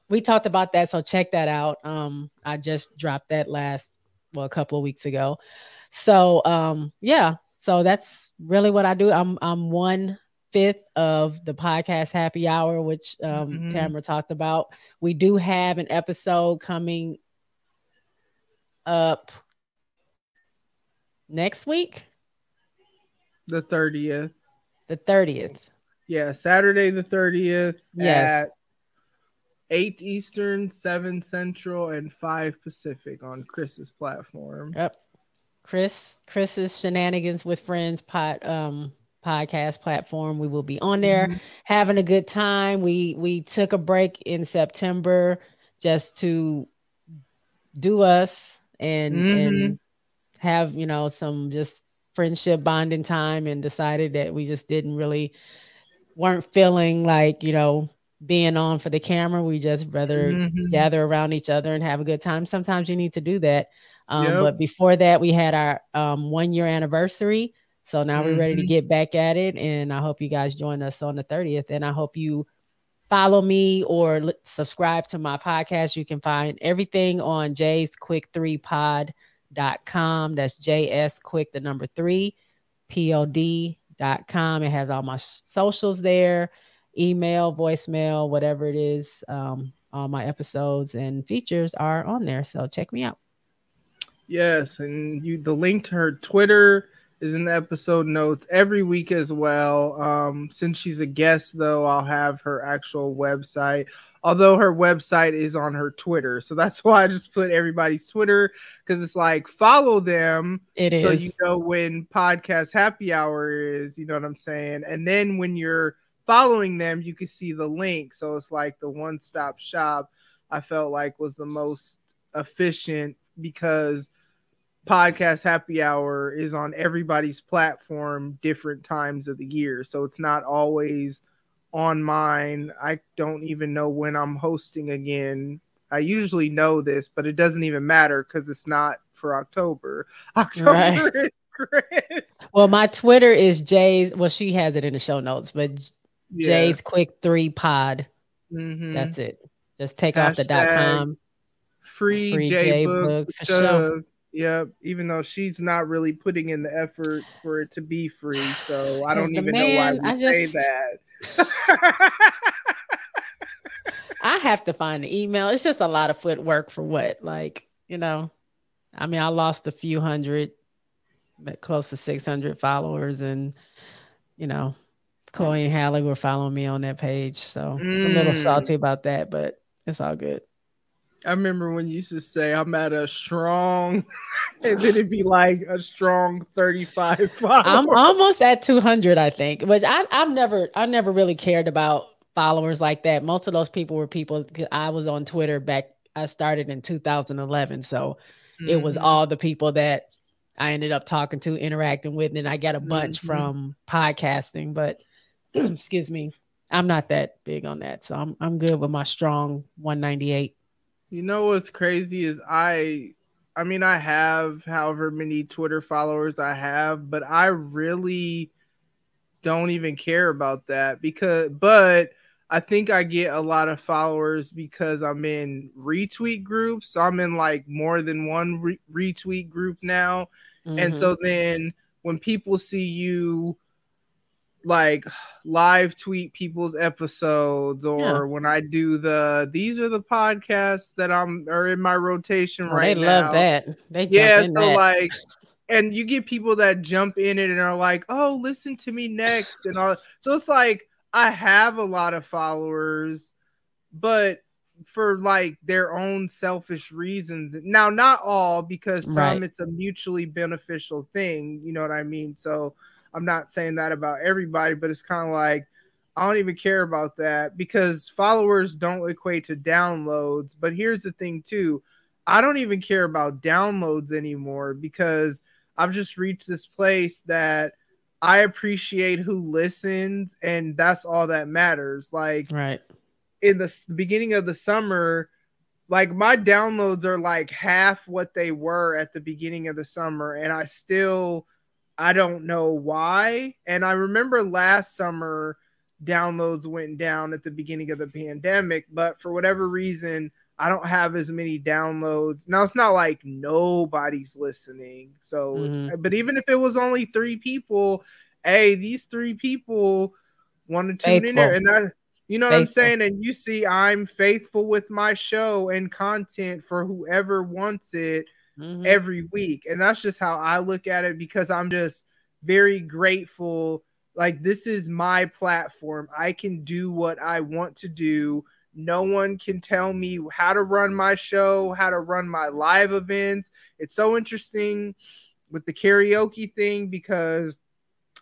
we talked about that so check that out um i just dropped that last well a couple of weeks ago so um yeah so that's really what I do. I'm I'm one fifth of the podcast happy hour, which um mm-hmm. Tamara talked about. We do have an episode coming up next week. The 30th. The 30th. Yeah, Saturday the 30th. Yes. At 8 Eastern, 7 Central, and 5 Pacific on Chris's platform. Yep. Chris Chris's shenanigans with friends pod um podcast platform. We will be on there mm-hmm. having a good time. We we took a break in September just to do us and mm-hmm. and have you know some just friendship bonding time and decided that we just didn't really weren't feeling like you know being on for the camera we just rather mm-hmm. gather around each other and have a good time sometimes you need to do that um, yep. But before that, we had our um, one year anniversary. So now mm-hmm. we're ready to mm-hmm. get back at it. And I hope you guys join us on the 30th. And I hope you follow me or l- subscribe to my podcast. You can find everything on Jay's Quick Three Pod.com. That's JS Quick, the number three, Pod.com. It has all my socials there, email, voicemail, whatever it is. Um, all my episodes and features are on there. So check me out. Yes, and you the link to her Twitter is in the episode notes every week as well. Um, since she's a guest, though, I'll have her actual website. Although her website is on her Twitter, so that's why I just put everybody's Twitter because it's like follow them. It is so you know when podcast happy hour is. You know what I'm saying? And then when you're following them, you can see the link. So it's like the one stop shop. I felt like was the most efficient because podcast happy hour is on everybody's platform different times of the year. So it's not always on mine. I don't even know when i'm hosting again. I usually know this but it doesn't even matter because it's not for october. October right. is chris. Well my twitter is jay's well she has it in the show notes but yeah. jay's quick three pod. Mm-hmm. that's it. Just take Hashtag off the dot com. free, free j, J Boog, Boog for sure Yep. Even though she's not really putting in the effort for it to be free, so I don't even man, know why I we say just- that. I have to find the email. It's just a lot of footwork for what? Like, you know, I mean, I lost a few hundred, but close to 600 followers. And, you know, Chloe and Hallie were following me on that page. So I'm a little Mm. salty about that, but it's all good. I remember when you used to say I'm at a strong, and then it'd be like a strong 35 followers. I'm almost at 200, I think, which I, I've never, I never really cared about followers like that. Most of those people were people I was on Twitter back. I started in 2011, so it was Mhm. all the people that I ended up talking to, interacting with, and I got a bunch Mhm. from podcasting. But excuse me, I'm not that big on that, so I'm I'm good with my strong 198. You know what's crazy is I I mean I have however many Twitter followers I have, but I really don't even care about that because but I think I get a lot of followers because I'm in retweet groups. So I'm in like more than one re- retweet group now. And Mhm. so then when people see you like live tweet people's episodes or Yeah. when I do the these are the podcasts that I'm are in my rotation Oh, right they now. love that. They jump Yeah, so that. like and you get people that jump in it and are like, "Oh, listen to me next." And all so it's like I have a lot of followers, but for like their own selfish reasons. Now, not all because some Right. it's a mutually beneficial thing, you know what I mean? So I'm not saying that about everybody, but it's kind of like I don't even care about that because followers don't equate to downloads. But here's the thing, too I don't even care about downloads anymore because I've just reached this place that I appreciate who listens, and that's all that matters. Like, right. in the beginning of the summer, like my downloads are like half what they were at the beginning of the summer, and I still I don't know why. And I remember last summer downloads went down at the beginning of the pandemic, but for whatever reason, I don't have as many downloads. Now it's not like nobody's listening. So, Mhm. but even if it was only three people, hey, these three people want to tune in there, and that you know what I'm saying. And you see, I'm faithful with my show and content for whoever wants it Mhm. every week. And that's just how I look at it because I'm just very grateful. Like, this is my platform. I can do what I want to do. No one can tell me how to run my show, how to run my live events. It's so interesting with the karaoke thing because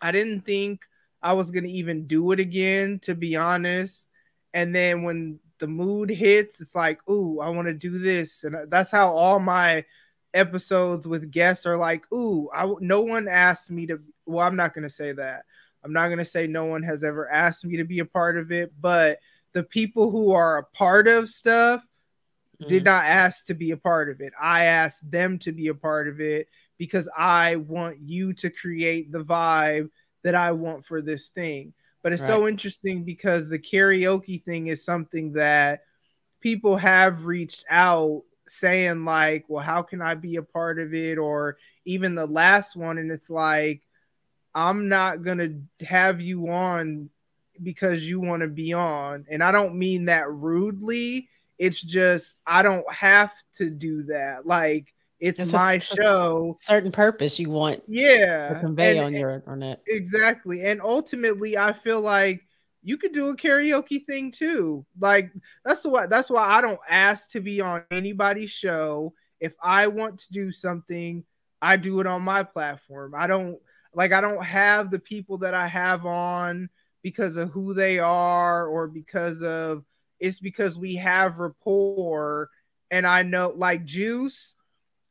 I didn't think I was going to even do it again, to be honest. And then when the mood hits, it's like, ooh, I want to do this. And that's how all my episodes with guests are like, ooh, I no one asked me to. Well, I'm not gonna say that. I'm not gonna say no one has ever asked me to be a part of it, but the people who are a part of stuff did Mhm. not ask to be a part of it. I asked them to be a part of it because I want you to create the vibe that I want for this thing. But it's so interesting because the karaoke thing is something that people have reached out saying like, "Well, how can I be a part of it?" or even the last one and it's like I'm not to have you on because you want to be on. And I don't mean that rudely. It's just I don't have to do that. Like it's It's my show. certain purpose you want Yeah. to convey and- on your on that. Exactly. And ultimately, I feel like you could do a karaoke thing too. Like that's why that's why I don't ask to be on anybody's show. If I want to do something, I do it on my platform. I don't like I don't have the people that I have on because of who they are or because of it's because we have rapport and I know like Juice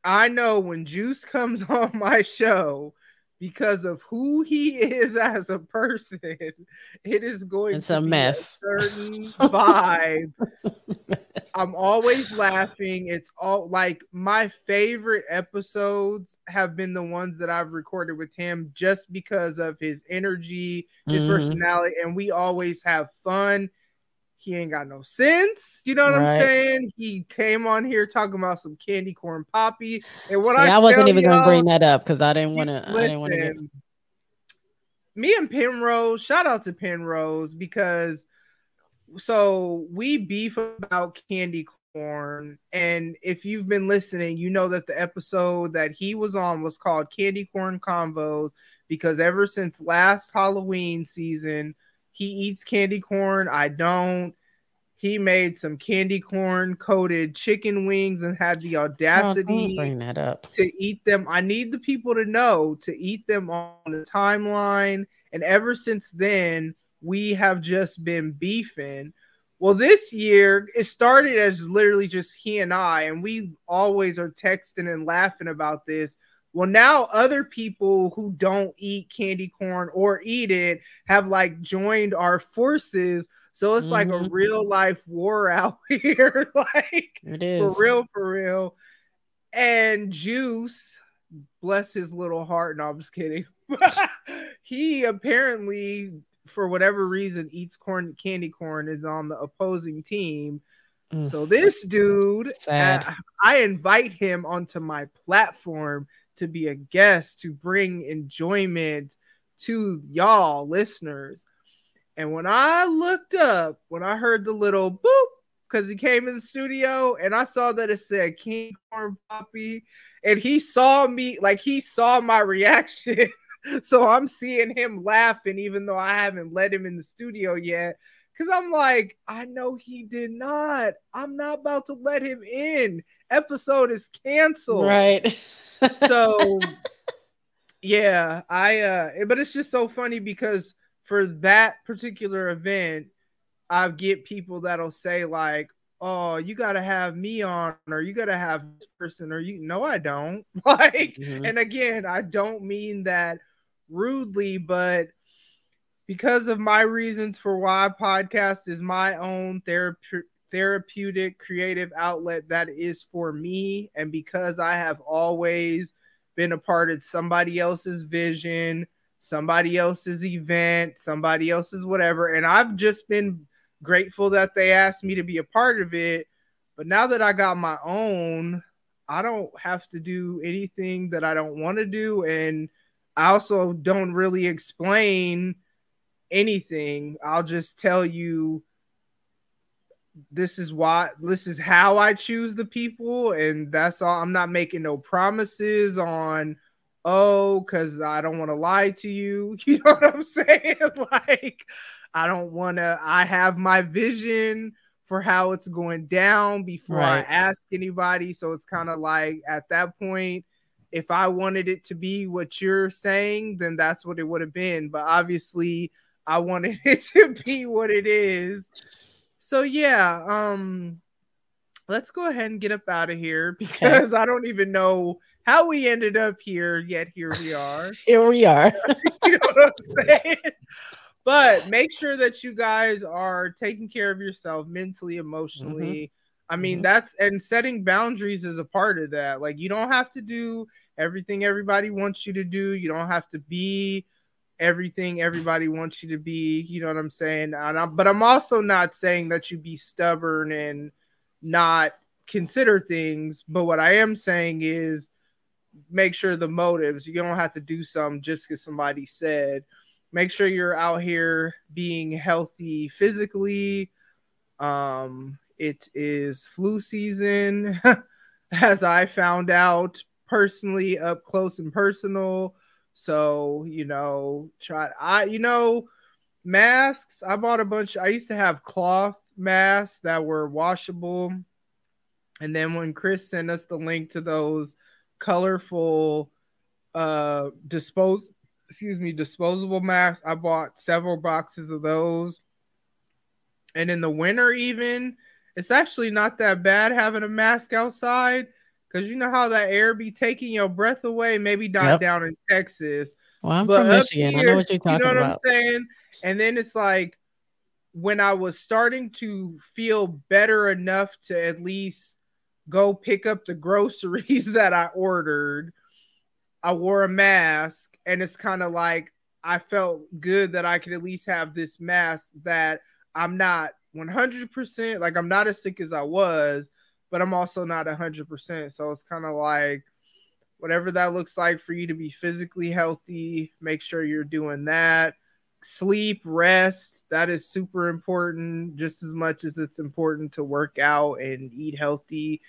I know when Juice comes on my show because of who he is as a person, it is going It's to a be mess. certain vibe. I'm always laughing. It's all like my favorite episodes have been the ones that I've recorded with him just because of his energy, his Mhm. personality, and we always have fun. He ain't got no sense. You know what Right. I'm saying? He came on here talking about some candy corn poppy. And what See, I, I, wasn't even gonna bring that up because I didn't want to. I didn't want to. Me and Penrose, shout out to Penrose because so we beef about candy corn. And if you've been listening, you know that the episode that he was on was called Candy Corn Convos because ever since last Halloween season, he eats candy corn. I don't. He made some candy corn coated chicken wings and had the audacity bring that up. to eat them. I need the people to know to eat them on the timeline. And ever since then, we have just been beefing. Well, this year it started as literally just he and I, and we always are texting and laughing about this. Well, now other people who don't eat candy corn or eat it have like joined our forces. So it's like a Mhm. real life war out here. like It is for real, for real. And Juice, bless his little heart. No, I'm just kidding. he apparently, for whatever reason, eats corn candy corn, is on the opposing team. Mm. So this dude, uh, I invite him onto my platform to be a guest to bring enjoyment to y'all listeners. And when I looked up, when I heard the little boop, because he came in the studio and I saw that it said King Corn Poppy, and he saw me, like he saw my reaction. so I'm seeing him laughing, even though I haven't let him in the studio yet. Cause I'm like, I know he did not. I'm not about to let him in. Episode is canceled right. so yeah i uh but it's just so funny because for that particular event i get people that'll say like oh you gotta have me on or you gotta have this person or you no i don't like Mhm. and again i don't mean that rudely but because of my reasons for why podcast is my own therapy therapeutic creative outlet that is for me and because i have always been a part of somebody else's vision somebody else's event somebody else's whatever. And i've just been grateful that they asked me to be a part of it. But now that i got my own i don't have to do anything that i don't want to do. And i also don't really explain anything. I'll just tell you this is why this is how I choose the people, and that's all. I'm not making no promises on oh, because I don't want to lie to you. You know what I'm saying? like, I don't want to, I have my vision for how it's going down before I ask anybody. So it's kind of like at that point, if I wanted it to be what you're saying, then that's what it would have been. But obviously, I wanted it to be what it is. So yeah, um let's go ahead and get up out of here because I don't even know how we ended up here, yet here we are. Here we are. you know what I'm saying? But make sure that you guys are taking care of yourself mentally, emotionally. I mean, Mhm. that's and setting boundaries is a part of that. Like, you don't have to do everything everybody wants you to do, you don't have to be everything everybody wants you to be. You know what I'm saying? And I'm, but I'm also not saying that you be stubborn and not consider things. But what I am saying is make sure the motives, you don't have to do something just because somebody said. Make sure you're out here being healthy physically. Um, it is flu season, as I found out personally up close and personal. So, you know, try I you know, masks. I bought a bunch. I used to have cloth masks that were washable. And then when Chris sent us the link to those colorful uh dispose excuse me, disposable masks, I bought several boxes of those. And in the winter even, it's actually not that bad having a mask outside because you know how that air be taking your breath away. Maybe not Yep. down in Texas, Well, I'm but from Michigan. I know what you're talking you know what about. I'm saying? And then it's like when I was starting to feel better enough to at least go pick up the groceries that I ordered, I wore a mask, and it's kind of like I felt good that I could at least have this mask that I'm not 100%. Like I'm not as sick as I was, but I'm also not 100%. So it's kind of like whatever that looks like for you to be physically healthy, make sure you're doing that. Sleep, rest, that is super important just as much as it's important to work out and eat healthy.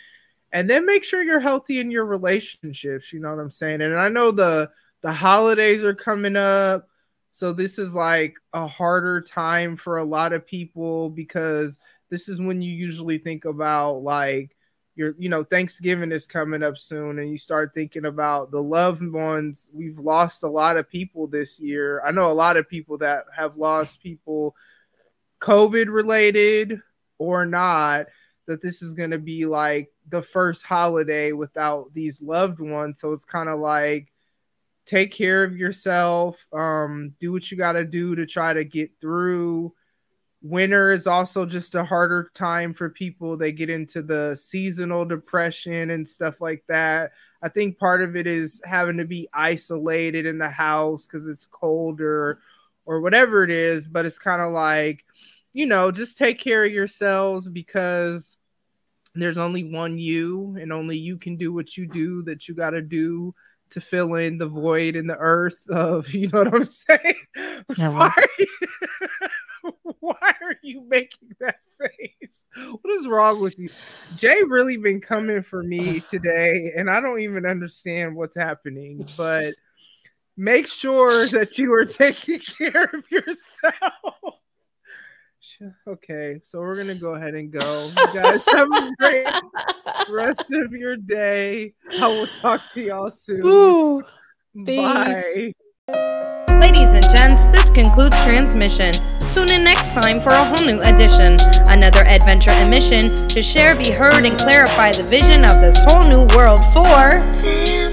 And then make sure you're healthy in your relationships, you know what I'm saying? And I know the the holidays are coming up. So this is like a harder time for a lot of people because this is when you usually think about like your you know Thanksgiving is coming up soon and you start thinking about the loved ones. We've lost a lot of people this year. I know a lot of people that have lost people COVID related or not that this is going to be like the first holiday without these loved ones. So it's kind of like take care of yourself, um, do what you got to do to try to get through. Winter is also just a harder time for people. They get into the seasonal depression and stuff like that. I think part of it is having to be isolated in the house because it's colder or whatever it is. But it's kind of like, you know, just take care of yourselves because there's only one you and only you can do what you do that you got to do to fill in the void in the earth of you know what I'm saying? Yeah, why, are you, why are you making that face? What is wrong with you? Jay really been coming for me today, and I don't even understand what's happening, but make sure that you are taking care of yourself. Okay, so we're gonna go ahead and go. You guys have a great rest of your day. I will talk to y'all soon. Ooh, Bye. Ladies and gents, this concludes transmission. Tune in next time for a whole new edition. Another adventure and mission to share, be heard, and clarify the vision of this whole new world for.